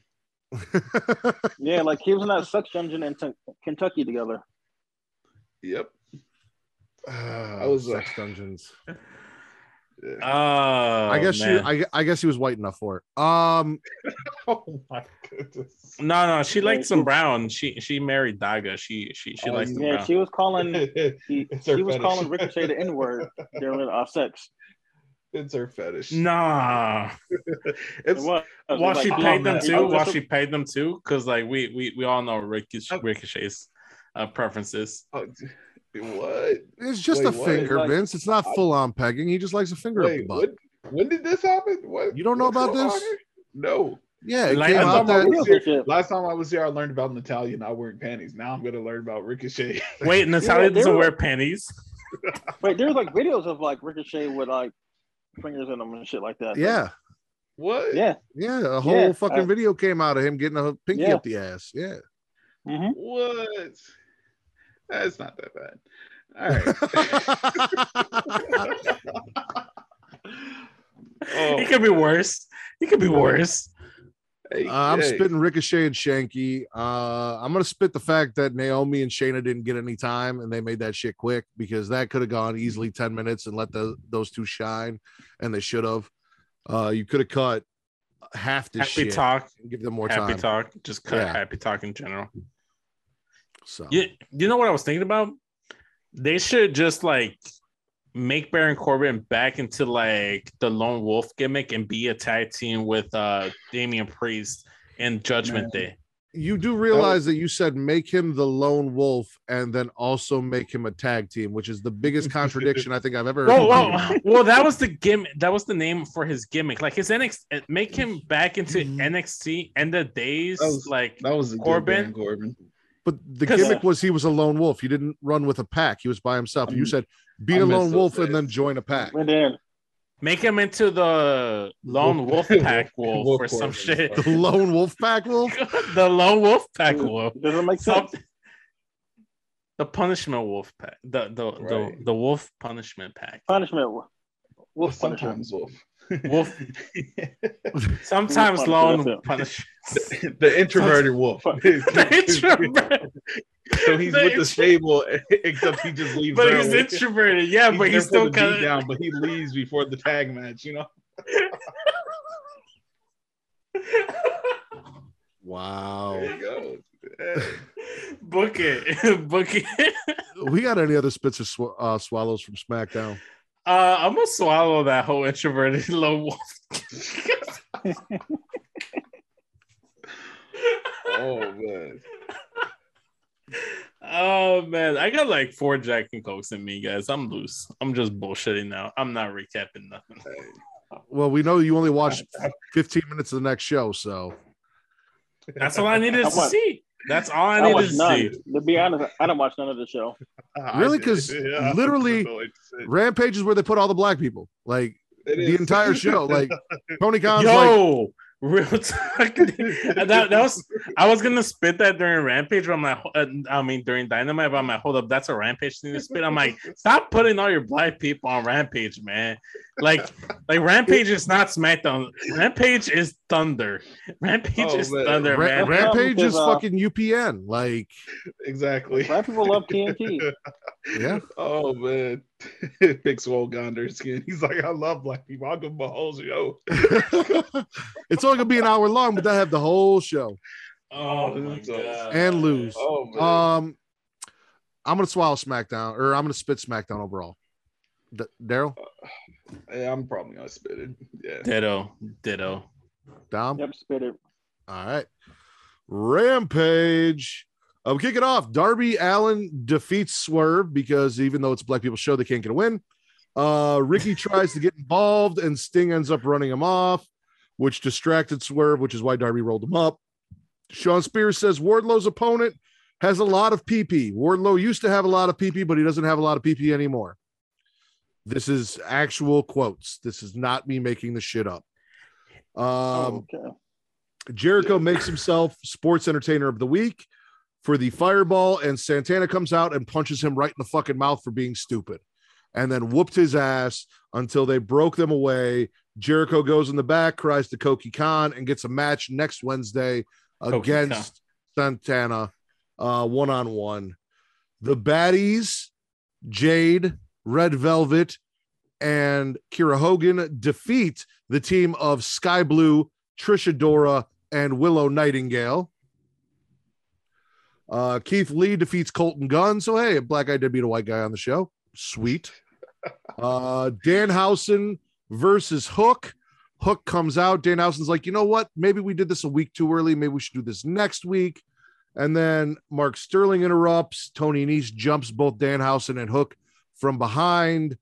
women. Yeah, like he was in that sex dungeon in T- Kentucky together. Yep. I was, uh, sex dungeons. Oh, I guess man. you. I, I guess he was white enough for it. Um, Oh my goodness. no, no, she Yeah, liked some brown. She she married Daga. She she she Oh, likes the Yeah, brown. she was calling. He, It's her she was calling Ricochet the N word during uh, sex. It's her fetish. Nah, It's It was. While was she like, paid oh, them too. While just- she paid them too, because like we we we all know Ricochet, Oh. Ricochet's uh, preferences. oh, what? it's just Wait, a what? finger, Like- Vince. It's not full on pegging. He just likes a finger up the butt. what? When did this happen? What? You don't know about this? on here? No. Yeah, it came Last out time I that was here- Last time I was here, I learned about Natalya not wearing panties. Now I'm gonna learn about Ricochet. Wait, Natalya they doesn't were- wear panties. Wait, there's like videos of like Ricochet with like fingers in them and shit like that. yeah, what? Yeah. yeah, a whole Yeah, fucking uh, video came out of him getting a pinky Yeah. up the ass. Yeah. hmm What? That's not that bad. All right. oh, It could be worse. It could be worse. hey, Uh, I'm hey. spitting Ricochet and Shanky. Uh, I'm gonna spit the fact that Naomi and Shayna didn't get any time and they made that shit quick because that could have gone easily 10 minutes and let the, those two shine, and they should have. Uh, you could have cut half this shit. Happy shit talk. and give them more happy time. Happy talk. Just cut Yeah. happy talk in general. So You, you know what I was thinking about? They should just like make Baron Corbin back into like the lone wolf gimmick and be a tag team with uh Damian Priest and Judgment Day. you do realize that you said make him the lone wolf and then also make him a tag team, which is the biggest contradiction I think I've ever heard. Well, well, well, that was the gimmick. That was the name for his gimmick. Like his NXT, make him back into NXT and the days That was- like That was Corbin? Corbin. Good But the 'Cause- gimmick was he was a lone wolf. He didn't run with a pack. He was by himself. You I'm- said be I a lone those wolf and then join a pack. And then make him into the lone wolf Wolf- pack wolf, Wolf or some Corbin. shit. The lone wolf pack wolf. the lone wolf pack wolf. doesn't make Some- sense. the punishment wolf pack. The the Right. the, the wolf punishment pack. Punishment. Wolf punishment. Sometimes Wolf. Wolf. Sometimes Wolf lone punishment, punishment. the introverted wolf. The introvert. so he's The with the stable, except he just leaves. But he's introverted. Yeah, but there he's still kind of. down, but he leaves before the tag match. You know. Wow. There you go. Book it. Book it. We got any other spits or sw- uh, swallows from SmackDown? Uh, I'm gonna swallow that whole introverted low wolf. Oh man. oh man, I got like four Jack and Cokes in me, guys. I'm loose. I'm just bullshitting now. I'm not recapping nothing. Well, we know you only watched 15 minutes of the next show, so That's all I needed I to see. That's all I I needed watched to none. see. To be honest, I didn't watch none of the show. Really? Because Yeah, literally- like. Rampage is where they put all the black people. Like It the is. entire show. Like Tony Khan's like, Yo, real talk. that, that was I was gonna spit that during Rampage, but I'm like, uh, I mean during Dynamite, but I'm like, hold up, that's a Rampage thing to spit. I'm like, stop putting all your black people on Rampage, man. Like, like Rampage is not SmackDown. Rampage is Thunder. Rampage Oh, is man. Thunder, Ra- man. Rampage Because, is uh, fucking UPN. Like, exactly. Black people love TNT. yeah. Oh man, big swole Gondor skin. He's like, I love black people. I'll give them a whole show. it's only gonna be an hour long, but they have the whole show oh my god. and lose. Oh man. Um, I'm gonna swallow SmackDown, or I'm gonna spit SmackDown overall. D- Daryl, yeah, I'm probably gonna spit it. Yeah. Ditto, ditto. Dom. Yep, spit it. All right. Rampage. Uh, we kick it off. Darby Allin defeats Swerve because even though it's a black people show, they can't get a win. Uh, Ricky tries to get involved and Sting ends up running him off, which distracted Swerve, which is why Darby rolled him up. Shawn Spears says Wardlow's opponent has a lot of PP. Wardlow used to have a lot of PP, but he doesn't have a lot of PP anymore. This is actual quotes. This is not me making the shit up. Um, oh, okay. Jericho makes himself sports entertainer of the week for the fireball, and Santana comes out and punches him right in the fucking mouth for being stupid, and then whooped his ass until they broke them away. Jericho goes in the back, cries to Koki Khan, and gets a match next Wednesday against Santana, one on one. The baddies, Jade, Red Velvet, and Kiera Hogan defeat the team of Sky Blue, Trish Adora, and Willow Nightingale. Uh, Keith Lee defeats Colten Gunn. So, hey, a black guy did beat a white guy on the show. Sweet. Uh, Danhausen versus Hook. Hook comes out. Danhausen's like, you know what? Maybe we did this a week too early. Maybe we should do this next week. And then Mark Sterling interrupts. Tony Nese jumps both Danhausen and Hook from behind.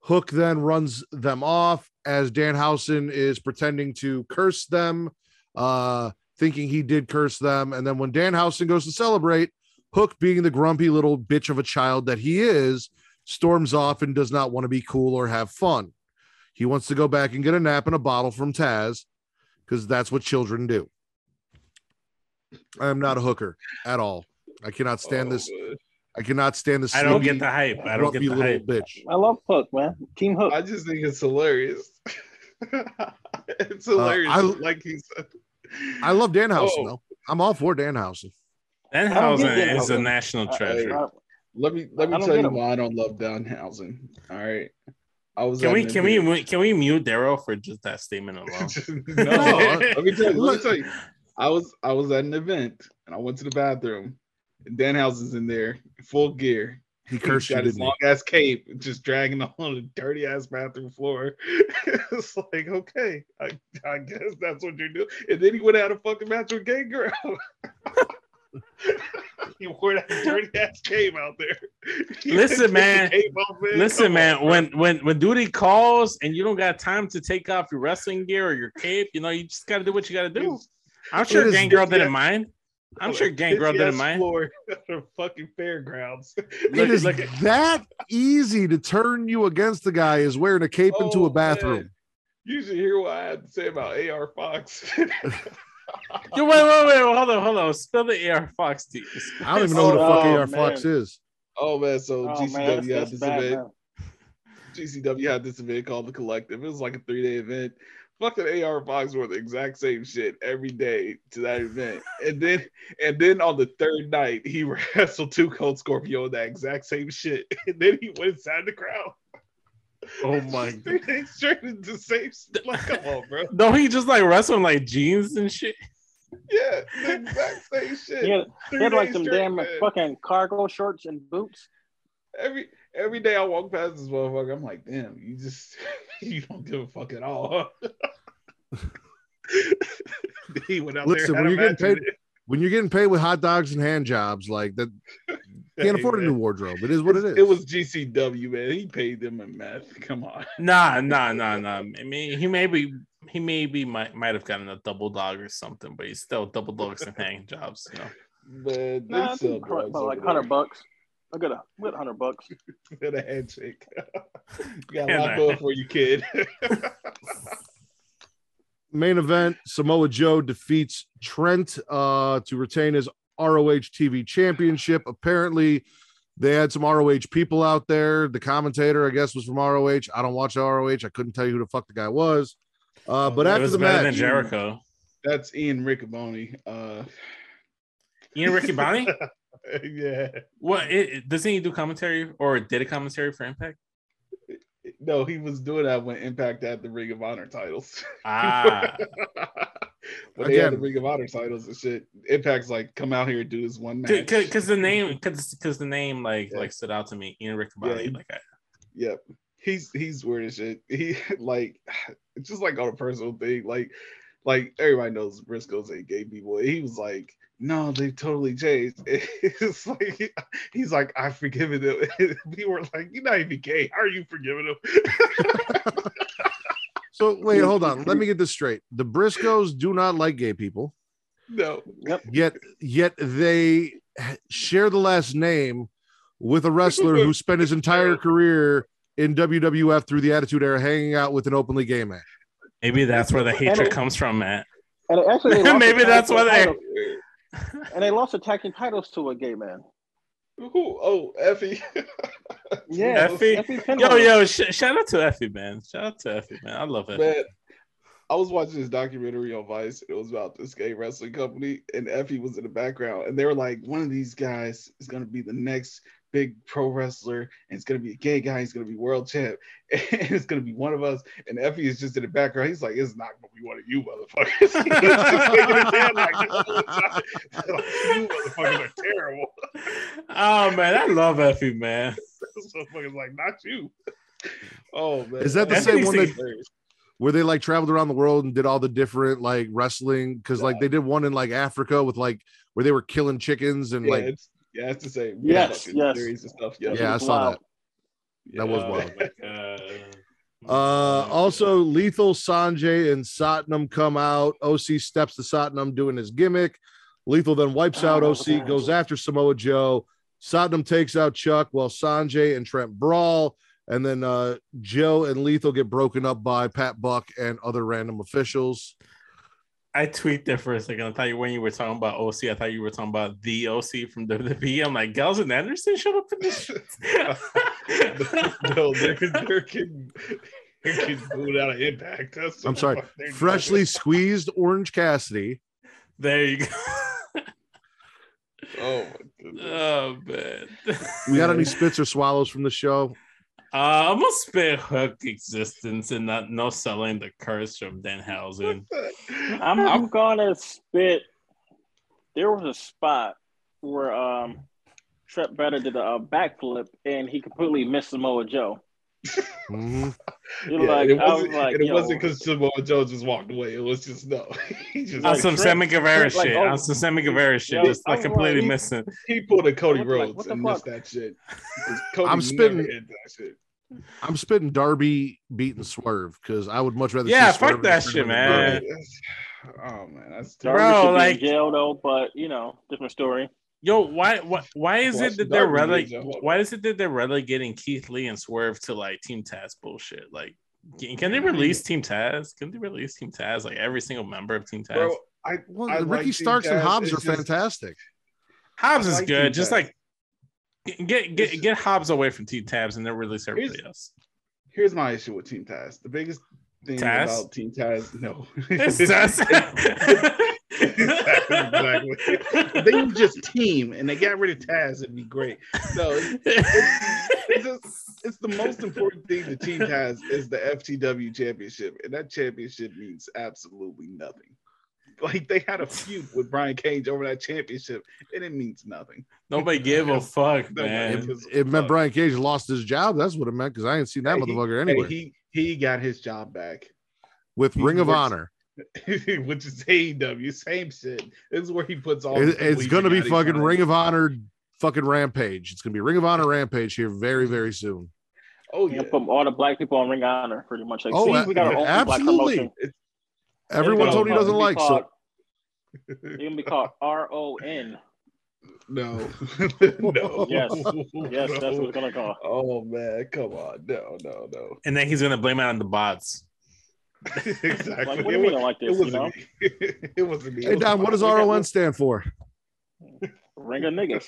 Hook then runs them off as Danhausen is pretending to curse them, uh, thinking he did curse them. And then when Danhausen goes to celebrate, Hook, being the grumpy little bitch of a child that he is, storms off and does not want to be cool or have fun. He wants to go back and get a nap and a bottle from Taz because that's what children do. I am not a hooker at all. I cannot stand Oh, this. man. I cannot stand this. I don't get the hype. I don't get the little hype. bitch. I love Hook, man. Team Hook. I just think it's hilarious. it's uh, hilarious. I- like he said. I love Danhausen Oh. though. I'm all for Danhausen. Danhausen get is a Danhausen. national I- treasure. I- Let me let me tell you him. why I don't love Danhausen. All right. I was Can we an can we mu- can we mute Daryl for just that statement alone? no, let me tell you. Let me tell you. I was I was at an event and I went to the bathroom. And Danhausen's in there, full gear. He He's cursed you, got his long ass cape, just dragging on the dirty ass bathroom floor. it's like, okay, I, I guess that's what you're doing. And then he went out a fucking match with Gay Girl. he wore that dirty ass cape out there. Listen, man. Listen, Come man, on, when when when duty calls and you don't got time to take off your wrestling gear or your cape, you know, you just got to do what you got to do. I'm sure Gang Girl didn't mind. I'm sure a Gang Girl didn't mind. Floor at the fucking fairgrounds. It Look- is that easy to turn you against the guy is wearing a cape into Oh, a bathroom. man. You should hear what I had to say about AR Fox. Yo, wait, wait, wait, hold on, hold on. Spill the AR Fox tea. I don't even know who the fuck Oh, AR Fox is. oh man, so Oh, GCW man, that's, had that's this bad, event. man. GCW had this event called the Collective. It was like a three day event. Fucking AR Fox wore the exact same shit every day to that event, and then and then on the third night he wrestled two Cold Scorpio in that exact same shit, and then he went inside the crowd. Oh my god. They straight into the same. Like, come on, bro. No, he just like wrestling like jeans and shit. Yeah, the exact same shit. He had, he had like some damn man. fucking cargo shorts and boots. Every every day I walk past this motherfucker, I'm like, damn, you just you don't give a fuck at all. he went out Listen, there. when you're getting match paid- When you're getting paid with hot dogs and hand jobs, like that, with can't Hey, afford a new wardrobe. It is what it is. It was GCW, man. He paid them in meth. Come on. Nah, nah, nah, nah. I mean, he maybe he maybe might might have gotten a double dog or something, but he's still double dogs and hang jobs. You know. Man, they Nah, I sell think about drugs like hundred bucks. I got a I got hundred bucks. Get a handshake. you got a lot going for you, kid. Main event: Samoa Joe defeats Trent uh, to retain his ROH TV Championship. Apparently, they had some ROH people out there. The commentator, I guess, was from ROH. I don't watch ROH. I couldn't tell you who the fuck the guy was. Uh, but It after the match, than Jericho. That's Ian Riccaboni. Uh, Ian Ricky Bonnie. yeah. What it, it- doesn't he do commentary or did a commentary for Impact? No, he was doing that when Impact had the Ring of Honor titles. Ah, when they had the Ring of Honor titles and shit, Impact's like, come out here and do this one match. because the name because because the name like Yeah. like stood out to me. Ian Ricky Bonnie. Yeah. Like I, Yep. He's he's weird as shit. He like just like on a personal thing. Like like everybody knows Briscoe's a gay b boy. He was like, no, they totally changed. It's like he's like, I've forgiven them. We were like, you're not even gay. How are you forgiving him? so wait, hold on. Let me get this straight. The Briscoes do not like gay people, no. Yep. yet yet they share the last name with a wrestler who spent his entire career in WWF through the Attitude Era, hanging out with an openly gay man. Maybe that's where the hatred it- comes from, Matt. And it actually, they lost Maybe that's why they- titles- And they lost the tag team titles to a gay man. Who? Oh, Effie. Yeah, Effie? Effie Yo, Pinhole. yo, sh- shout out to Effie, man. Shout out to Effie, man. I love it. Man, I was watching this documentary on Vice. It was about this gay wrestling company, and Effie was in the background. And they were like, one of these guys is going to be the next big pro wrestler, and it's going to be a gay guy. He's going to be world champ, and it's going to be one of us. And Effie is just in the background. He's like, it's not going to be one of you motherfuckers. He's just shaking his head like, "No, it's not." Like, you motherfuckers are terrible. Oh man, I love Effie, man. this motherfucker's like, not you. Oh man, Is that the Effie same one that where they like traveled around the world and did all the different like wrestling? Because like they did one in like Africa with like where they were killing chickens and yeah, like it's yeah, it's the same. Yes, yes. series and stuff. Yeah, yeah, I saw wild. that. That was wild. Uh, also, Lethal Sanjay and Satnam come out. OC steps to Satnam doing his gimmick. Lethal then wipes out Oh, OC, man. goes after Samoa Joe. Satnam takes out Chuck while Sanjay and Trent brawl. And then uh, Joe and Lethal get broken up by Pat Buck and other random officials. I tweaked there for a second. I thought you when you were talking about OC, I thought you were talking about the OC from WWE. I'm like, Gals and Anderson showed up in this shit. no, they're, they're getting, they're getting booed out of impact. That's I'm sorry, the doing. freshly squeezed Orange Cassidy. there you go. Oh my goodness. oh man. We got any spits or swallows from the show? Uh, I'm gonna spit Hook existence and not no selling the curse from Danhausen. I'm, I'm gonna spit. There was a spot where um Trent Beretta did a, uh backflip and he completely missed Samoa Joe. Mhm. Yeah, like, it was wasn't, like, it wasn't because Samoa Joe just walked away. It was just no. he just On Like some Trent- Sammy Guevara Trent, like, shit. oh, On some Sammy Guevara shit. yo, just I like completely like- missing. he pulled a Cody I like, Rhodes and fuck? missed that shit. Cody I'm never spitting- that shit. I'm spitting Darby beating Swerve because I would much rather. Yeah, see fuck Swerve that than shit, Darby. man. Oh man, that's Darby Bro, should be like- in jail though, but you know, different story. Yo, why, why, why is Watch it that they're Darby rele- Rays, I hope. Why is it that they're relegating Keith Lee and Swerve to like Team Taz bullshit? Like, can, can they release Team Taz? Can they release Team Taz? Like every single member of Team Taz. bro. I, Well, I Ricky like Team Starks and Hobbs it's are just- fantastic. Hobbs I is like good. Just like get get get Hobbs away from Team Taz and then release everybody Here's- else. Here's my issue with Team Taz. The biggest thing Taz? about Team Taz, no, It's Taz. exactly. If they were just team and they got rid of Taz, it'd be great. No, it's, it's, just- it's the most important thing the team has is the FTW championship, and that championship means absolutely nothing. Like they had a feud with Brian Cage over that championship, and it means nothing. Nobody give a fuck, man. gives It, it meant. Brian Cage lost his job. That's what it meant because I ain't seen that Hey, he- motherfucker hey, anywhere he he got his job back, with he Ring of works- Honor. which is AEW. Same shit. This is where he puts all. It- it's gonna be fucking. Ring of Honor, fucking Rampage. It's gonna be Ring of Honor Rampage here very, very soon. Oh You yeah. can put all the black people on Ring of Honor, pretty much. Like, Oh, see, a- we got our own black absolutely. promotion. Everyone It's Tony gonna- doesn't it'll be like. So called- It's gonna be called R O N. No, no. Yes. Yes, that's what it's gonna call. Oh man, come on, no, no, no. And then he's gonna blame it on the bots. exactly. Like, what do It you mean was- like it this? You wasn't know, me. it wasn't me. Hey Don, what does RON stand for? Ring of niggas.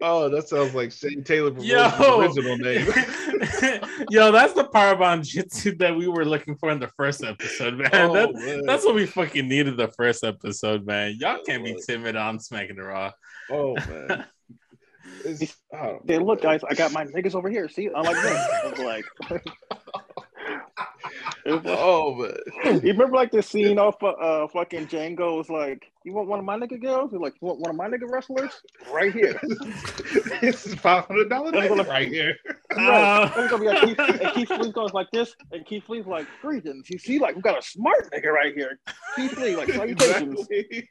Oh, that sounds like Shane Taylor from Yo. original name. Yo, that's the power bomb jitsu that we were looking for in the first episode, man. Oh, That- man. that's what we fucking needed the first episode, man. Y'all can't be timid on Smacking the Raw. Oh man. It's, I Hey, look, guys, I got my niggas over here. See, I'm like this. It was like, it Oh man. you remember like this scene off uh, uh fucking Django was like, you want one of my nigga girls? He's like, you want one of my nigga wrestlers? Right here. this is five hundred dollars That's what I'm- right here. Right. Uh, gonna be like Keith, and Keith Lee goes like this, and Keith Lee's like, greetings. You see, like we got a smart nigga right here. Keith Lee, like salutations. Exactly.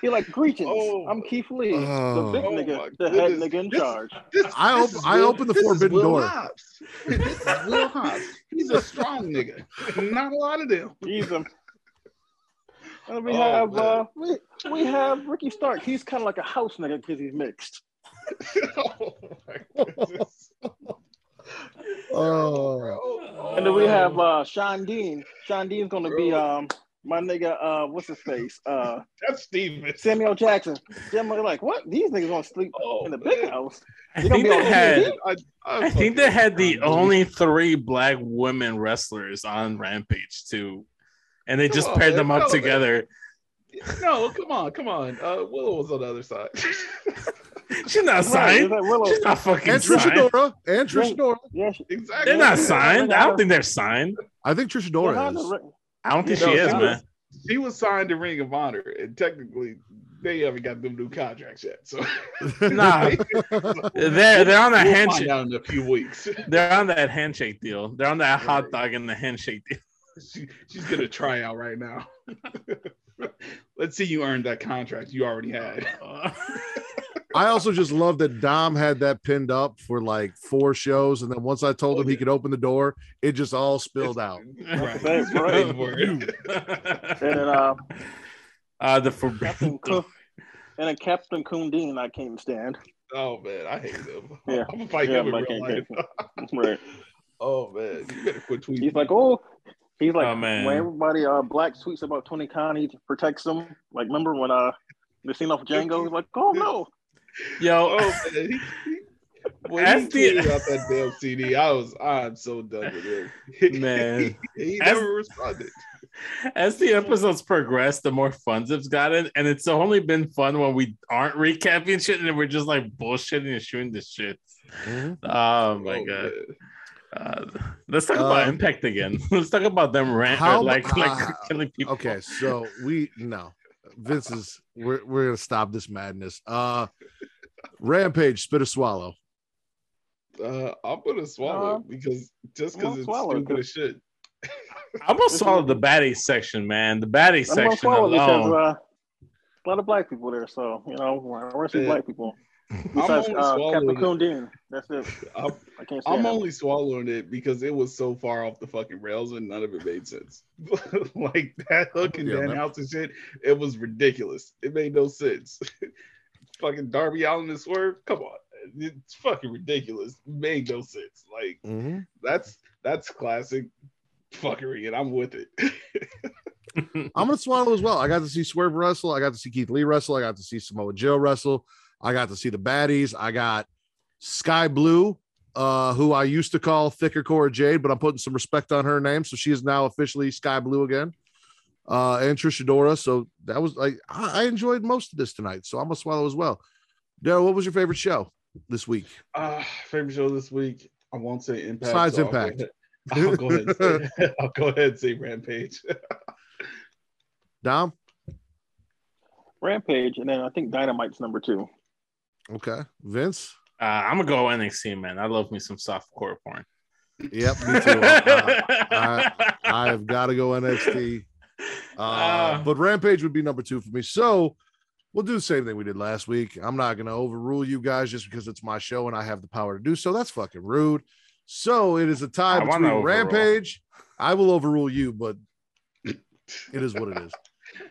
He like greetings. Oh. I'm Keith Lee, Oh. the big Oh nigga, the head goodness. nigga in This- charge. This, I this op- is I Will- opened the forbidden door. Hobbs. This is Will Hobbs. He's a strong nigga. Not a lot of them. He's a and we Oh, have man. uh we, we have Ricky Stark. He's kind of like a house nigga because he's mixed. oh my goodness. Oh, And then we have uh Shawn Dean. Shawn Dean's gonna be um my nigga uh what's his face? Uh That's Steven. Samuel Jackson. Samuel like what? These niggas gonna sleep Oh, in the big man. house. I You gonna think be they on had. TV? I, I think they had the only three black women wrestlers on Rampage too, and they Come just on, paired man. them up Come on, together. No, come on, come on. Uh, Willow was on the other side. She's not signed. it's like She's not fucking and Trisha signed. Dora, and Trish Adora. Yeah, exactly. They're not signed. I don't think they're signed. I think Trish Adora is. I don't think No, she is, she man. was- She was signed to Ring of Honor, and technically, they haven't got them new contracts yet. So Nah, they're they're on that we'll handshake. in a few weeks. They're on that handshake deal. They're on that hot dog and the handshake deal. she, she's gonna try out right now. Let's see you earned that contract you already had. Uh, I also just love that Dom had that pinned up for like four shows, and then once I told Oh, him he could open the door, it just all spilled out. Right. That's Right. And then uh, uh, the Captain forbidden. Cook, and then Captain Kundin, I can't stand. Oh man, I hate him. Yeah. I'm gonna fight Yeah, him in I real can't life. take Right. Oh man, you better quit tweeting. He's like, oh, he's like, Oh, man. when everybody uh black tweets about Tony Khan, he protects them. Like, remember when uh the scene off Django? He's like, oh no, Yo, oh man, he, he, when As he the- tweeted out that damn CD, I was, I'm so done with him. Man. he As- never responded. as the episodes progress, the more fun it's gotten, and it's only been fun when we aren't recapping shit and we're just like bullshitting and shooting this shit. Mhm. Oh my Oh, god. man. Uh, let's talk about Uh, Impact again. let's talk about them rant how- like like uh, killing people. Okay, so we no, Vince is we're we're gonna stop this madness. Uh, Rampage, spit a swallow. Uh, I'm gonna swallow Uh, because just because it's swallow it, stupid 'cause- as shit. I'm gonna swallow the baddie section, man. The baddie I'm section swallow because alone. uh, a lot of black people there. So you know, I want to see Yeah. black people. Besides only uh, Captain swallowing Kundin, that's it. I'm, I can't I'm only swallowing it because it was so far off the fucking rails and none of it made sense. like that hook and Yeah, Dan. House and shit, it was ridiculous. It made no sense. fucking Darby Allin and Swerve, come on. It's fucking ridiculous. It made no sense. Like Mhm. that's that's classic fuckery, and I'm with it. I'm gonna swallow as well. I got to see Swerve wrestle. I got to see Keith Lee wrestle. I got to see Samoa Joe wrestle. I got to see the baddies. I got Skye Blue, uh, who I used to call Thicker Cora Jade, but I'm putting some respect on her name, so she is now officially Skye Blue again. Uh, and Trish Adora. So that was like I, I enjoyed most of this tonight. So I'm gonna swallow as well. Daryl, what was your favorite show this week? Uh, favorite show this week. I won't say Impact. Besides so I'll go Impact. ahead- I'll go ahead. And say, I'll go ahead and say Rampage. Dom. Rampage, and then I think Dynamite's number two. Okay, Vince. Uh, I'm gonna go NXT, man. I love me some soft core porn. Yep, me too. Uh, I, I've got to go NXT. Uh, Uh. but Rampage would be number two for me. So we'll do the same thing we did last week. I'm not going to overrule you guys just because it's my show and I have the power to do so. That's fucking rude. So it is a tie I between. Rampage. I will overrule you, but it is what it is.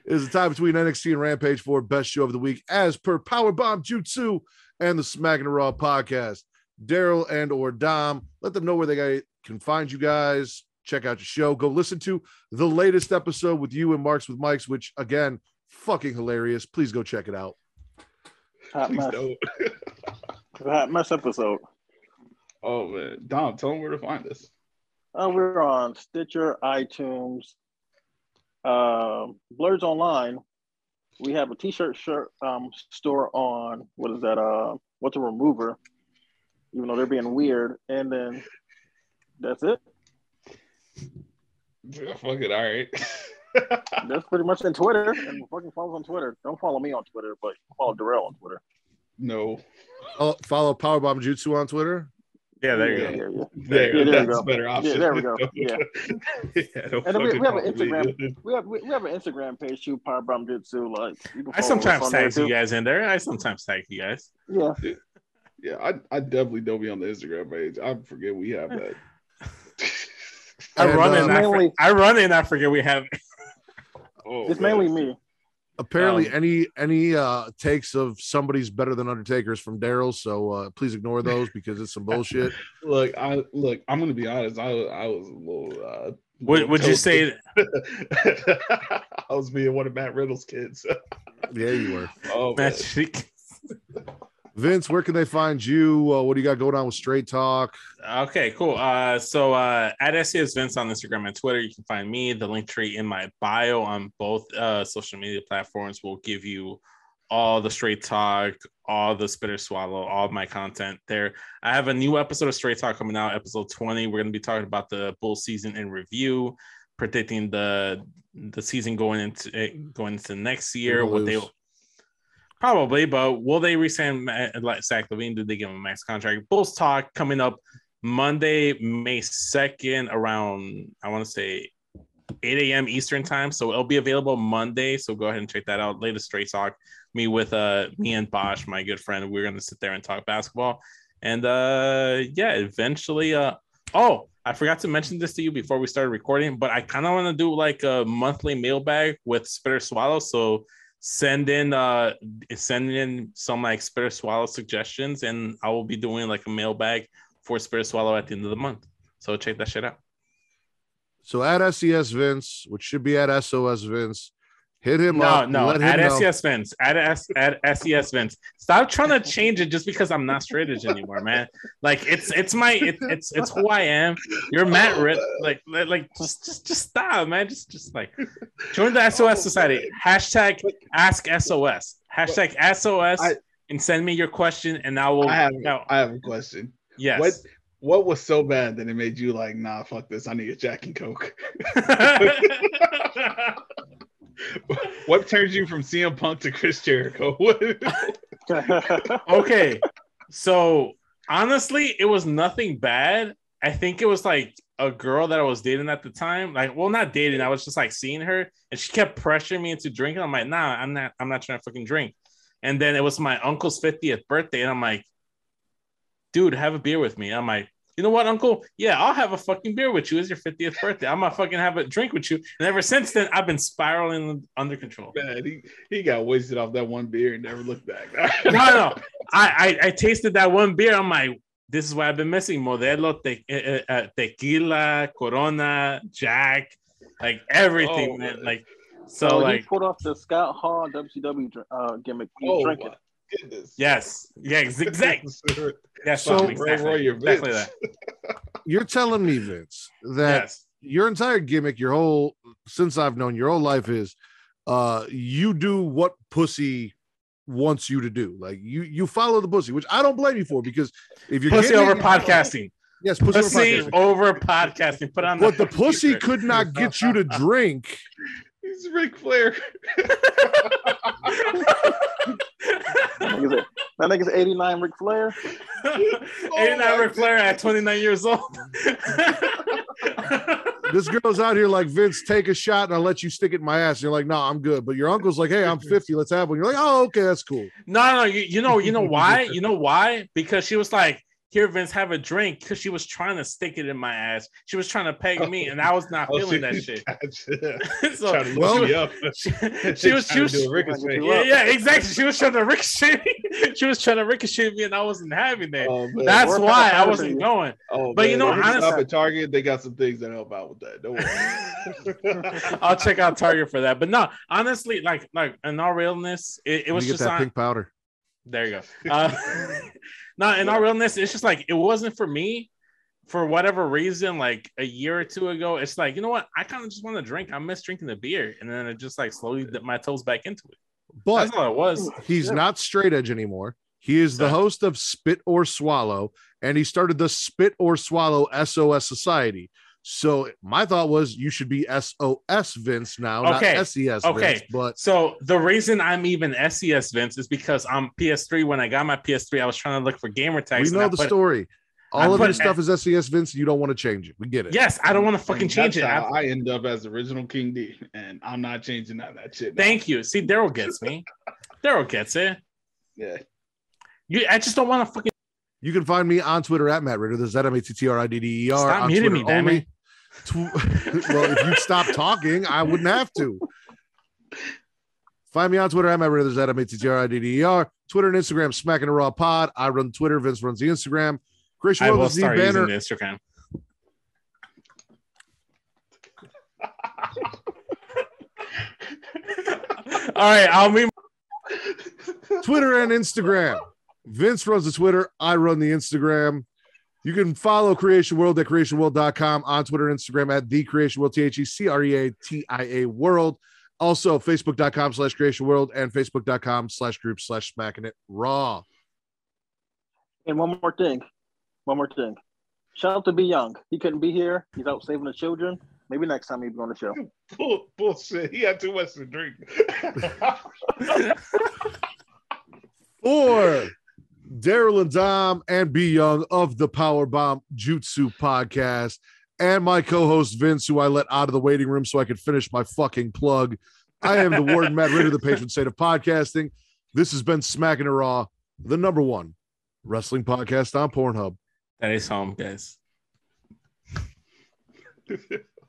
It is a tie between NXT and Rampage for best show of the week, as per Powerbomb Jutsu and the Smacking the Raw podcast. Daryl and or Dom, let them know where they can find you guys. Check out your show. Go listen to the latest episode with you and Marks with Mikes, which again, fucking hilarious. Please go check it out. Hot Please mess. don't. Hot mess episode. Oh man, Dom, tell them where to find us. Uh, we're on Stitcher, iTunes, um, Blurs Online. We have a T-shirt shirt um, store on what is that? Uh, what's a remover? Even though they're being weird, and then that's it. Yeah, Fuck it, all right. That's pretty much in Twitter. And fucking follow us on Twitter. Don't follow me on Twitter, but follow Darrell on Twitter. no. Oh, follow Powerbomb Jutsu on Twitter. Yeah, there you yeah, go. Yeah, yeah. There, Yeah, there we that's go. a better option. Yeah, there we go. Yeah. yeah And then we- we have an. Instagram. We have we, we have an Instagram page too, Powerbomb Jutsu. Like I sometimes tag you guys in there. I sometimes tag you guys. Yeah, Yeah, I, I definitely don't be on the Instagram page. I forget we have that. I And, run uh, in. I, for- I run in. I forget we have. oh, it's man. mainly me. Apparently, Um, any any uh takes of somebody's better than Undertaker's from Daryl. So uh please ignore those because it's some bullshit. Look, I look. I'm gonna be honest. I was I was a little. uh Would, would you say? I was being one of Matt Riddle's kids. Yeah, you were. oh. Matt Sheik? Vince, where can they find you? Uh, what do you got going on with Straight Talk? Okay, cool. Uh, so uh, at SES Vince on Instagram and Twitter, you can find me. The link tree in my bio on both uh, social media platforms will give you all the straight talk, all the spitter swallow, all of my content there. I have a new episode of Straight Talk coming out, episode 20. We're going to be talking about the bull season in review, predicting the the season going into going into next year. What they? Probably, but will they resign Zach LaVine? Did they give him a max contract? Bulls talk coming up Monday, May 2nd, around I want to say 8 a.m. Eastern time. So it'll be available Monday. So go ahead and check that out. Latest straight talk. Me with uh me and Bosch, my good friend. We're gonna sit there and talk basketball. And uh yeah, eventually uh oh I forgot to mention this to you before we started recording, but I kind of want to do like a monthly mailbag with Spitter Swallow. So send in uh send in some like Spitter Swallow suggestions, and I will be doing like a mailbag for Spirit Swallow at the end of the month. So check that shit out. So at SES Vince, which should be at SOS Vince, hit him No, up. no, him at know. SES Vince, at S at SES Vince. Stop trying to change it just because I'm not straight edge anymore, man. Like it's it's my it, it's it's who I am. You're Matt Ritt. Like like like, just just just stop, man. Just just like join the SOS oh, Society. Hashtag Ask SOS. Hashtag SOS. I- and send me your question, and I will. I have no, I have a question. yes. What what was so bad that it made you like, nah, fuck this. I need a Jack and Coke. what turns you from CM Punk to Chris Jericho? okay. So honestly, it was nothing bad. I think it was like a girl that I was dating at the time. Like, well, not dating. I was just like seeing her, and she kept pressuring me into drinking. I'm like, nah, I'm not. I'm not trying to fucking drink. And then it was my uncle's 50th birthday, and I'm like, dude, have a beer with me. I'm like, you know what, uncle? Yeah, I'll have a fucking beer with you. It's your 50th birthday. I'm gonna fucking have a drink with you. And ever since then, I've been spiraling under control. Man, he, he got wasted off that one beer and never looked back. no, no. I, I I tasted that one beer. I'm like, this is what I've been missing: Modelo, te, uh, uh, tequila, Corona, Jack, like everything, Oh, man. man. Like, so So like, he pulled off the Scott Hall WCW dr- uh, gimmick. He oh drinking. My goodness. yes, yeah, exactly. Yes, So- Bob, exactly, Roy, you're exactly Vince. that. You're telling me, Vince, that Yes, your entire gimmick, your whole since I've known your whole life is uh you do what pussy wants you to do. Like you you follow the pussy, which I don't blame you for because if you're pussy over it- podcasting. Yes, pussy, over podcasting. over podcasting. Put on But the fucking pussy t-shirt. could not get you to drink. He's Ric Flair. That nigga's, 89 Ric Flair. 89 Ric Flair at 29 years old. This girl's out here like Vince, take a shot and I'll let you stick it in my ass. And you're like, no, I'm good. But your uncle's like, hey, I'm 50, let's have one. You're like, oh, okay, that's cool. No, no, you, you know, you know why? You know why? Because she was like, "Here, Vince, have a drink," because she was trying to stick it in my ass. She was trying to peg me, and I was not Oh, feeling that shit. So Trying to well, me up. she, she was, she Trying was, to do a yeah, yeah, exactly. She was trying to ricochet. She was trying to ricochet me, and I wasn't having it. Oh, man. That's Work why I wasn't you. going. Oh, but you man, know, if you stop at Target, they got some things that help out with that. Don't worry. I'll check out Target for that. But no, honestly, like, like in all realness, it, it was me get just that on, pink powder. There you go. Uh, no, in all realness, it's just like it wasn't for me for whatever reason. Like a year or two ago, it's like you know what? I kind of just want to drink. I miss drinking the beer, and then it just like slowly dipped my toes back into it. But That's all it was. he's Yeah. not straight edge anymore. He is the host of Spit or Swallow, and he started the Spit or Swallow SOS Society. So my thought was you should be SOS Vince now, Okay. not SES Okay. Vince. But So the reason I'm even SES Vince is because I'm PS3. When I got my PS3, I was trying to look for gamer tags. we know the put- story. I All of put your stuff is SES Vince. You don't want to change it. We get it. Yes, I don't want to fucking And change it. that's I- how I end up as original King D, and I'm not changing that, that shit. now. Thank you. See, Daryl gets me. Daryl gets it. Yeah. You, I just don't want to fucking. You can find me on Twitter at Matt Ridder. There's that M A T T R I D D E R. Stop on muting Twitter me, damn only. well, if you stop talking, I wouldn't have to. Find me on Twitter at Matt at There's that M A T T R I D D E R. Twitter and Instagram, Smacking a Raw Pod. I run Twitter. Vince runs the Instagram. Creation I will is the start using banner. the Instagram. All right, I'll be Twitter and Instagram. Vince runs the Twitter. I run the Instagram. You can follow Creation World at creationworld.com on Twitter and Instagram at the Creation World, T H E C R E A T I A World. Also, facebook.com slash creation world and facebook.com slash group slash smacking it raw. And one more thing. One more thing. Shout out to Be Young. He couldn't be here. He's out saving the children. Maybe next time he'll be on the show. Bull, bullshit. He had too much to drink. For Daryl and Dom and B Young of the Power Bomb Jutsu podcast, and my co-host Vince, who I let out of the waiting room so I could finish my fucking plug. I am the Warden Matt Ridder, the patron saint of podcasting. This has been Smacking It Raw, the number one wrestling podcast on Pornhub. That is home, guys.